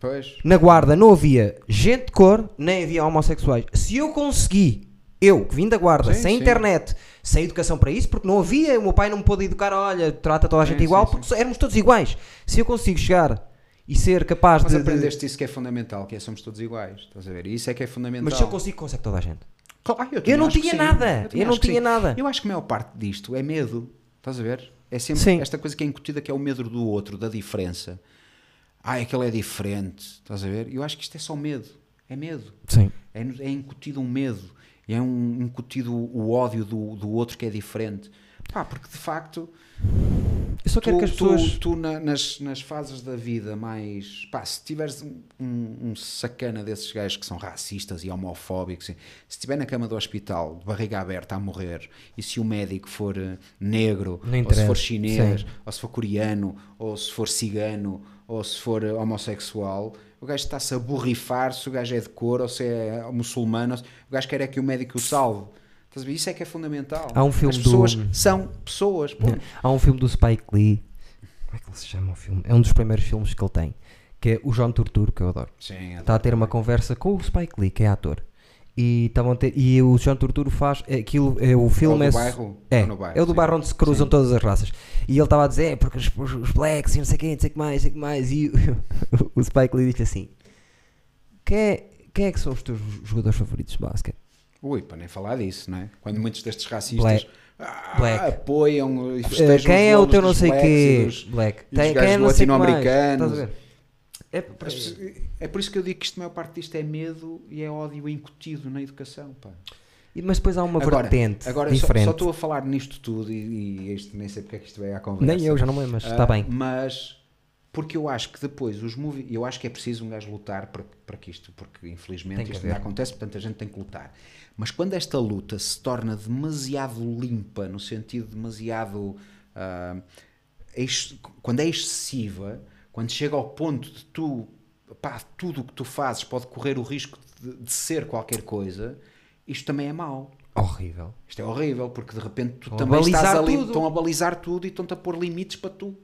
Pois. na guarda não havia gente de cor, nem havia homossexuais. Se eu consegui, eu que vim da guarda, Sim, sem sim. internet, sem educação para isso, porque não havia, o meu pai não me pôde educar, olha, trata toda a Sim, gente igual, sim, porque éramos todos iguais. Se eu consigo chegar e ser capaz Mas de, de- aprendeste isso que é fundamental, que é somos todos iguais. Estás a ver? E Isso é que é fundamental. Mas se eu consigo, consegue toda a gente. Claro, eu, Eu não tinha nada, também eu não tinha nada. Eu acho que a maior parte disto é medo. Estás a ver? É sempre Sim. esta coisa que é incutida que é o medo do outro, da diferença. Ai, aquele é diferente. Estás a ver? Eu acho que isto é só medo. É medo. Sim. É, é incutido um medo. É um, incutido o ódio do, do outro que é diferente. Pá, porque de facto Eu só quero tu, que as tu- pessoas. tu na- nas, nas fases da vida mais. Pá, se tiveres um, um- um sacana desses gajos que são racistas e homofóbicos, se estiver na cama do hospital, de barriga aberta a morrer, e se o médico for eh, negro, ou se for chinês, sim. ou se for coreano, ou se for cigano, ou se for eh, homossexual, o gajo está-se a borrifar se o gajo é de cor ou se é muçulmano. O gajo quer é que o médico o salve. Estás? Isso é que é fundamental. Há um filme As pessoas do- são pessoas. ponto. Há um filme do Spike Lee. Como é que ele se chama o filme? É um dos primeiros filmes que ele tem. Que é o João Turturro, que eu adoro. Sim, Está a ter uma conversa com o Spike Lee, que é ator. E, estavam a ter, e o João Turturro faz é aquilo, é, o filme É é, o do bairro? é, bairro, é o do sim. bairro onde se cruzam Sim. todas as raças. E ele estava a dizer, é porque os, os- blacks e não sei o que, não sei que mais, não sei que mais. E o, o Spike Lee disse assim: quem é, quem é que são os teus jogadores favoritos de basquete? Ui, para nem falar disso, não é? Quando muitos destes racistas ah, apoiam e Eh, festejam quem os é o teu não dos sei quê? dos- Black. e dos Tem- quem gajos é não sei latino-americanos. É, É por isso que eu digo que isto, a maior parte disto é medo e é ódio incutido na educação. Pá. E- Mas depois há uma Agora, vertente agora só- diferente. só estou a falar nisto tudo e, e isto nem sei porque é que isto veio à conversa. Nem eu, já não me lembro, mas está Ah, bem. Mas porque eu acho que depois os movimentos. Eu acho que é preciso um gajo lutar para, para que isto, porque infelizmente isto ainda acontece, portanto a gente tem que lutar. Mas quando esta luta se torna demasiado limpa, no sentido demasiado. ah, ex- quando é excessiva, quando chega ao ponto de tu. Pá, tudo o que tu fazes pode correr o risco de, de ser qualquer coisa, isto também é mau. Horrível. Isto é horrível, porque de repente tu Estão também estás ali, tudo. estão a balizar tudo e estão-te a pôr limites para tu.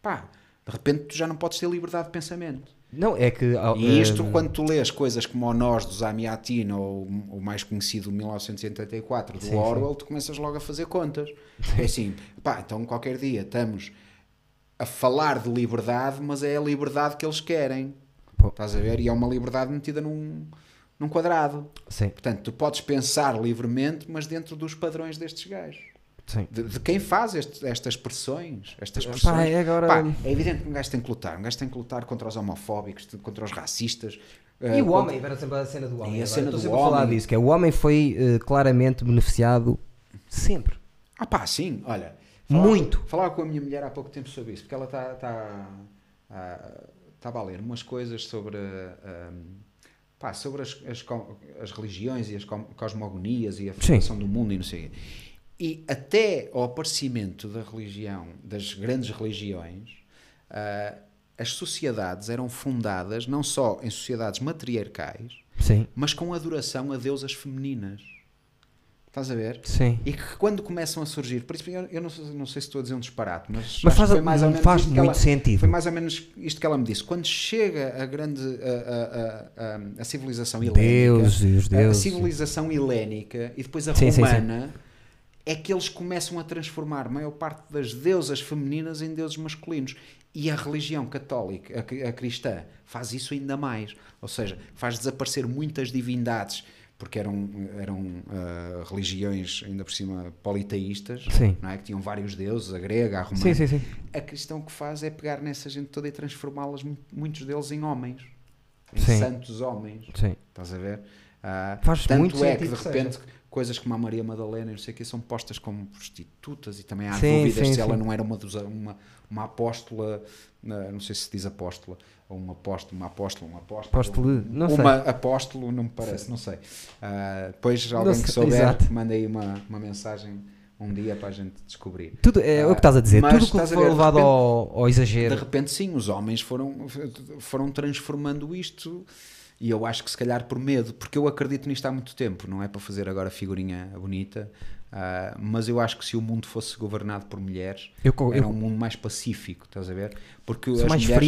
Pá, de repente tu já não podes ter liberdade de pensamento. Não, é que. E isto, eh, quando tu lês coisas como o Nós do Zamiatin ou o mais conhecido 1984 do Sim, sim. Orwell, tu começas logo a fazer contas. É assim, pá, então qualquer dia estamos a falar de liberdade, mas é a liberdade que eles querem. Pô. Estás a ver? E é uma liberdade metida num, num quadrado. Sim, Portanto, tu podes pensar livremente, mas dentro dos padrões destes gajos. Sim. De, de quem faz este- estas pressões, estas Pá, pressões. é agora- Pá, é evidente que um gajo tem que lutar, um gajo tem que lutar contra os homofóbicos, contra os racistas. E eh, o contra- homem, era sempre a cena do homem. E a agora. cena Estou do sempre a falar homem. disso, que é o homem foi eh, claramente beneficiado sempre. Ah pá, sim, olha. Muito. Falava com a minha mulher há pouco tempo sobre isso, porque ela está tá, ah, estava a ler umas coisas sobre, ah, pá, sobre as, as, as religiões e as cosmogonias e a formação do mundo e não sei o quê. E até ao aparecimento da religião, das grandes religiões, ah, as sociedades eram fundadas não só em sociedades matriarcais, Sim. mas com adoração a deusas femininas. Estás a ver? Sim. E que quando começam a surgir, por isso eu, eu não, sei, não sei se estou a dizer um disparate, mas, Mas faz, mais ou menos faz muito ela- sentido. Foi mais ou menos isto que ela me disse. Quando chega a grande a, a- a- a- civilização helénica, Deuses e os a civilização helénica e depois a Sim, sim, sim. É que eles começam a transformar a maior parte das deusas femininas em deuses masculinos. E a religião católica, a, a cristã, faz isso ainda mais. Ou seja, faz desaparecer muitas divindades, porque eram, eram ah, religiões, ainda por cima, politeístas, Sim. não é? que tinham vários deuses, a grega, a romana. Sim, sim, sim. A cristã o que faz é pegar nessa gente toda e transformá-las, mu- muitos deles, em homens. Em Sim. santos homens. Sim. Estás a ver? Ah, Faz tanto muito é que de repente coisas como a Maria Madalena e não sei o que são postas como prostitutas e também há Sim, dúvidas sim, se ela sim. não era uma, uma, uma apóstola, ah, não sei se diz apóstola, ou um apóstolo, uma apóstola, um apóstolo. Apóstolo, não sei. uma apóstolo, não me parece, não sei. Ah, depois alguém sei, que souber, exato. manda aí uma, uma mensagem um dia para a gente descobrir. Tudo, é o que estás a dizer. mas Tudo que foi ver, de levado repente- ao, ao De exagero. repente, sim, os homens foram, foram transformando isto e eu acho que se calhar por medo, porque eu acredito nisto há muito tempo, não é para fazer agora figurinha bonita, ah, mas eu acho que se o mundo fosse governado por mulheres, Eu, co- era eu, um mundo mais pacífico, estás a ver? Porque são as mais mulheres,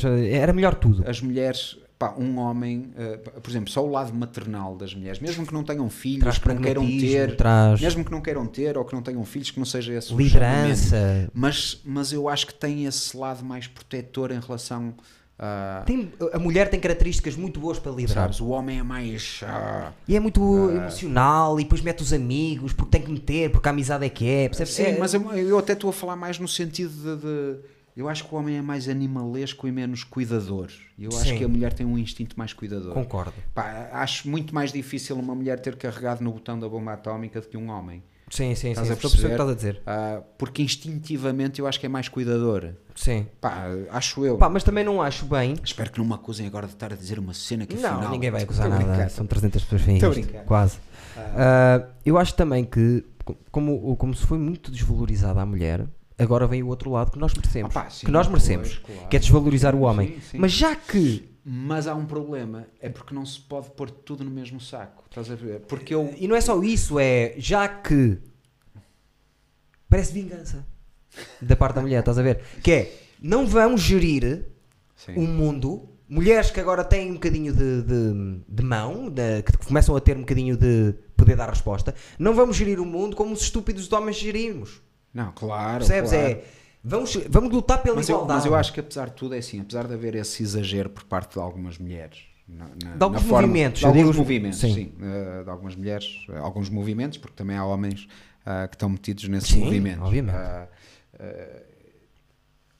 frias, eh, era melhor tudo. as mulheres, pá, um homem, eh, por exemplo, só o lado maternal das mulheres, mesmo que não tenham filhos, Traz que não queiram ter, traz mesmo que não queiram ter ou que não tenham filhos, que não seja esse liderança. Mas, mas eu acho que tem esse lado mais protetor em relação a. Tem- a mulher tem características muito boas para liderar. Sabes, o homem é mais. ah, E é muito emocional e depois mete os amigos porque tem que meter, porque a amizade é que é. percebes? sim, É- mas eu, eu até estou a falar mais no sentido de, de- Eu acho que o homem é mais animalesco e menos cuidador. Eu acho Sim. que a mulher tem um instinto mais cuidador. Concordo. Pá, acho muito mais difícil uma mulher ter carregado no botão da bomba atómica do que um homem. Sim, sim, sim. Estás a Estou a perceber que perceber? estás a dizer. Ah, porque instintivamente eu acho que é mais cuidador. Sim. Pá, acho eu. Pá, mas também não acho bem. Espero que não me acusem agora de estar a dizer uma cena que Não, afinal... ninguém vai acusar Estou a nada. São 300 pessoas que Estou a brincar. Quase. Ah, eu acho também que, co- como, como se foi muito desvalorizada a mulher, agora vem o outro lado que nós merecemos. Ah pá, sim, que nós merecemos. pois, claro. Que é desvalorizar o Sim, homem. sim, sim. Mas já que. Mas há um problema, é porque não se pode pôr tudo no mesmo saco. Estás a ver? Porque eu. E não é só isso, é já que. Parece vingança da parte da mulher, estás a ver? Que é. Não vão gerir Sim. um mundo. Mulheres que agora têm um bocadinho de, de, de mão, de- que começam a ter um bocadinho de poder dar resposta. Não vamos gerir o mundo como os estúpidos homens gerimos. Não, claro. Percebes? claro. É. Vamos, vamos lutar pela Mas eu, igualdade. mas eu acho que apesar de tudo é assim, apesar de haver esse exagero por parte de algumas mulheres, na, na- De alguns forma- movimentos, de eu alguns movimentos, sim. sim, eh, de algumas mulheres, eh, alguns movimentos, porque também há homens ah, que estão metidos nesses Sim, movimentos. obviamente. Eh,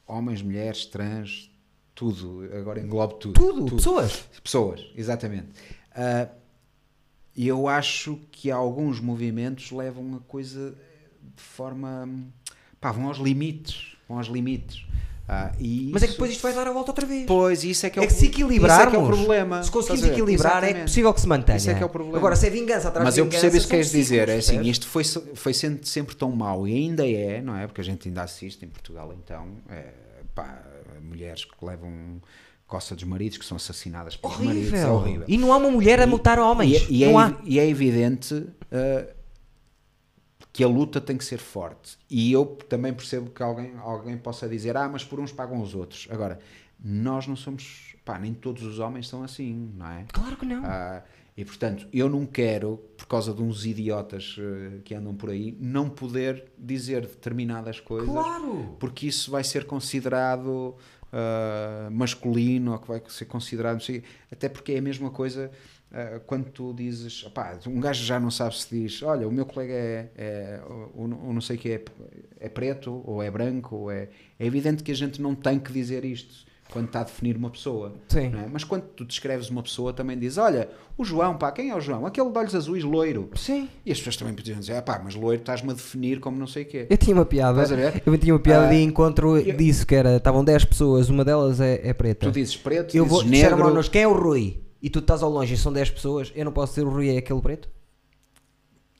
homens, mulheres, trans, tudo, agora englobo tudo. Tudo, pessoas. Pessoas, exatamente. E eu acho que alguns movimentos levam a coisa de forma. pá, vão aos limites. Vão aos limites. Ah, Mas é que depois isto vai dar a volta outra vez. Pois, isso é que é, É o que se equilibrarmos, Isso é que é o problema. se conseguimos equilibrar, é Exatamente. possível que se mantenha. Isso é que é o problema. Agora, se é vingança atrás Mas de eu vingança, percebo isso que queres dizer. É assim, isto foi, foi sendo sempre tão mau e ainda é, não é? Porque a gente ainda assiste em Portugal, então, é, pá, mulheres que levam coça dos maridos, que são assassinadas pelos maridos. É Horrível. horrível. E não há uma mulher a matar homens. E, e não é, há. e é evidente uh, que a luta tem que ser forte. E eu também percebo que alguém, alguém possa dizer: ah, mas por uns pagam os outros. Agora, nós não somos. pá, nem todos os homens são assim, não é? Claro que não. Ah, e portanto, eu não quero, por causa de uns idiotas eh, que andam por aí, não poder dizer determinadas coisas, Claro. porque isso vai ser considerado ah, masculino ou que vai ser considerado, não sei, até porque é a mesma coisa. Uh, quando tu dizes, opá, um gajo já não sabe se diz, olha, o meu colega é, é não sei que é, é preto, ou é branco, ou é. É evidente que a gente não tem que dizer isto quando está a definir uma pessoa. Sim. É? Mas quando tu descreves uma pessoa, também dizes: Olha, o João, pá, quem é o João? Aquele de olhos azuis, loiro. Sim. E as pessoas também podiam dizer: ah, pá, mas loiro estás-me a definir como não sei o quê. Eu tinha uma piada. Estás a ver? Eu tinha uma piada Ah, de encontro eu- disso, que era, estavam 10 pessoas, uma delas é, é preta. Tu dizes preto, eu dizes vou, negro. nós, quem é o Rui? E tu estás ao longe e são 10 pessoas, eu não posso ser o Rui, é aquele preto?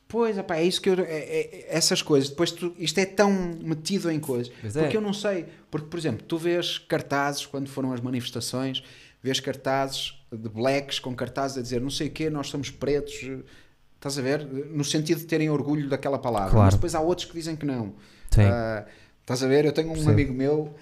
Pois, opá, é isso que eu. é- é- essas coisas. Depois tu, isto é tão metido em coisas. Pois é. Porque eu não sei. Porque, por exemplo, tu vês cartazes quando foram as manifestações, vês cartazes de blacks com cartazes a dizer não sei o quê, nós somos pretos. Estás a ver? No sentido de terem orgulho daquela palavra. Claro. Mas depois há outros que dizem que não. Sim. Ah, estás a ver? Eu tenho um Percebo. amigo meu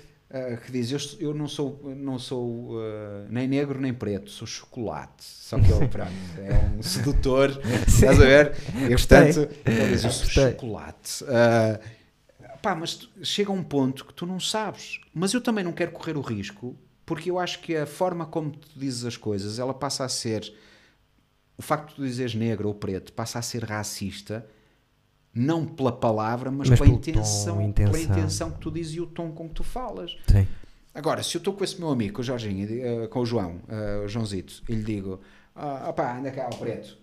ah, que diz: Eu, eu não sou, não sou ah, nem negro nem preto, sou chocolate. Só que ele, pronto, é um sedutor. estás a ver? E portanto, ele diz: Eu sou Gostei. chocolate. Ah, pá, mas tu- chega a um ponto que tu não sabes. Mas eu também não quero correr o risco, porque eu acho que a forma como tu dizes as coisas, ela passa a ser. O facto de tu dizeres negro ou preto passa a ser racista, não pela palavra, mas, Mas pela pelo tom, intenção, intenção. pela intenção que tu dizes e o tom com que tu falas. Sim. Agora, se eu estou com esse meu amigo, com o Jorginho, eh, com o João, eh, o Joãozito, e lhe digo: ah, opá, anda cá, o preto.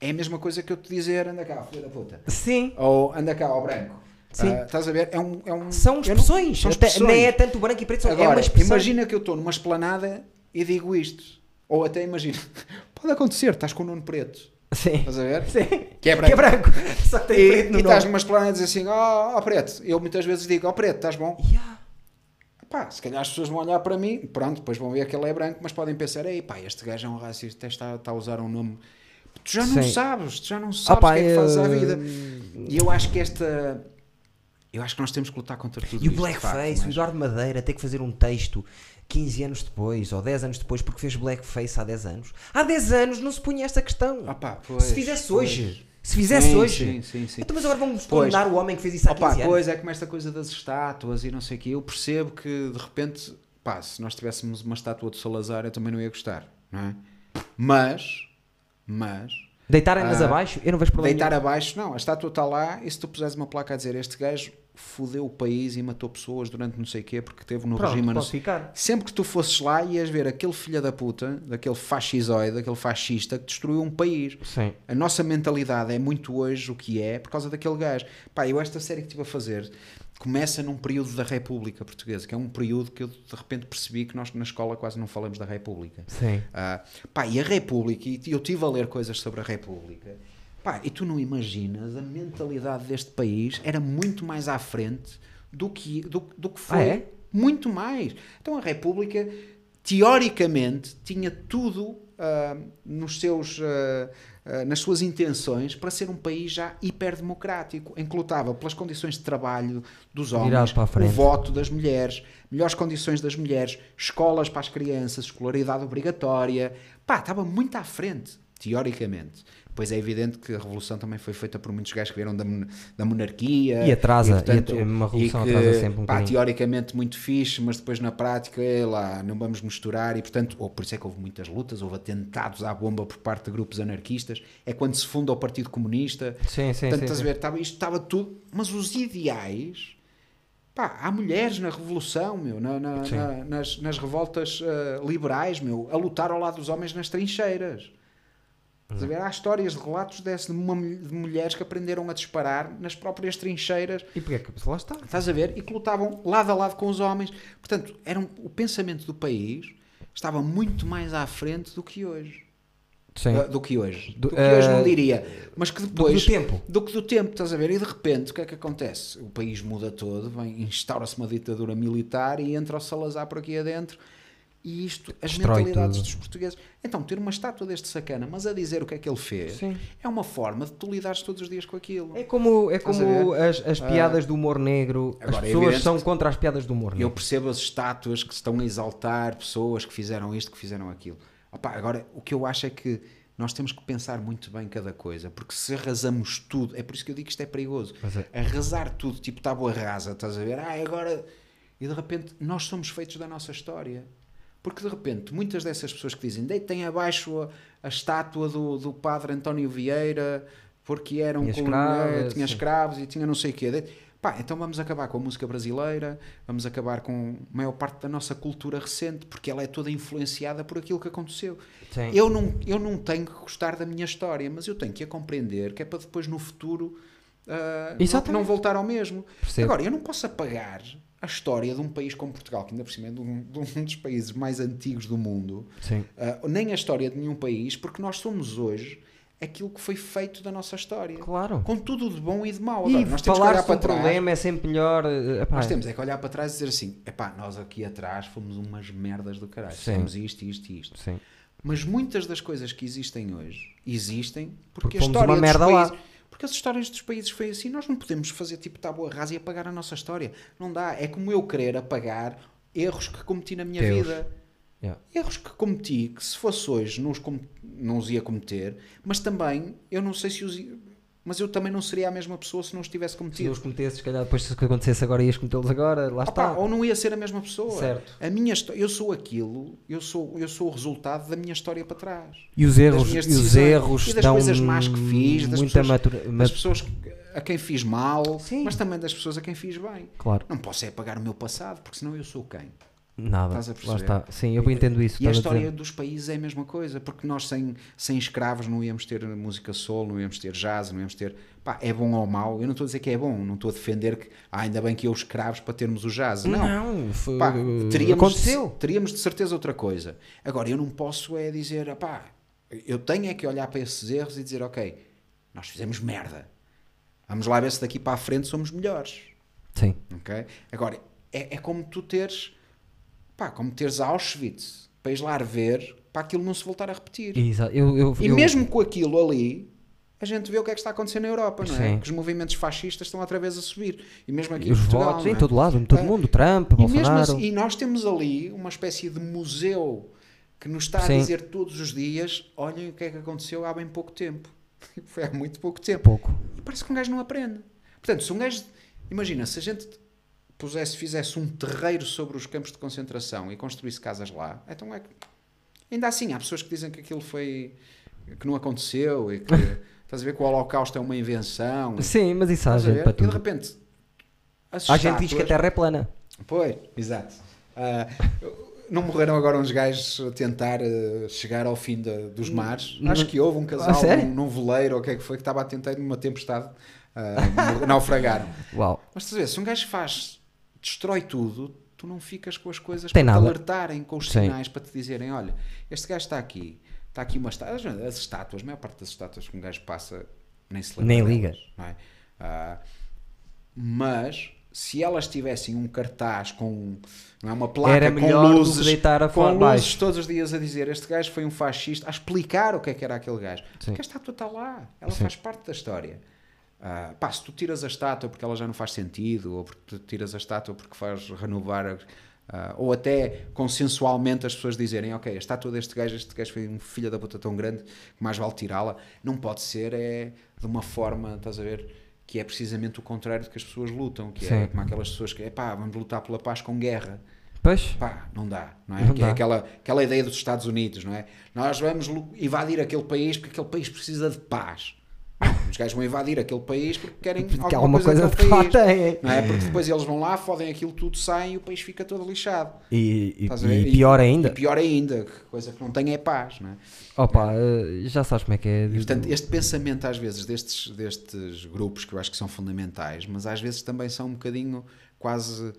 É a mesma coisa que eu te dizer: anda cá, filho da puta. Sim. Ou anda cá, ao branco. Sim. Ah, estás a ver? É um, é um, São eu não- expressões. são expressões. nem é tanto branco e preto, são- é Agora, uma expressão. imagina que eu estou numa esplanada e digo isto. Ou até imagina, pode acontecer, estás com o nono preto. Sim. Estás a ver? Sim. Que é Que é branco. Só tem E, preto no e estás numa esplanada e dizes assim: ó oh, preto. Eu muitas vezes digo: ó preto, estás bom? Yeah. Pá, se calhar as pessoas vão olhar para mim, pronto, depois vão ver que ele é branco, mas podem pensar, ei pá, este gajo é um racista, está, está a usar um nome. Tu já não Sim. sabes, tu já não sabes Ah, pá, o que é que fazes à eh, vida. E eu acho que esta. Eu acho que nós temos que lutar contra tudo E o blackface, o Eduardo Madeira ter que fazer um texto 15 anos depois ou 10 anos depois porque fez blackface há 10 anos. Há 10 anos não se punha esta questão. Ah, pá, pois, se fizesse pois. hoje. Se fizesse Sim, hoje. Sim, sim, sim. Então, mas agora vamos condenar o homem que fez isso há 15 Opa, anos. pois é como esta coisa das estátuas e não sei o quê. Eu percebo que de repente, pá, se nós tivéssemos uma estátua de Salazar, eu também não ia gostar, não é? Mas, mas, Deitarem-nas Ah, abaixo, eu não vejo problema. deitar nenhum. abaixo, não, a estátua está lá e se tu puseres uma placa a dizer este gajo fodeu o país e matou pessoas durante não sei o quê porque teve no Pronto, regime. pode ficar. Sempre que tu fosses lá ias ver aquele filho da puta, daquele fascisoide, daquele fascista que destruiu um país. Sim. A nossa mentalidade é muito hoje o que é por causa daquele gajo. Pá, eu esta série que estive a fazer começa num período da República Portuguesa, que é um período que eu de repente percebi que nós na escola quase não falamos da República. Sim. Ah, pá, e a República, e eu estive a ler coisas sobre a República, pá, e tu não imaginas, a mentalidade deste país era muito mais à frente do que, do, do que foi. Ah, é? Muito mais. Então a República, teoricamente, tinha tudo ah, nos seus, ah, ah, nas suas intenções para ser um país já hiperdemocrático, em que lutava pelas condições de trabalho dos homens, o voto das mulheres, melhores condições das mulheres, escolas para as crianças, escolaridade obrigatória. Pá, estava muito à frente, teoricamente. Pois é evidente que a revolução também foi feita por muitos gajos que vieram da, da monarquia. E atrasa, portanto, e uma revolução e que, atrasa sempre um pá, bocadinho. teoricamente muito fixe, mas depois na prática, é lá, não vamos misturar e portanto, ou por isso é que houve muitas lutas, houve atentados à bomba por parte de grupos anarquistas, é quando se funda o Partido Comunista, Sim, sim, Portanto, sim. estás a sim. ver, estava, isto estava tudo, mas os ideais, pá, há mulheres na revolução, meu, na- na- na- nas, nas revoltas ah, liberais, meu, a lutar ao lado dos homens nas trincheiras. Hum. ver? Há histórias de relatos desse, de, uma de mulheres que aprenderam a disparar nas próprias trincheiras, E porquê que lá está? estás a ver? E que lutavam lado a lado com os homens. Portanto, era o pensamento do país estava muito mais à frente do que hoje. Sim. Ah, do que hoje. Do- Do, que hoje não ah, diria. Mas que Do, do depois tempo. do que do tempo, estás a ver? E de repente, o que é que acontece? O país muda todo, instaura-se uma ditadura militar e entra o Salazar por aqui adentro. E isto, as Destrói mentalidades tudo. dos portugueses. Então, ter uma estátua deste sacana, mas a dizer o que é que ele fez, Sim. é uma forma de tu lidares todos os dias com aquilo. É como, é como as, as piadas do humor negro. As agora, é pessoas evidente são contra as piadas do humor Eu negro. percebo as estátuas que estão a exaltar pessoas que fizeram isto, que fizeram aquilo. Opa, agora, o que eu acho é que nós temos que pensar muito bem cada coisa, porque se arrasamos tudo, é por isso que eu digo que isto é perigoso. É- Arrasar tudo, tipo tábua rasa, estás a ver? Ah, agora. E de repente, nós somos feitos da nossa história. Porque de repente, muitas dessas pessoas que dizem deitem abaixo a, a estátua do, do padre António Vieira porque era um Tinha escravos, tinha escravos e tinha não sei o quê. Pá, então vamos acabar com a música brasileira, vamos acabar com a maior parte da nossa cultura recente, porque ela é toda influenciada por aquilo que aconteceu. Sim. Eu não, eu não tenho que gostar da minha história, mas eu tenho que a compreender, que é para depois no futuro ah, não, voltar ao mesmo. Percebo. Agora, eu não posso apagar a história de um país como Portugal, que ainda por cima é de um, de um dos países mais antigos do mundo, ah, nem a história de nenhum país, porque nós somos hoje aquilo que foi feito da nossa história. Claro. Com tudo de bom e de mau. E Agora, nós temos que falar olhar para um trás. problema é sempre melhor. eh, epá, Nós temos é que olhar para trás e dizer assim: epá, nós aqui atrás fomos umas merdas do caralho. Sim. Fizemos isto, isto e isto. Sim. Mas muitas das coisas que existem hoje existem porque, Porque a fomos história uma merda lá. Porque as histórias dos países foi assim. Nós não podemos fazer tipo tábua rasa e apagar a nossa história. Não dá. É como eu querer apagar erros que cometi na minha Teus. vida. Yeah. Erros que cometi que se fosse hoje não os, com- não os ia cometer, mas também eu não sei se os ia, mas eu também não seria a mesma pessoa se não os tivesse Se cometido. os cometesses, se calhar depois se acontecesse agora ias cometê-los agora, lá Opa, está. ou não ia ser a mesma pessoa. Certo. A minha eu sou aquilo, eu sou, eu sou o resultado da minha história para trás. E os erros, e os erros e das coisas más que fiz, das muita pessoas- matura... Das pessoas a quem fiz mal, Sim. mas também das pessoas a quem fiz bem. Claro, Não posso é apagar o meu passado, porque senão eu sou quem? Nada. Estás a Lá perceber? está. Sim, eu entendo isso. E a história dizer. dos países é a mesma coisa, porque nós sem, sem escravos não íamos ter música soul, não íamos ter jazz, não íamos ter. Pá, é bom ou mau? Eu não estou a dizer que é bom, não estou a defender que ah, ainda bem que eu escravos para termos o jazz. Não. Não, foi- Pá, teríamos, aconteceu. teríamos de certeza outra coisa. Agora, eu não posso é dizer, pá, eu tenho é que olhar para esses erros e dizer, ok, nós fizemos merda. Vamos lá ver se daqui para a frente somos melhores. Sim, ok? Agora, é, é como tu teres, pá, como teres Auschwitz, para ir lá ver, para aquilo não se voltar a repetir. Exato. Eu, eu, E eu- mesmo com aquilo ali, a gente vê o que é que está acontecendo na Europa, não é? Sim. Que os movimentos fascistas estão outra vez a subir. E mesmo aqui e em os Portugal, votos não em é? todo lado, em todo Ah, mundo, Trump, E, Bolsonaro. assim- e nós temos ali uma espécie de museu que nos está a Sim. dizer todos os dias: olhem o que é que aconteceu há bem pouco tempo. Foi há muito pouco tempo. Pouco. E parece que um gajo não aprende. Portanto, se um gajo. Imagina, se a gente pusesse, fizesse um terreiro sobre os campos de concentração e construísse casas lá, então é que. Ainda assim, há pessoas que dizem que aquilo foi. que não aconteceu e que. estás a ver que o Holocausto é uma invenção. Sim, mas isso há gente para E de tudo. repente. Há gente diz que a Terra é plana. Pois, exato. Ah, não morreram agora uns gajos a tentar ah, chegar ao fim da- dos mares? Acho que houve um casal sério? num, num veleiro ou o que é que foi que estava a tentar numa tempestade ah, naufragaram. Uau. Mas estás a ver, se um gajo faz, destrói tudo, tu não ficas com as coisas Tem para nada. te alertarem, com os Sim. sinais para te dizerem: olha, este gajo está aqui, está aqui uma estátua. As, as estátuas, a maior parte das estátuas que um gajo passa nem se lembra. Nem liga. é? Ah, mas se elas tivessem um cartaz com não é, uma placa Era com luzes, deitar a com luzes todos os dias a dizer este gajo foi um fascista, a explicar o que é que era aquele gajo. Sim. Porque a estátua está lá, ela Sim. faz parte da história. Ah, pá, se tu tiras a estátua porque ela já não faz sentido, ou porque tu tiras a estátua porque faz renovar, ah, ou até consensualmente as pessoas dizerem, ok, a estátua deste gajo, este gajo foi um filho da puta tão grande que mais vale tirá-la, não pode ser é de uma forma, estás a ver, que é precisamente o contrário do que as pessoas lutam, que é Sim. como aquelas pessoas que, é pá, vamos lutar pela paz com guerra. Pois. Pá, não dá, não é? Não que é dá. aquela, aquela ideia dos Estados Unidos, não é? Nós vamos invadir aquele país porque aquele país precisa de paz. Os gajos vão invadir aquele país porque querem Porque alguma, alguma coisa, coisa país. tem. Não é? Porque depois eles vão lá, fodem aquilo tudo, saem e o país fica todo lixado. E, e- e pior ainda. E pior ainda, que coisa que não tem é paz, não é? Opa, já sabes como é que é. Portanto, este pensamento às vezes destes, destes grupos que eu acho que são fundamentais, mas às vezes também são um bocadinho quase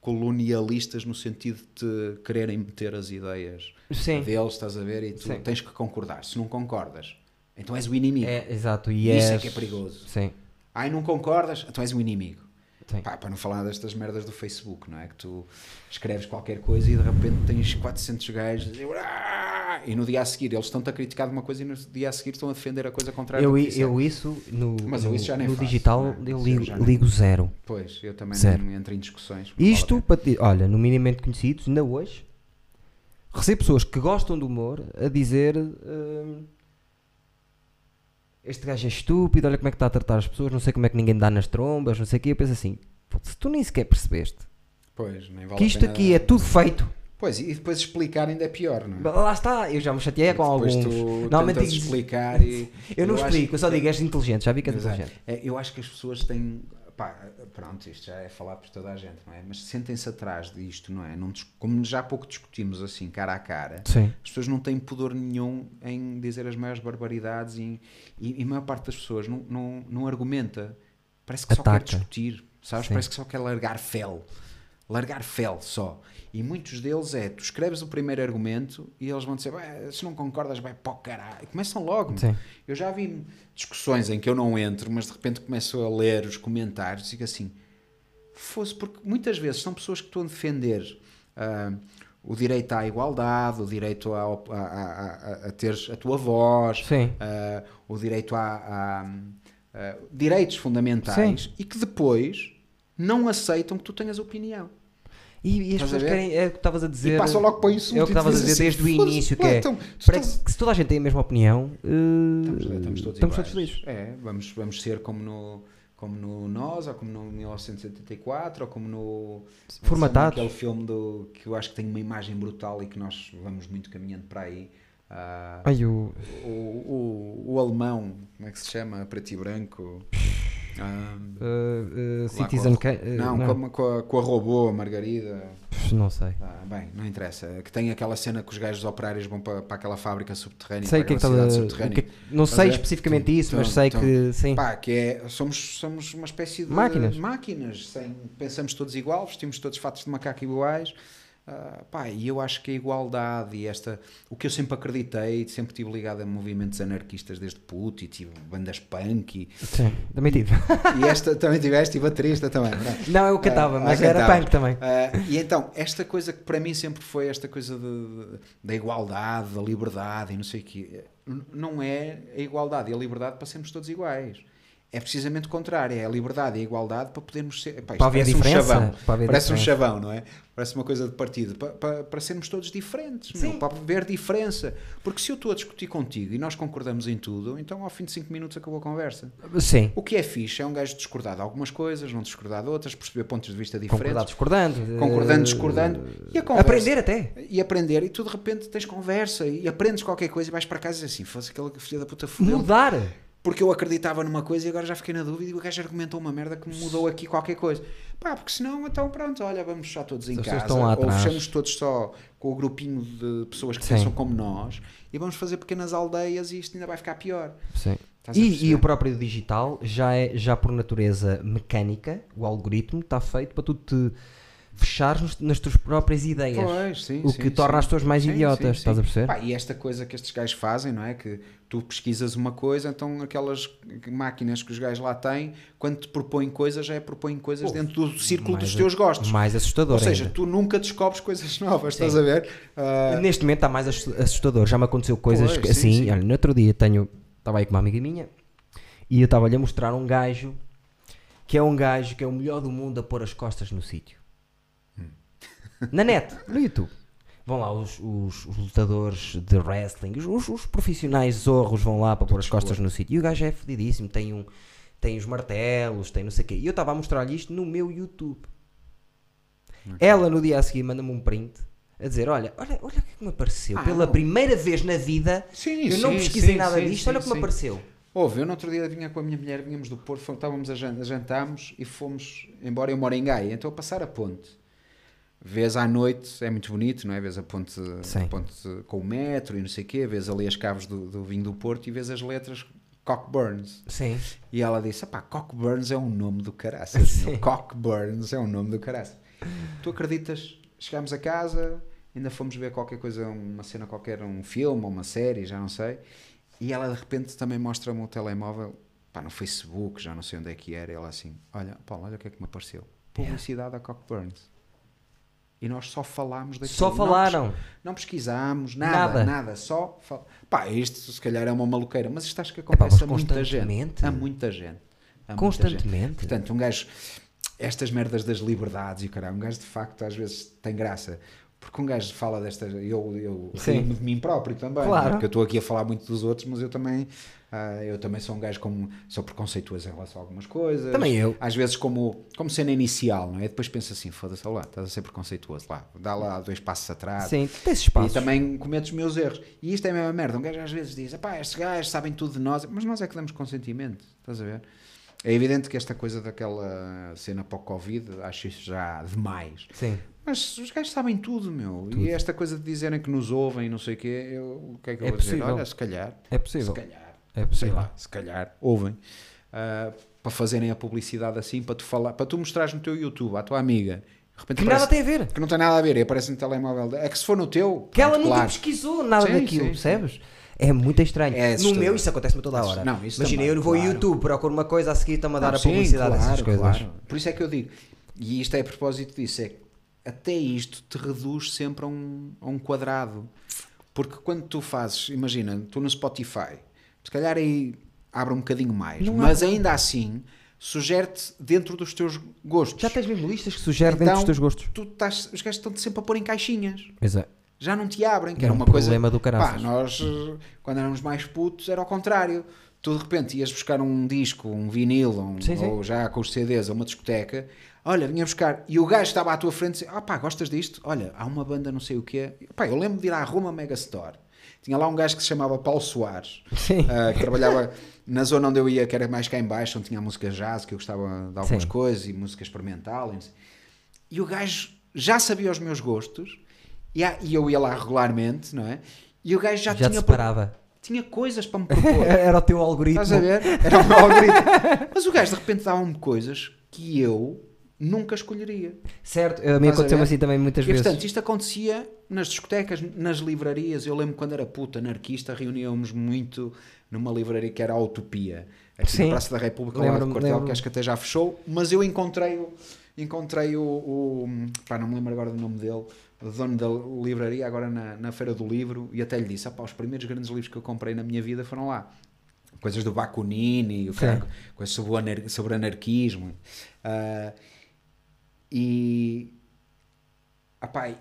colonialistas no sentido de quererem meter as ideias Sim. deles, estás a ver, e tu Sim. tens que concordar. Se não concordas, então és o inimigo. É, exato. E Isso é és- que é perigoso. Sim. Ai, não concordas, então és o inimigo. Pá, para não falar destas merdas do Facebook, não é? Que tu escreves qualquer coisa e de repente tens 400 gajos e no dia a seguir eles estão-te a criticar de uma coisa e no dia a seguir estão a defender a coisa contrária. Eu, eu isso no, Mas eu isso já nem no faço, digital é? eu Isso eu ligo, ligo zero. Pois, eu também Zero. não entro em discussões. Isto, para ti- olha, no minimamente conhecidos, ainda hoje, recebo pessoas que gostam do humor a dizer hum, este gajo é estúpido, olha como é que está a tratar as pessoas, não sei como é que ninguém dá nas trombas, não sei o quê. Eu penso assim, "Pô, se tu nem sequer percebeste. Pois, nem vale que isto pena- aqui é tudo feito Pois, e depois explicar ainda é pior, não é? Lá está, eu já me chateei com alguns. tu Normalmente tentas digo- explicar e... Eu não acho explico, eu só que- digo és inteligente, já vi que és Exato. inteligente. É, eu acho que as pessoas têm. Pá, pronto, isto já é falar por toda a gente, não é? Mas sentem-se atrás disto, não é? Não, como já há pouco discutimos assim, cara a cara, Sim. as pessoas não têm pudor nenhum em dizer as maiores barbaridades e, e, e a maior parte das pessoas não, não, não argumenta. Parece que só Ataca. quer discutir, sabes? Sim. Parece que só quer largar fel. Largar fel só. E muitos deles é, tu escreves o primeiro argumento e eles vão dizer, "Bem, se não concordas, vai para o caralho. E começam logo. Sim. Eu já vi discussões em que eu não entro, mas de repente começo a ler os comentários e digo assim: fosse porque muitas vezes são pessoas que estão a defender ah, o direito à igualdade, o direito a, a, a, a, a teres a tua voz, Sim. ah, o direito a, a- a direitos fundamentais e que depois não aceitam que tu tenhas opinião. E, e as Estás pessoas querem, é o que estavas a dizer. e passam logo para isso. É o que estavas a dizer desde o início, que é. Então, Parece que se toda a gente tem a mesma opinião, eh, Estamos, estamos todos estamos todos felizes. É, vamos, vamos ser como no, como no Nós, ou como no 1984, ou como no. Formatados. Aquele filme do, que eu acho que tem uma imagem brutal e que nós vamos muito caminhando para aí. Ah, Ai, o. o, o, o alemão, como é que se chama? Preto e branco. Ah, eh, lá Citizen. com a- não, Com, a, com, a, robô, a Margarida. Não sei. Ah, bem, não interessa. Que tem aquela cena que os gajos operários vão para, para aquela fábrica subterrânea. Sei que é que subterrânea. que- Não sei especificamente Tum, isso, mas tum, sei tum. que. Sim. Pá, que é, somos, somos uma espécie de Máquinas. máquinas sem, pensamos todos igual, vestimos todos fatos de macaco iguais. Ah, pá, e eu acho que a igualdade e esta, o que eu sempre acreditei, sempre tive ligado a movimentos anarquistas desde puto e tive bandas punk e, Sim, também tive. e esta também tiveste e baterista também. não é? Eu cantava, Ah, mas ah, era cantavas. punk também. Ah, e então, esta coisa que para mim sempre foi esta coisa da igualdade, da liberdade e não sei o quê, não é a igualdade e a liberdade para sermos todos iguais. É precisamente o contrário, é a liberdade e a igualdade para podermos ser. Isto Para haver parece diferença, Um chavão, para haver parece um diferença. chavão, não é? Parece uma coisa de partido. Para, para, para sermos todos diferentes, meu, para haver diferença. Porque se eu estou a discutir contigo e nós concordamos em tudo, então ao fim de 5 minutos acabou a conversa. Sim. O que é fixe é um gajo discordar de algumas coisas, não discordar de outras, perceber pontos de vista diferentes Concordar, discordando. concordando, discordando, e a conversa. Aprender até. E aprender, e tu de repente tens conversa e aprendes qualquer coisa e vais para casa e assim: fosse aquela que filha da puta fudeu Mudar. Porque eu acreditava numa coisa e agora já fiquei na dúvida e o gajo argumentou uma merda que me mudou aqui qualquer coisa. Pá, porque senão, então pronto, olha, vamos só todos em As casa, ou atrás. fechamos todos só com o grupinho de pessoas que Sim. pensam como nós e vamos fazer pequenas aldeias e isto ainda vai ficar pior. Sim. E, e o próprio digital já é já por natureza mecânica, o algoritmo está feito para tu te fechares nos- nas tuas próprias ideias. Pois, sim, o sim, que torna sim. as pessoas mais idiotas, estás a perceber? Pá, e esta coisa que estes gajos fazem, não é? Que tu pesquisas uma coisa, então aquelas máquinas que os gajos lá têm, quando te propõem coisas, já é propõem coisas dentro do círculo dos teus gostos. Mais assustador Ou seja, ainda. tu nunca descobres coisas novas, estás a ver? Ah, Neste momento está mais assu- assustador. Já me aconteceu coisas Pois, assim. sim. Olha, no outro dia tenho. Estava aí com uma amiga minha e eu estava-lhe a mostrar um gajo que é um gajo que é o melhor do mundo a pôr as costas no sítio. Na net, no YouTube. Vão lá os, os- os lutadores de wrestling, os, os- profissionais zorros vão lá para pôr as costas no sítio. E o gajo é fodidíssimo, tem, um, tem os martelos, tem não sei o quê. E eu estava a mostrar-lhe isto no meu YouTube. Ela no dia a seguir manda-me um print a dizer: Olha, olha, olha o que é que me apareceu. Ah, Pela não. primeira vez na vida, Sim, eu não sim, pesquisei sim, nada disto, olha o que me apareceu. Houve, eu no outro dia vinha com a minha mulher, vinhamos do Porto, fomos- estávamos a, jan- a jantámos e fomos, embora eu moro em Gaia, então a passar a ponte. Vês à noite, é muito bonito, não é? Vês a ponte, a ponte com o metro e não sei o quê, vês ali as caves do, do vinho do Porto e vês as letras Cockburns. Sim. E ela disse: pá, Cockburns é um nome do caraças. Cockburns é um nome do caraças. Tu acreditas? Chegámos a casa, ainda fomos ver qualquer coisa, uma cena qualquer, um filme ou uma série, já não sei. E ela de repente também mostra-me o telemóvel, pá, no Facebook, já não sei onde é que era. E ela assim: olha, Paulo, olha o que é que me apareceu. Publicidade a Cockburns. E nós só falámos daquilo. Só Não falaram. pes- Não, pesquisámos, nada, Nada. nada, só. Fal... Pá, isto se calhar é uma maluqueira, mas isto acho que acontece mas a muita gente. constantemente? A muita gente. A muita gente. Constantemente. Portanto, um gajo, estas merdas das liberdades e o caralho, um gajo de facto às vezes tem graça. Porque um gajo fala destas. Eu, eu rio-me de mim próprio também. Claro. não é? Porque eu estou aqui a falar muito dos outros, mas eu também. Ah, eu também sou um gajo como. Sou preconceituoso em relação a algumas coisas. Também eu. Às vezes, como, como cena inicial, não é? Depois penso assim: foda-se, lá, estás a ser preconceituoso. Lá, dá lá dois passos atrás. Sim, tens espaço. E também cometo os meus erros. E isto é a mesma merda. Um gajo às vezes diz: pá, estes gajos sabem tudo de nós, mas nós é que damos consentimento. Estás a ver? É evidente que esta coisa daquela cena para o Covid, acho isso já demais. Sim. Mas os gajos sabem tudo, meu. E esta coisa de dizerem que nos ouvem e não sei o quê, eu, o que é que eu É vou dizer? possível. Olha, se calhar, É possível. se calhar, É sei possível. lá, se calhar, ouvem. ah, para fazerem a publicidade assim, para tu falar, para tu mostrares no teu YouTube à tua amiga. Que nada aparece- tem a ver. que não tem nada a ver, e aparece no telemóvel. É que se for no teu, Que ela pronto, nunca claro. pesquisou nada Sim, daquilo, sim, percebes? É muito estranho. É no meu isso acontece-me toda a hora. Não, Imagina, também, eu vou ao claro. YouTube, procuro uma coisa, a seguir está-me a dar Não, a sim, publicidade claro, dessas coisas. claro. Por isso é que eu digo, e isto é a propósito disso, é que até isto te reduz sempre a um, a um quadrado. Porque quando tu fazes, imagina, tu no Spotify, se calhar aí abre um bocadinho mais, Não mas ainda assim sugere-te dentro dos teus gostos. Já tens mesmo listas que sugerem Então, dentro dos teus gostos. Tu estás, os gajos estão-te sempre a pôr em caixinhas. É. já não te abrem, que É era um uma coisa. problema do Pá, caraças. nós, eh, quando éramos mais putos, era ao contrário. Tu de repente ias buscar um disco, um vinil, um- Sim, sim. ou já com os CDs, a uma discoteca. Olha, vinha buscar. E o gajo estava à tua frente e dizia: Ah, pá, gostas disto? Olha, há uma banda não sei o quê. Pá, eu lembro de ir à Roma Megastore. Tinha lá um gajo que se chamava Paulo Soares, ah, que trabalhava na zona onde eu ia, que era mais cá em baixo, onde tinha música jazz, que eu gostava de algumas Sim. coisas, e música experimental. E. E o gajo já sabia os meus gostos, e, e eu ia lá regularmente, não é? E o gajo já, Já tinha, separava. tinha coisas para me propor. Era o teu algoritmo. Estás a ver? Era o meu algoritmo. Mas o gajo de repente dava-me coisas que eu nunca escolheria. Certo, a mim aconteceu assim também muitas E vezes. portanto, isto acontecia nas discotecas, nas livrarias. Eu lembro quando era puta anarquista, reuníamos muito numa livraria que era a Utopia, aqui Sim. na Praça da República, lado do quartel, que acho que até já fechou. Mas eu encontrei o. Encontrei o, o pá, não me lembro agora do nome dele, o dono da livraria, agora na, na Feira do Livro, e até lhe disse: "Ah pá, os primeiros grandes livros que eu comprei na minha vida foram lá. Coisas do Bakunini, o Sim. caralho, coisas sobre, o anar- sobre anarquismo. Ah, e. Apá,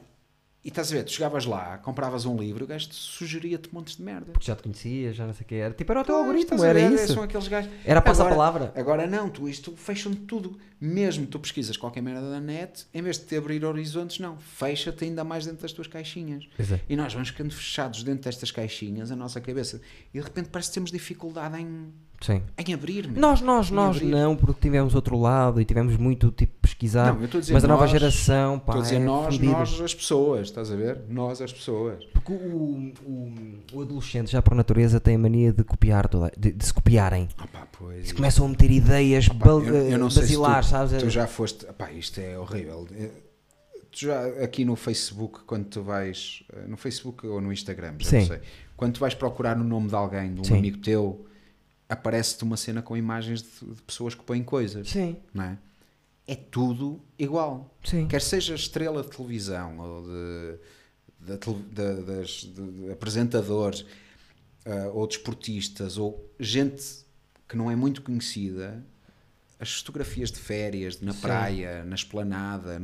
e estás a ver, tu chegavas lá, compravas um livro, o gajo te sugeria-te montes de merda. Porque já te conhecia, já não sei o que era. Tipo, era o teu Pois, algoritmo, era ver, isso. São aqueles gajos. Era passar a palavra. Agora não, tu isto fecham tudo. Mesmo tu pesquisas qualquer merda da net, em vez de te abrir horizontes, não. Fecha-te ainda mais dentro das tuas caixinhas. Pois é. E nós vamos ficando fechados dentro destas caixinhas, a nossa cabeça. E de repente parece que temos dificuldade em, Sim. em abrir. meu. Nós, nós, Em nós abrir. não, porque tivemos outro lado e tivemos muito tipo pesquisar. Não, eu estou a mas nova nós, geração, pá, Estou a dizer é nós, fodida. nós as pessoas, estás a ver? Nós as pessoas. Porque o, o, o adolescente, já por natureza, tem a mania de copiar toda, de, de se copiarem. Ah pá, pois. Se começam a meter ideias Pá, bal- eu, basilares, tu, sabes? tu já foste. Pá, isto é horrível. Eh, Tu já aqui no Facebook, quando tu vais. eh, No Facebook ou no Instagram, já Sim. não sei. Quando tu vais procurar o nome de alguém, de um Sim. amigo teu, aparece-te uma cena com imagens de, de pessoas que põem coisas. Sim, Não é? É tudo igual. sim. Quer seja estrela de televisão ou de, das, de- de apresentadores ah, ou desportistas ou gente que não é muito conhecida, as fotografias de férias, na Sim. praia, na esplanada,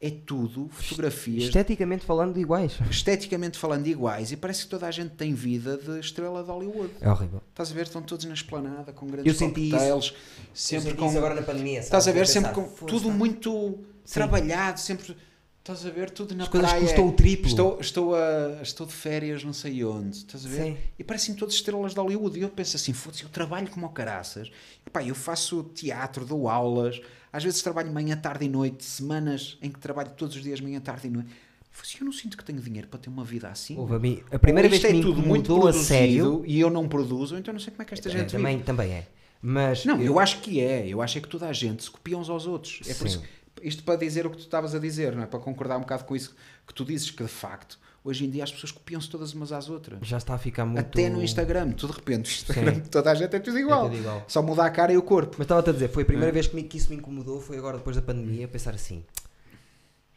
é tudo fotografias Esteticamente falando, iguais. esteticamente falando iguais e parece que toda a gente tem vida de estrela de Hollywood. É horrível. Estás a ver? Estão todos na esplanada com Eu grandes senti cocktails, sempre com na pandemia. Estás a ver sempre com tudo muito trabalhado, sempre estás a ver tudo na As coisas praia. custam o triplo. Estou, estou, a, estou de férias, não sei onde, estás a ver? Sim. E parecem todas estrelas de Hollywood. E eu penso assim: foda-se, eu trabalho como caraças. Epá, eu faço teatro, dou aulas, às vezes trabalho manhã, tarde e noite, semanas em que trabalho todos os dias, manhã, tarde e noite. Foda-se, eu não sinto que tenho dinheiro para ter uma vida assim. Houve a mim, a primeira vez que me é tudo muito a sério. e eu não produzo, então não sei como é que esta É, gente também, vive. também é. Mas Não, eu acho que é. Eu acho é que toda a gente se copia uns aos outros. É por isso, isto para dizer o que tu estavas a dizer, não é? Para concordar um bocado com isso que tu dizes que de facto hoje em dia as pessoas copiam-se todas umas às outras. já está a ficar muito. Até no Instagram, tu de repente, o Instagram, Sim. toda a gente é tudo igual. tudo igual. Só muda a cara e o corpo. Mas estava-te a dizer, foi a É. primeira vez que, me- que isso me incomodou, foi agora depois da pandemia, pensar assim,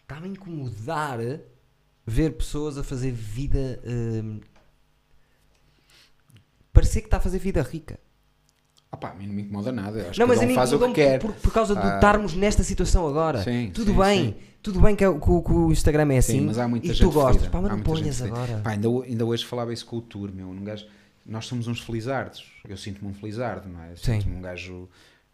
está-me a incomodar ver pessoas a fazer vida, hum, parecer que está a fazer vida rica. Ah pá, a mim não me incomoda nada. Acho Não, que mas a mim faz o que quer. por, por causa de Ah. estarmos nesta situação agora. Sim, tudo sim, bem, sim. tudo bem que, é o- que que o Instagram é assim Sim, mas há muita e gente tu gostas. ferida. Pá, mas Há não ponhas agora. Pá, ainda, ainda hoje falava isso com o Tour, meu. Um gajo, nós somos uns felizardos. Eu sinto-me um felizardo, não é? Sinto-me um gajo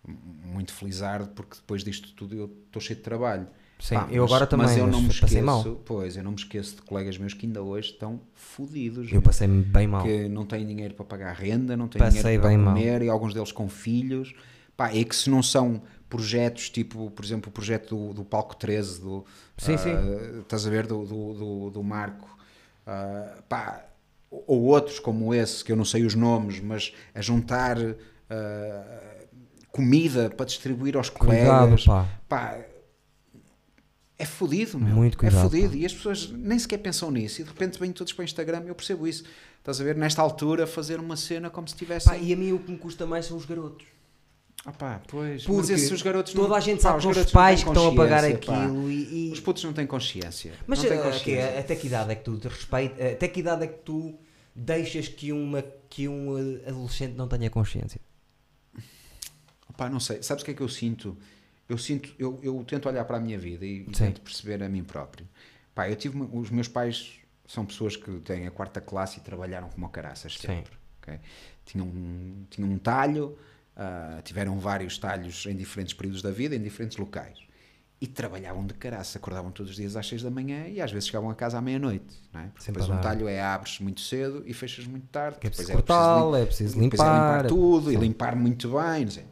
muito felizardo porque depois disto tudo eu estou cheio de trabalho. Sim, Pá, eu mas- agora também, mas eu não me esqueço, mal. pois, eu não me esqueço de colegas meus que ainda hoje estão fodidos. Eu passei-me bem mal. que não têm dinheiro para pagar renda, não têm Passei dinheiro para bem mal. comer e alguns deles com filhos. Pá, é que se não são projetos tipo, por exemplo, o projeto do, do Palco 13, do, Sim, ah, sim. estás a ver, do, do, do, do Marco, ah, pá, ou outros como esse, que eu não sei os nomes, mas a juntar ah, comida para distribuir aos Cuidado, colegas. pá. Pá, é fodido, meu. Muito cuidado, É fodido. E as pessoas nem sequer pensam nisso. E de repente vêm todos para o Instagram. Eu percebo isso. Estás a ver? Nesta altura, fazer uma cena como se tivesse. Pá, e a mim o que me custa mais são os garotos. Ah pá, pois. Porque mas esses os garotos toda não- a gente pá, sabe que os pais que estão a pagar aquilo e... e- Os putos não têm consciência. Mas não eh, que consciência. é, até que idade é que tu te respeita, até que idade é que tu deixas que, uma, que um eh, adolescente não tenha consciência? Pá, não sei. Sabes o que é que eu sinto? Eu sinto, eu, eu tento olhar para a minha vida e, e tento perceber a mim próprio. Pá, eu tive, os meus pais são pessoas que têm a quarta classe e trabalharam como caraças sempre. ok? Tinham, um- tinham um talho, ah, tiveram vários talhos em diferentes períodos da vida, em diferentes locais. E trabalhavam de caraça, acordavam todos os dias às seis da manhã e às vezes chegavam a casa à meia-noite. Não é? Porque depois um talho é abres muito cedo e fechas muito tarde. É depois preciso lim- é preciso depois é limpar. limpar tudo e Sim. limpar muito bem, não sei.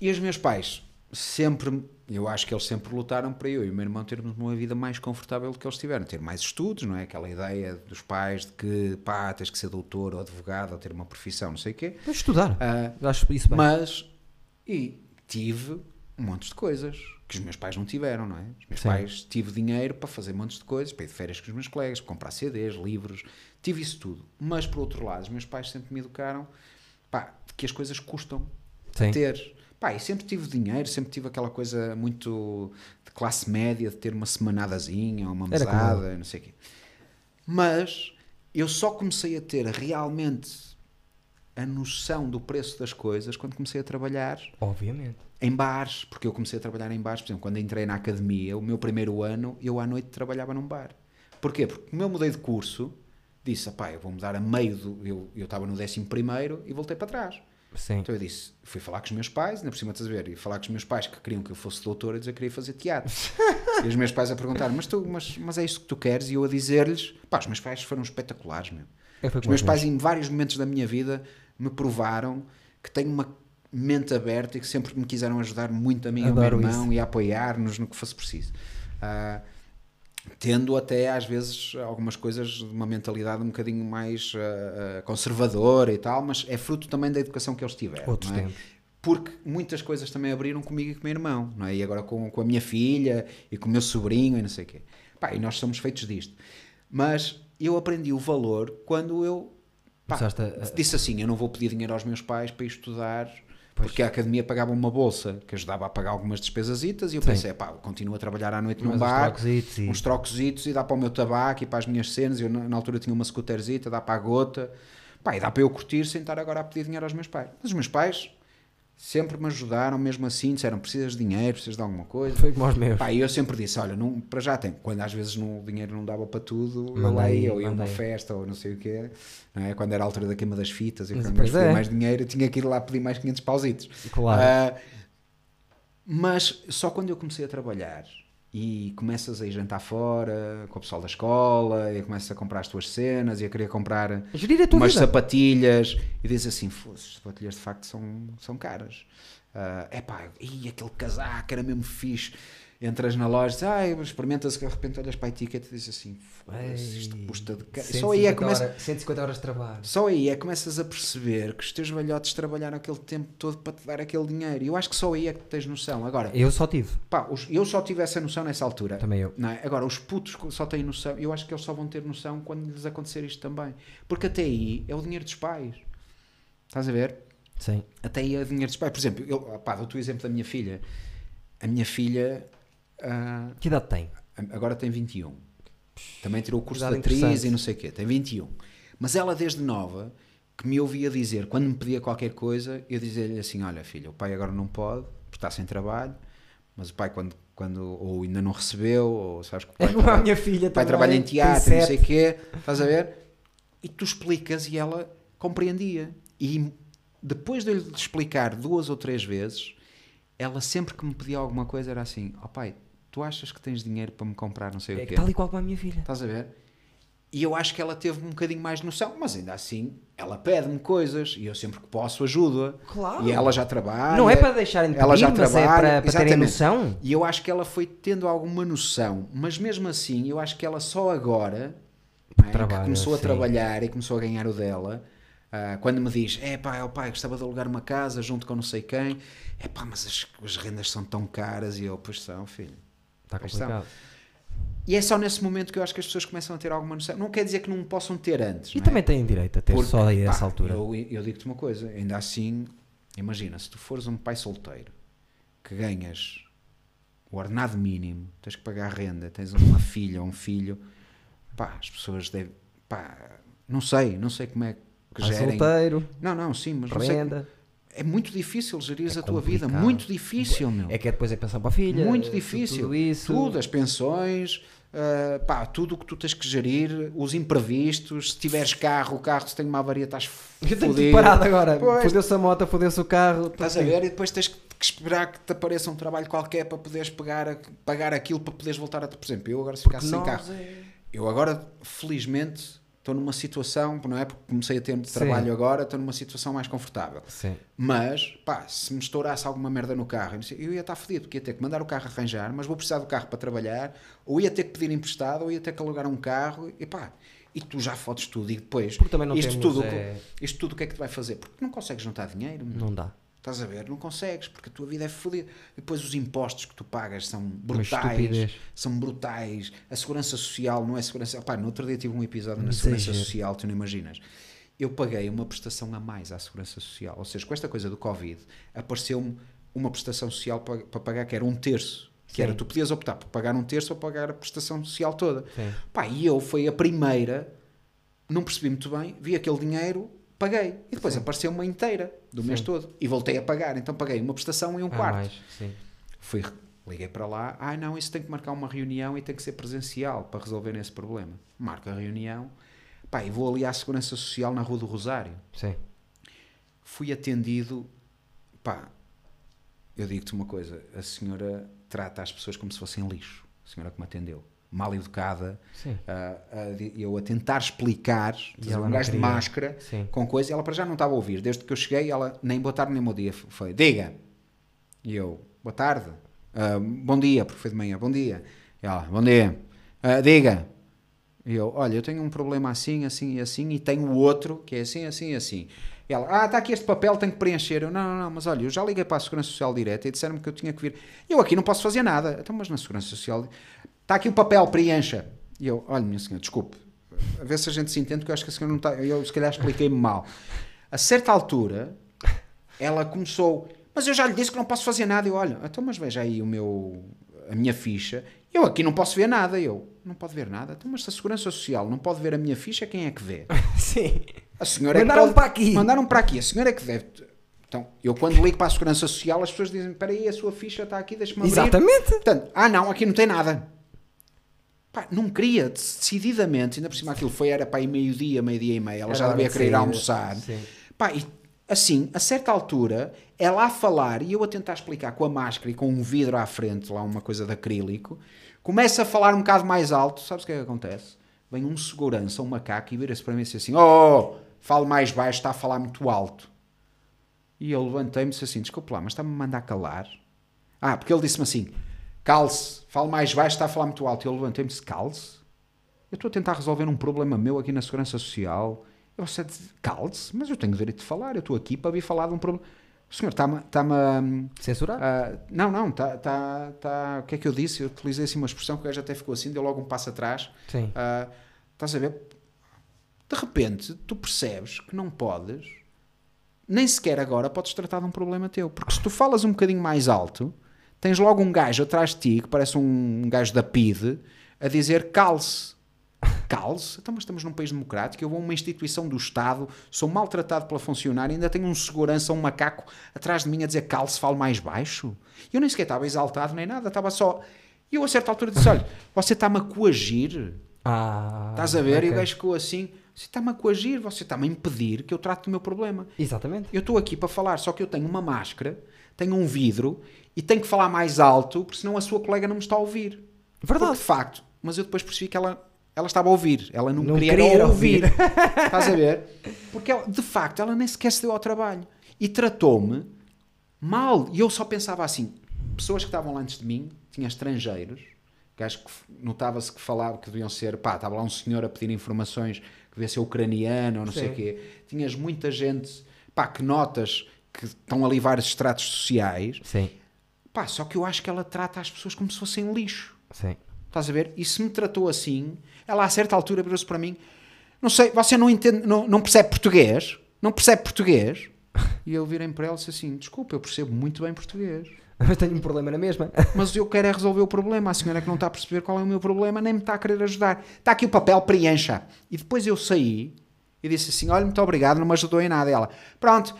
E os meus pais sempre, eu acho que eles sempre lutaram para eu e o meu irmão termos uma vida mais confortável do que eles tiveram, ter mais estudos, não é? Aquela ideia dos pais de que, pá, tens que ser doutor ou advogado ou ter uma profissão, não sei o quê. Mas estudar. Eu acho isso bem. mas, e tive montes de coisas que os meus pais não tiveram, não é? Os meus Sim. pais tive dinheiro para fazer montes de coisas, para ir de férias com os meus colegas, para comprar CDs, livros, tive isso tudo. Mas, por outro lado, os meus pais sempre me educaram, pá, que as coisas custam Sim. ter. Pá, e sempre tive dinheiro, sempre tive aquela coisa muito de classe média, de ter uma semanadazinha, uma Era como mesada, não sei o quê. Mas eu só comecei a ter realmente a noção do preço das coisas quando comecei a trabalhar Obviamente. em bares, porque eu comecei a trabalhar em bares, por exemplo, quando entrei na academia, o meu primeiro ano, eu à noite trabalhava num bar. Porquê? Porque como eu mudei de curso, disse, pá, eu vou mudar a meio do... Eu, eu estava no décimo primeiro e voltei para trás. Sim. Então eu disse, fui falar com os meus pais, ainda por cima estás a ver, e falar com os meus pais que queriam que eu fosse doutor, a dizer que queria fazer teatro. e os meus pais a perguntar, mas, tu, mas, mas é isso que tu queres? E eu a dizer-lhes, pá, os meus pais foram espetaculares, meu. É, Os meus os pais, em vários momentos da minha vida, me provaram que tenho uma mente aberta e que sempre me quiseram ajudar muito a mim e ao meu irmão e a apoiar-nos no que fosse preciso. Ah, tendo até às vezes algumas coisas de uma mentalidade um bocadinho mais ah, conservadora e tal, mas é fruto também da educação que eles tiveram. Outros é? Porque muitas coisas também abriram comigo e com o meu irmão, não é? E agora com, com a minha filha e com o meu sobrinho e não sei o quê. Pá, e nós somos feitos disto. Mas eu aprendi o valor quando eu pá, a- disse assim: eu não vou pedir dinheiro aos meus pais para ir estudar, porque a academia pagava uma bolsa que ajudava a pagar algumas despesasitas. E eu Sim. pensei: pá, continuo a trabalhar à noite num Mas uns bar, trocositos e- uns trocositos e dá para o meu tabaco e para as minhas cenas. Eu na, na altura tinha uma scooterzita, dá para a gota, pá, e dá para eu curtir sem estar agora a pedir dinheiro aos meus pais. Mas os meus pais sempre me ajudaram, mesmo assim, disseram: precisas de dinheiro, precisas de alguma coisa. Foi como aos meus. Pá, e eu sempre disse, olha, não, para já tem, quando às vezes não, o dinheiro não dava para tudo, eu Mandei, lá ia, ou ia a uma festa, ou não sei o quê, não é? quando era a altura da queima das fitas, e Mas quando mais é. mais dinheiro, eu tinha que ir lá pedir mais 500 pausitos. Claro. Ah, mas só quando eu comecei a trabalhar e começas a ir jantar fora com o pessoal da escola, e começas a comprar as tuas cenas, e a querer comprar a umas vida. sapatilhas e dizes assim: "Fosse, as sapatilhas de facto são, são caras. É epá, e aquele casaco era mesmo fixe. Entras na loja, dizes, ah, experimentas que de repente olhas para a etiqueta e dizes assim: "Foda-se, isto custa de cara. 150 Só aí, é começa, horas, 150 horas de trabalho. só aí é que começas a perceber que os teus velhotes trabalharam aquele tempo todo para te dar aquele dinheiro. E eu acho que só aí é que tens noção. Agora, Eu só tive. pá, os- eu só tive essa noção nessa altura. Também eu. Não é? Agora, os putos só têm noção, eu acho que eles só vão ter noção quando lhes acontecer isto também. Porque até aí é o dinheiro dos pais. Estás a ver? Sim. Até aí é o dinheiro dos pais. Por exemplo, eu, pá, dou-te o exemplo da minha filha. A minha filha ah, Que idade tem? agora tem 21. Também tirou o curso de atriz e não sei o quê. Tem 21. Mas ela, desde nova, que me ouvia dizer, quando me pedia qualquer coisa, eu dizia-lhe assim: Olha, filho, o pai agora não pode, porque está sem trabalho, mas o pai, quando, quando ou ainda não recebeu, ou sabes que o pai, É como a trabalha, minha filha o pai trabalha em teatro, não sei o quê, estás a ver? E tu explicas e ela compreendia. E depois de eu lhe explicar duas ou três vezes, ela sempre que me pedia alguma coisa era assim: Ó pai, tu achas que tens dinheiro para me comprar não sei É o quê? tal e qual como a minha filha. Estás a ver? E eu acho que ela teve um bocadinho mais noção, mas ainda assim, ela pede-me coisas e eu sempre que posso ajudo-a. Claro. E ela já trabalha. Não é para deixarem de ela pedir, já é trabalha, para, para terem noção. E eu acho que ela foi tendo alguma noção, mas mesmo assim, eu acho que ela só agora é, começou a sim. trabalhar e começou a ganhar o dela. ah, quando me diz, é pá, ó pai, gostava de alugar uma casa junto com não sei quem, é pá, mas as, as rendas são tão caras e eu, pois são, filho. Está complicado. E é só nesse momento que eu acho que as pessoas começam a ter alguma noção. Não quer dizer que não possam ter antes. E é? também têm direito a ter Porque, só aí a essa altura. Eu, eu digo-te uma coisa, ainda assim, imagina, se tu fores um pai solteiro que ganhas o ordenado mínimo, tens que pagar renda, tens uma filha ou um filho, pá, as pessoas devem, pá, não sei, não sei como é que Pai gerem. solteiro, Não, não, sim, mas não sei. É muito difícil gerir É a tua vida, muito difícil, meu. É que é depois é pensar para a filha. Muito difícil. Tudo isso. Tudo, as pensões, ah, pá, tudo o que tu tens que gerir, os imprevistos, se tiveres carro, o carro, se tem uma avaria, estás Eu tenho tudo parado agora. Fodeu-se a moto, fodeu-se o carro. Estás a ver? E depois tens que que esperar que te apareça um trabalho qualquer para poderes pagar, pagar aquilo para poderes voltar a. Por exemplo, eu agora se ficasse sem carro. é- Eu agora, felizmente, estou numa situação, não é? Porque comecei a ter Sim. trabalho agora, estou numa situação mais confortável. Sim. Mas, pá, se me estourasse alguma merda no carro, eu ia estar fodido, porque ia ter que mandar o carro arranjar, mas vou precisar do carro para trabalhar, ou ia ter que pedir emprestado, ou ia ter que alugar um carro, e pá, e tu já fodes tudo, e depois, Porque também não isto, temos, tudo, é- isto tudo o que é que te vai fazer? Porque não consegues juntar dinheiro. Não dá. Estás a ver? Não consegues, porque a tua vida é fodida. Depois os impostos que tu pagas são brutais. São brutais. A segurança social não é segurança. Pá, no outro dia tive um episódio na Um segurança social, tu não imaginas. Eu paguei uma prestação a mais à segurança social. Ou seja, com esta coisa do Covid, apareceu-me uma prestação social para, para pagar que era um terço. Que Sim. era, tu podias optar por pagar um terço ou pagar a prestação social toda. Sim. Pá, e eu foi a primeira, não percebi muito bem, vi aquele dinheiro, paguei. E depois apareceu uma inteira do mês Sim. todo. E voltei a pagar. Então paguei uma prestação e um Há quarto. mais. Sim. Fui, liguei para lá, ah não, isso tem que marcar uma reunião e tem que ser presencial para resolver esse problema. Marca a reunião, pá, e vou ali à Segurança Social na Rua do Rosário. Sim. Fui atendido, pá, eu digo-te uma coisa, a senhora trata as pessoas como se fossem lixo, a senhora que me atendeu. Mal educada, de- eu a tentar explicar, ela um gajo de máscara, Sim. com coisa, e ela para já não estava a ouvir. Desde que eu cheguei, ela nem boa tarde nem bom dia foi. Diga. E eu, boa tarde. "Ah, bom dia, porque foi de manhã. Bom dia. E ela, bom dia. "Ah, diga. E eu, olha, eu tenho um problema assim, assim e assim, e tenho outro que é assim, assim e assim. E ela, ah, está aqui este papel, tenho que preencher. Eu, não, não, não, mas olha, eu já liguei para a Segurança Social direta e disseram-me que eu tinha que vir. Eu aqui não posso fazer nada. Então, mas na Segurança Social, está aqui o papel, preencha. E eu, olha, minha senhora, desculpe, a ver se a gente se entende, que eu acho que a senhora não está. Eu, se calhar, expliquei-me mal. A certa altura, ela começou, mas eu já lhe disse que não posso fazer nada. Eu, olha, então, mas veja aí o meu, a minha ficha. Eu aqui não posso ver nada. Eu, não pode ver nada. Então, mas se a Segurança Social não pode ver a minha ficha, quem é que vê? Sim. A senhora é Mandaram pode- para aqui. Mandaram para aqui. A senhora é que deve. Então, eu quando ligo para a Segurança Social, as pessoas dizem: Espera aí, a sua ficha está aqui, deixa-me abrir. Exatamente. Portanto, ah não, aqui não tem nada. Pá, não queria, decididamente, ainda por cima aquilo foi, era para meio-dia, meio-dia e meia, ela Era já devia de querer almoçar. Sim. Pá, e assim, a certa altura, ela a falar e eu a tentar explicar com a máscara e com um vidro à frente, lá uma coisa de acrílico, começa a falar um bocado mais alto, sabes o que é que acontece? Vem um segurança, um macaco, e vira-se para mim e diz assim: Oh, fale mais baixo, está a falar muito alto. E eu levantei-me e disse assim: Desculpe lá, mas está-me a mandar calar? Ah, porque ele disse-me assim: Calce, fale mais baixo, está a falar muito alto. Eu levantei-me e disse: Calce? Eu estou a tentar resolver um problema meu aqui na Segurança Social. Eu disse: Calce, mas eu tenho direito de falar, eu estou aqui para vir falar de um problema. O senhor está-me está-me a. Censurar? Ah, não, não, está. Tá, tá, o que é que eu disse? Eu utilizei assim uma expressão que o gajo até ficou assim, deu logo um passo atrás. Sim. Ah, estás a ver? De repente, tu percebes que não podes, nem sequer agora podes tratar de um problema teu. Porque se tu falas um bocadinho mais alto, tens logo um gajo atrás de ti, que parece um gajo da PIDE, a dizer calce. cale-se. Então, mas estamos num país democrático, eu vou a uma instituição do Estado, sou maltratado pela funcionária, ainda tenho um segurança, um macaco atrás de mim a dizer cale-se, fale mais baixo. Eu nem sequer estava exaltado nem nada, estava só... E eu a certa altura disse, olha, você está-me a coagir, Ah, estás a ver? ok. E o gajo ficou assim, você está-me a coagir, você está-me a impedir que eu trate do meu problema. Exatamente. Eu estou aqui para falar, só que eu tenho uma máscara, tenho um vidro e tenho que falar mais alto, porque senão a sua colega não me está a ouvir. Verdade. Porque, de facto, mas eu depois percebi que ela, ela estava a ouvir, ela não, Não queria, queria ouvir. ouvir. Estás a ver? Porque, ela, de facto, ela nem sequer se deu ao trabalho e tratou-me mal. E eu só pensava assim: pessoas que estavam lá antes de mim, tinha estrangeiros, que f- notava-se que falavam que deviam ser, pá, estava lá um senhor a pedir informações que devia ser ucraniano ou não sei Sim. o quê. Tinhas muita gente, pá, que notas que estão ali vários estratos sociais. Sim, Pá, só que eu acho que ela trata as pessoas como se fossem lixo. sim. Estás a ver? E se me tratou assim, ela a certa altura virou-se para mim: Não sei, você não entende, não, não percebe português? Não percebe português? E eu virei para ela e disse assim: Desculpa, eu percebo muito bem português. Mas tenho um problema na mesma. Mas eu quero é resolver o problema. A senhora que não está a perceber qual é o meu problema, nem me está a querer ajudar. Está aqui o papel, preencha. E depois eu saí e disse assim: Olha, muito obrigado, não me ajudou em nada. Ela: Pronto,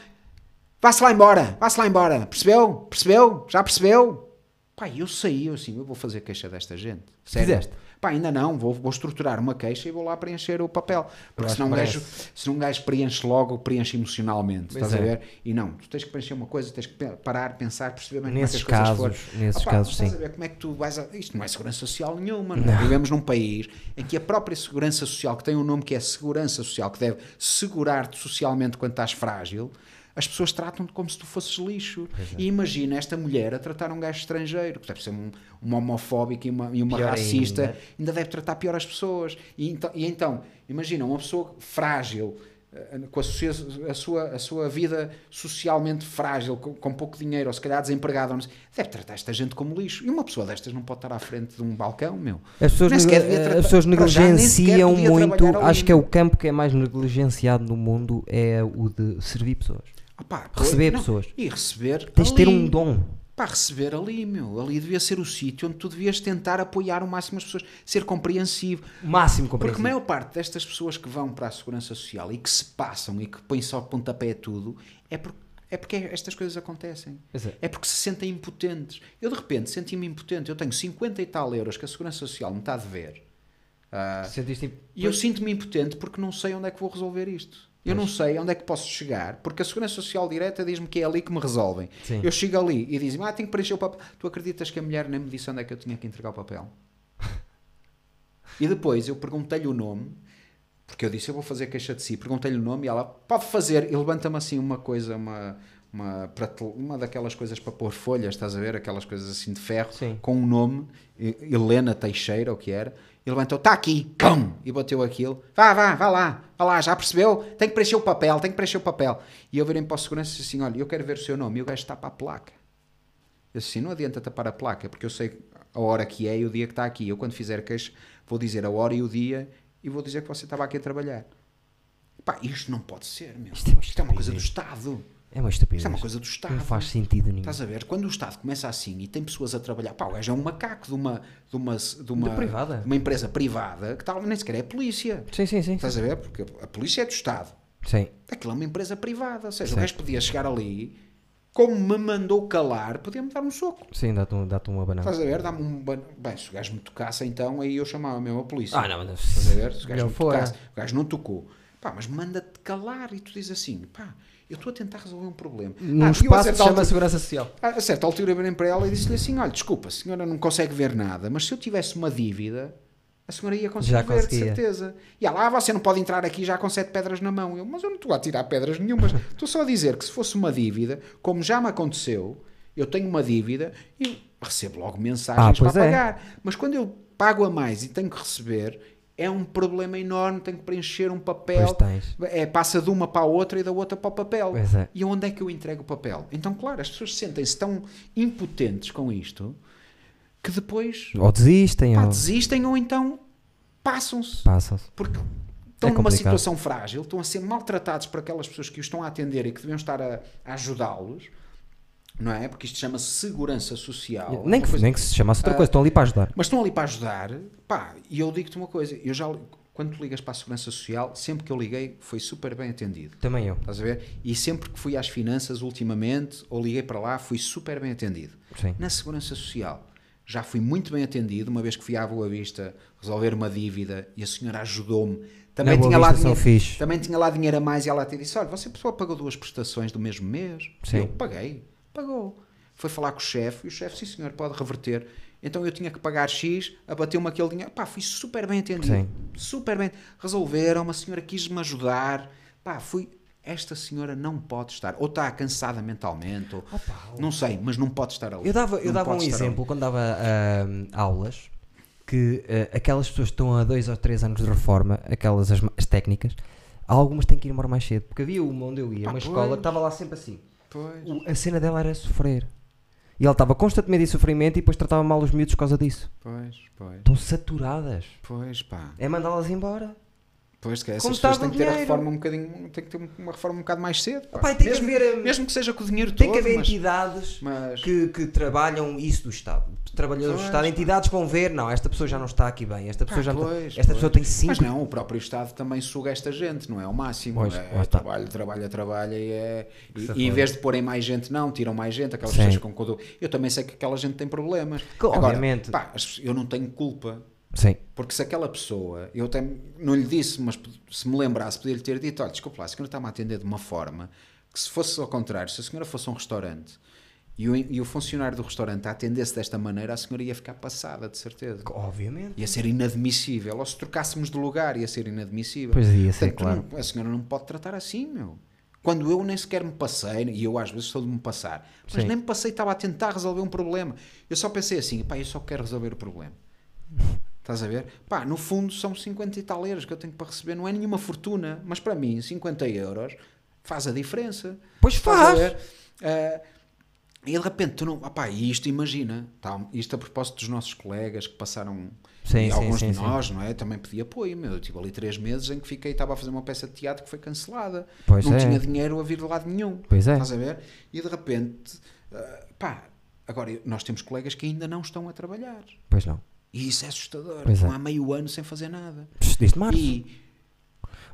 vá-se lá embora, vá-se lá embora. Percebeu? Percebeu? Já percebeu? Pá, eu saí, eu assim: Eu vou fazer queixa desta gente. Sério? Fizeste? Pá, ainda não, vou, vou estruturar uma queixa e vou lá preencher o papel. Porque senão um gajo, se um gajo preenche logo, preenche emocionalmente. Pois estás a é. ver? E não, tu tens que preencher uma coisa, tens que parar, pensar, perceber bem Nesses como é que as coisas casos, nesses Opa, casos, estás sim. a ver como é que tu vais a... Isto não é segurança social nenhuma. Não. é? Vivemos num país em que a própria segurança social, que tem um nome que é segurança social, que deve segurar-te socialmente quando estás frágil, as pessoas tratam-te como se tu fosses lixo. é. E imagina esta mulher a tratar um gajo estrangeiro, que deve ser um, uma homofóbica e uma, e uma racista, ainda. ainda. deve tratar pior as pessoas. E então, e então, imagina uma pessoa frágil, eh, com a, socia- a sua, a sua vida socialmente frágil, com, com pouco dinheiro, ou se calhar desempregada, deve tratar esta gente como lixo. E uma pessoa destas não pode estar à frente de um balcão, meu. As pessoas, tratar- as pessoas já, negligenciam podia muito. Acho que é o campo que é mais negligenciado no mundo é o de servir pessoas. Pá, Receber não, pessoas. E receber. Tens de ter um dom. Pá, receber ali, meu. Ali devia ser o sítio onde tu devias tentar apoiar o máximo as pessoas, ser compreensivo. Máximo Porque a maior parte destas pessoas que vão para a segurança social e que se passam e que põem só pontapé a tudo é porque, é porque estas coisas acontecem. Pois é. É porque se sentem impotentes. Eu de repente senti-me impotente. Eu tenho 50 e tal euros que a segurança social me está a dever. Tipo- e eu sinto-me impotente porque não sei onde é que vou resolver isto. Eu não sei onde é que posso chegar, porque a Segurança Social Direta diz-me que é ali que me resolvem. Sim. Eu chego ali e dizem-me, ah, tenho que preencher o papel. Tu acreditas que a mulher nem me disse onde é que eu tinha que entregar o papel? e depois eu perguntei-lhe o nome, porque eu disse, eu vou fazer queixa de si. Perguntei-lhe o nome e ela, pode fazer. E levanta-me assim uma coisa, uma, uma, uma daquelas coisas para pôr folhas, estás a ver? Aquelas coisas assim de ferro, Sim. com um nome, He- Helena Teixeira, ou o que era. E levantou, está aqui, pum, e bateu aquilo. Vá, vá, vá lá, vá lá, já percebeu? Tem que preencher o papel, tem que preencher o papel. E eu virei para o segurança e disse assim: olha, eu quero ver o seu nome. E o gajo tapa a placa. Eu disse assim: não adianta tapar a placa, porque eu sei a hora que é e o dia que está aqui. Eu, quando fizer queixa, vou dizer a hora e o dia e vou dizer que você estava aqui a trabalhar. Pá, isto não pode ser, meu. Isto é Isto é uma coisa do. Estado. É uma estupidez. Isto é uma coisa do Estado. Não faz sentido nenhum. Estás a ver? Quando o Estado começa assim e tem pessoas a trabalhar, pá, o gajo é um macaco de uma, de uma, de uma, privada. de uma empresa privada que tal, nem sequer é polícia. Sim, sim, sim. Estás a ver? Porque a polícia é do Estado. Sim. Aquilo é uma empresa privada. Ou seja, o Sim. gajo podia chegar ali, como me mandou calar, podia-me dar um soco. Sim, dá-te um, dá uma banana. Estás a ver? Dá-me um. ban- Bem, se o gajo me tocasse, então aí eu chamava mesmo a polícia. Ah, não, mas Estás a ver? Se o gajo melhor me tocasse, o gajo não tocou. Pá, mas manda-te calar e tu dizes assim, pá, eu estou a tentar resolver um problema. Num Ah, espaço que se chama Segurança Social. a a certa altura eu virei para ela e disse-lhe assim: Olha, desculpa, a senhora não consegue ver nada, mas se eu tivesse uma dívida, a senhora ia conseguir Já ver, de conseguia. certeza. E ela, ah, você não pode entrar aqui já com sete pedras na mão. Eu, mas eu não estou a tirar pedras nenhumas. estou só a dizer que se fosse uma dívida, como já me aconteceu, eu tenho uma dívida e recebo logo mensagens Ah, para é. pagar. Mas quando eu pago a mais e tenho que receber, é um problema enorme, tenho que preencher um papel. É, passa de uma para a outra e da outra para o papel. É. E onde é que eu entrego o papel? Então, claro, as pessoas sentem-se tão impotentes com isto que depois Ou desistem, pá, ou desistem ou então passam-se. passam-se. Porque estão É numa situação frágil, estão a ser maltratados por aquelas pessoas que os estão a atender e que deviam estar a, a ajudá-los, não é? Porque isto chama-se segurança social. Nem Uma que, coisa- nem que se chamasse outra Ah, coisa, estão ali para ajudar. mas estão ali para ajudar, pá, e eu digo-te uma coisa, eu já, quando tu ligas para a Segurança Social, sempre que eu liguei foi super bem atendido. Também eu. Estás a ver? E sempre que fui às finanças ultimamente, ou liguei para lá, fui super bem atendido. Sim. Na Segurança Social, já fui muito bem atendido, uma vez que fui à Boa Vista resolver uma dívida e a senhora ajudou-me. Também tinha, lá dinheiro, também tinha lá dinheiro a mais e ela até disse: Olha, você pessoa pagou duas prestações do mesmo mês? Sim. Eu paguei, pagou. Foi falar com o chefe e o chefe, sim senhor, pode reverter. Então eu tinha que pagar X, abateu-me aquele dinheiro. Pá, fui super bem atendido. Sim. Super bem. Resolveram, uma senhora quis-me ajudar. Pá, fui. Esta senhora não pode estar. Ou está cansada mentalmente, ou. não sei, mas não pode estar ali. Eu dava, eu dava um estar ali. exemplo quando dava ah, aulas que ah, aquelas pessoas que estão há dois ou três anos de reforma, aquelas as, as técnicas, algumas têm que ir embora mais cedo. Porque havia uma onde eu ia, Pá, uma pois. escola, que estava lá sempre assim. Pois. A cena dela era sofrer. E ela estava constantemente em sofrimento e depois tratava mal os miúdos por causa disso. Pois, pois. Estão saturadas. Pois, pá. É mandá-las embora. Pois, que essas Como pessoas têm que ter a reforma um bocadinho. Tem que ter uma reforma um bocado mais cedo. Tem que mesmo, haver, hum, mesmo que seja com o dinheiro Tem todo. que haver mas, entidades mas- que, que trabalham isso do Estado. Trabalhadores do Pois, Estado, pá. entidades vão ver, não, esta pessoa já não está aqui bem, esta pessoa Pá, já não pois, esta pois. pessoa tem cinco Mas não, o próprio Estado também suga esta gente, não é o máximo. Pois, é, trabalho, trabalha, trabalha e é. E, se e em vez de porem mais gente, não, tiram mais gente, aquelas Sim. pessoas com Eu também sei que aquela gente tem problemas. Que, Agora, obviamente. pá, eu não tenho culpa. Sim. Porque se aquela pessoa, eu até não lhe disse, mas se me lembrasse, podia-lhe ter dito: olha, desculpa lá, a senhora está-me a atender de uma forma que, se fosse ao contrário, se a senhora fosse um restaurante e o, e o funcionário do restaurante a atendesse desta maneira, a senhora ia ficar passada, de certeza. Obviamente. Ia ser inadmissível. Ou se trocássemos de lugar, ia ser inadmissível. Pois ia ser, claro. não- a senhora não pode tratar assim, meu. Quando eu nem sequer me passei, e eu às vezes sou de me passar, mas Sim. nem me passei, estava a tentar resolver um problema. Eu só pensei assim, pá, eu só quero resolver o problema. Estás a ver? Pá, no fundo são 50 e tal euros que eu tenho para receber, não é nenhuma fortuna, mas para mim 50 euros faz a diferença. Pois faz. Ah, e de repente tu não. Opá, e isto imagina, tá, isto a propósito dos nossos colegas que passaram. Sim, e sim, alguns sim, de sim. nós, não é? Também pedi apoio, meu. Eu tive ali três meses em que fiquei, estava a fazer uma peça de teatro que foi cancelada. Pois não é. tinha dinheiro a vir de lado nenhum. Pois é. Estás a ver? E de repente, ah, pá, agora nós temos colegas que ainda não estão a trabalhar. Pois não. E isso é assustador. Pois é. Estão há meio ano sem fazer nada. Desde março. E.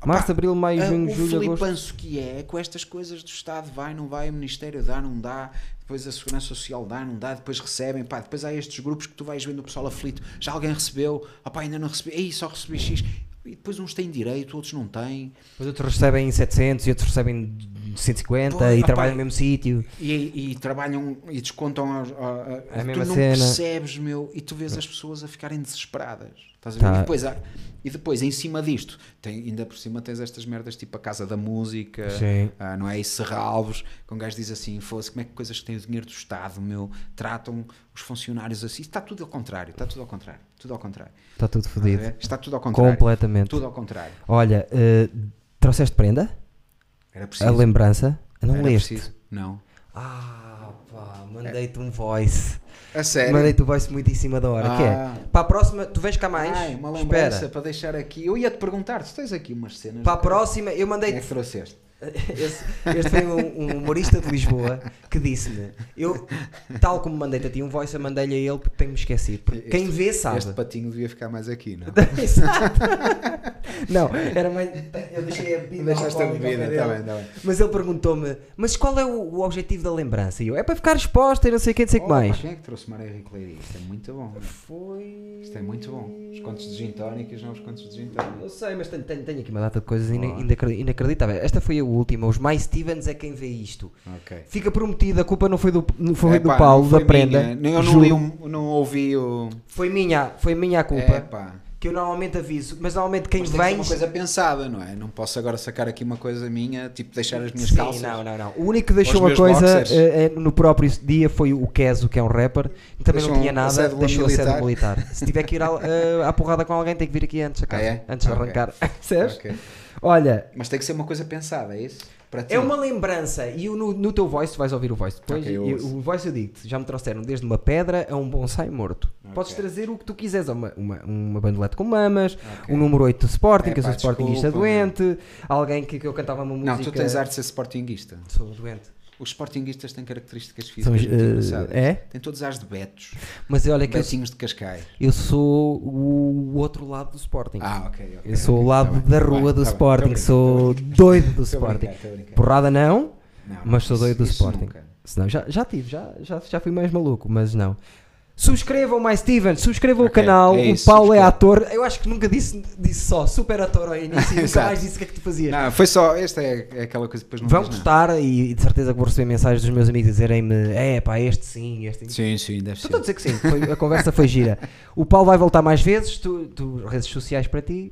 Março, abril, maio, junho, o julho, agosto. flipanço que é com estas coisas do Estado vai, não vai, o Ministério dá, não dá, depois a Segurança Social dá, não dá, depois recebem, pá, depois há estes grupos que tu vais vendo o pessoal aflito, já alguém recebeu, opá, ainda não recebi, ei, só recebi X, e depois uns têm direito, outros não têm, Depois outros recebem 700 e outros recebem 150 Pois, e opá, trabalham no mesmo sítio. e, e trabalham e descontam a, a, A mesma tu não cena. percebes, meu, e tu vês as pessoas a ficarem desesperadas. Estás a ver? Tá. E, depois, há- e depois, em cima disto, tem, ainda por cima tens estas merdas tipo a Casa da Música, ah, não é? E Serralvos, que um gajo diz assim: fosse como é que coisas que têm o dinheiro do Estado, meu, tratam os funcionários assim. Está tudo ao contrário, está tudo ao contrário, tudo ao contrário. Está tudo fodido. Está tudo ao contrário. Completamente. Tudo ao contrário. Olha, eh, trouxeste prenda? Era preciso. A lembrança? Não Era leste? preciso. Não. Ah, pá, mandei-te um voice. A sério. Mandei-te um voice muito em cima da hora. Que Ah. é? Para a próxima, tu vens cá mais? Ai, uma lembrança Espera. para deixar aqui. Eu ia te perguntar, tu tens aqui umas cenas. Para a próxima, eu Quem é mandei-te que trouxeste? Este, este foi um, um humorista de Lisboa que disse-me: Eu, tal como mandei-te a ti um voice, eu mandei-lhe a ele porque tenho-me esquecido. Porque Este- quem vê sabe. Este patinho devia ficar mais aqui, não? Exato. Não, era mais. Eu deixei a bebida. Deixaste a bebida, está bem, está bem. Mas ele perguntou-me: Mas qual é o, o objetivo da lembrança? E eu: É para ficar exposta e não sei o que, não sei o que Oh, mais. Quem é que trouxe Maria Ricleiri? Isto é muito bom. Foi. Isto é muito bom. Os contos de gin tónicas, não os contos de gin tónicas. Não sei, mas tenho, tenho, tenho aqui uma data de coisas inacredi- inacreditáveis. Esta foi a última. Os mais Stevens é quem vê isto. Ok. Fica prometido, a culpa não foi do, não foi do Epá, Paulo, não foi da prenda. minha. Eu não, li não ouvi o. Foi minha, foi minha a culpa. Epá. Que eu normalmente aviso, mas normalmente quem Mas tem vem. uma coisa pensada, não é? Não posso agora sacar aqui uma coisa minha, tipo deixar as minhas Sim, calças. não, não, não. O único que deixou uma coisa eh, no próprio dia foi o Keso, que é um rapper, que também não Deixou tinha a nada, cédula deixou a cédula militar. militar. Se tiver que ir à, eh, à porrada com alguém, tem que vir aqui antes, a casa, Ah, é? antes de Ok. arrancar. Percebes? Ok. Olha, Mas tem que ser uma coisa pensada, é isso? É uma lembrança e no, no teu voice, tu vais ouvir o voice depois. Ok, eu o voice eu digo-te, já me trouxeram desde uma pedra a um bonsai morto. Ok. Podes trazer o que tu quiseres, uma, uma, uma bandolete com mamas, Ok. um número 8 do Sporting, que eu sou Sportingista desculpa, doente, alguém que, que eu cantava uma música. Não, tu tens arte de ser sportinguista. Sou doente. Os sportinguistas têm características São, físicas muito eh, engraçadas. é? Têm todos as de betos. Mas olha que eu, de Cascais. eu sou o outro lado do Sporting. Ah, ok. ok, eu sou ok, o lado tá da tá rua bem, do tá bem. Sporting, Tô sou doido do Sporting. brincando. Porrada não, Não, mas sou doido do Sporting. nunca. Senão já, já tive, já, já, já fui mais maluco, mas não. Subscrevam mais Steven, subscrevam o Ok, canal. é o isso, Paulo é subscreve. ator. Eu acho que nunca disse, disse só super ator ao início nunca mais disse o que é que tu fazias. Não, foi só. Esta é, é aquela coisa que depois não Vão gostar e de certeza que vou receber mensagens dos meus amigos dizerem-me: é pá, este sim, este nada. Sim, sim, deve Só ser. estou a dizer que sim, foi- a conversa foi gira. O Paulo vai voltar mais vezes, tu, tu redes sociais para ti,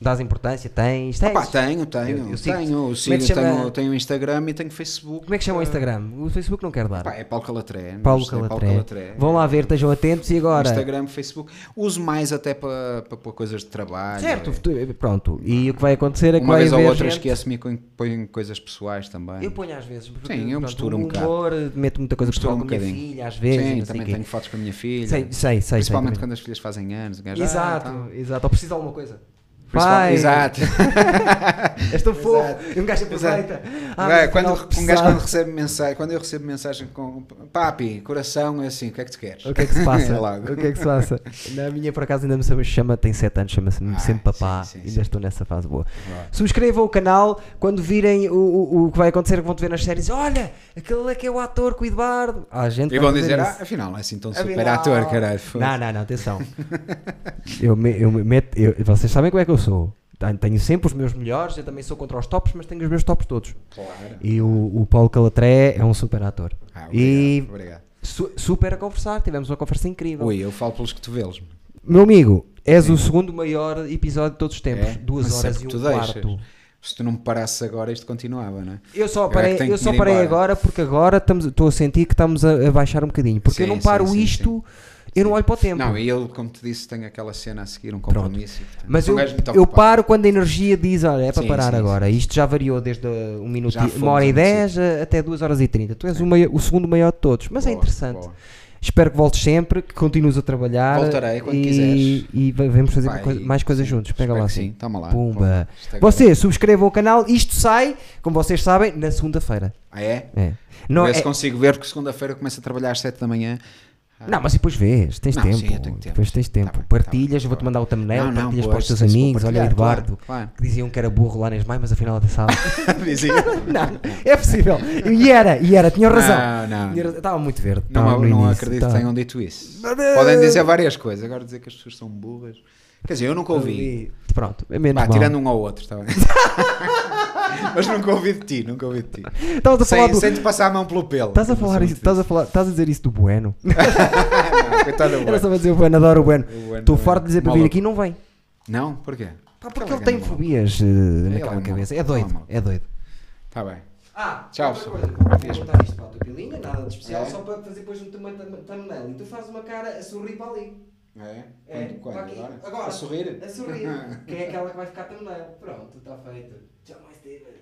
dás importância, tens, tens. Pá, tenho, tenho, Eu- eu tenho. É sigo, chama? tenho, tenho Instagram e tenho Facebook. Como é que chama o Instagram? O Facebook não quer dar. Pá, é Paulo Calatré. Paulo mas é Calatré. Vão lá ver, estejam atentos e agora. Instagram, Facebook. Uso mais até para, para coisas de trabalho. Certo, é. tu- pronto. E o que vai acontecer é que Uma vez ou outra gente- esqueço-me e ponho- coisas pessoais também. Eu ponho às vezes. porque, Sim, eu pronto, misturo um bocado. humor, meto muita coisa pessoal um com a minha filha, às vezes. Sim, também tenho fotos com a minha filha. Sei, sei, sei. Principalmente quando as filhas fazem anos. ah, Exato, tal. exato. Ou precisa de alguma coisa. Pai, Exato. és tão fofo. Um gajo aproveita. Ah, Vai, mas quando, um gajo quando recebe mensagem, quando eu recebo mensagem com papi, coração, é assim, o que é que tu queres? O que é que se passa? É o que é que se passa? Na minha, por acaso, ainda me chama, tem 7 anos, chama-se Ah, sempre papá. sim, sim, ainda sim. estou nessa fase boa. Boa. Subscrevam o canal quando virem o, o, o que vai acontecer, que vão te ver nas séries. Olha, aquele é que é o ator com o Eduardo. Ah, a gente E vão dizer, ah, afinal, não é assim tão super ator, caralho. Não, não, não, atenção. eu, me- eu me eu- vocês sabem como é que eu sou. Tenho- sempre os meus melhores, eu também sou contra os tops, mas tenho os meus tops todos. Claro. E o, o Paulo Calatré é um super ator. Ah, e obrigado, obrigado. su- super a conversar, tivemos uma conversa incrível. Ui, eu falo pelos cotovelos. Meu amigo, és o segundo maior episódio de todos os tempos. É? Duas Mas é horas e um deixas. quarto. Se tu não me parasses agora, isto continuava, não é? Eu só Eu é parei, eu que só parei embora. agora porque agora estamos- estou a sentir que estamos a, a baixar um bocadinho. Porque eu Sim, não paro sim, sim, isto, eu não olho para o tempo. Não, e eu, como te disse, tenho aquela cena a seguir, um compromisso. portanto, Mas eu, eu paro quando a energia diz, olha, é para Sim, parar sim, agora. Isto já variou desde um minuto, uma hora e dez até duas horas e trinta. Tu és o, maior- o segundo maior de todos, mas é Boa, interessante. boa. Espero que voltes sempre, que continues a trabalhar. Voltarei quando e, quiseres. E va- vamos fazer Vai, coi- mais coisas sim, juntos. Pega lá que assim. Sim, toma lá. Pumba. Agora- Vocês subscrevam o canal. Isto sai, como vocês sabem, na segunda-feira. Ah, é? É. Não, é, se consigo ver, porque segunda-feira eu começo a trabalhar às 7 da manhã. Não, mas depois vês, tens Não, tempo. sim, tempo, Depois tens. Tá tempo. bem, tá partilhas, eu vou-te tá mandar o thumbnail, Não, não, partilhas pois, para os teus amigos. Olha, Eduardo, claro, que diziam que era burro lá nas mães, mas afinal até sabe. claro. Dizia. não, é possível. E era, e era, tinham razão. Não, não. Tinha razão. Estava muito verde. Não, não acredito estava- que tenham dito isso. Podem dizer várias coisas, agora dizer que as pessoas são burras. Quer dizer, eu nunca ouvi. Pronto, é menos mal. tirando um ao outro, está bem? Mas nunca ouvi de ti, nunca ouvi de ti. Estavas a falar Sem, do... sem te passar a mão pelo pelo. Estás a não falar isso, estás a falar, estás a dizer isso do Bueno. Não, coitado do Era Bueno. só para dizer o Bueno, adoro o Bueno. Bueno Estou é farto de dizer para vir aqui e não vem. Não? Porquê? Pá, porque Aquele ele tem é fobias eh, naquela é cabeça. É doido, é doido. Está bem. Ah, Tchau, outra pessoal. coisa. Vou botar isto para a tua pilinha, nada de especial, É? só para fazer depois um thumbnail. E tu fazes uma cara a sorrir para ali. É? É, Quando? Quando? para aqui. Agora? Agora. A sorrir? A sorrir. que é aquela que vai ficar thumbnail. Pronto, está feito. Tchau, mais Steven.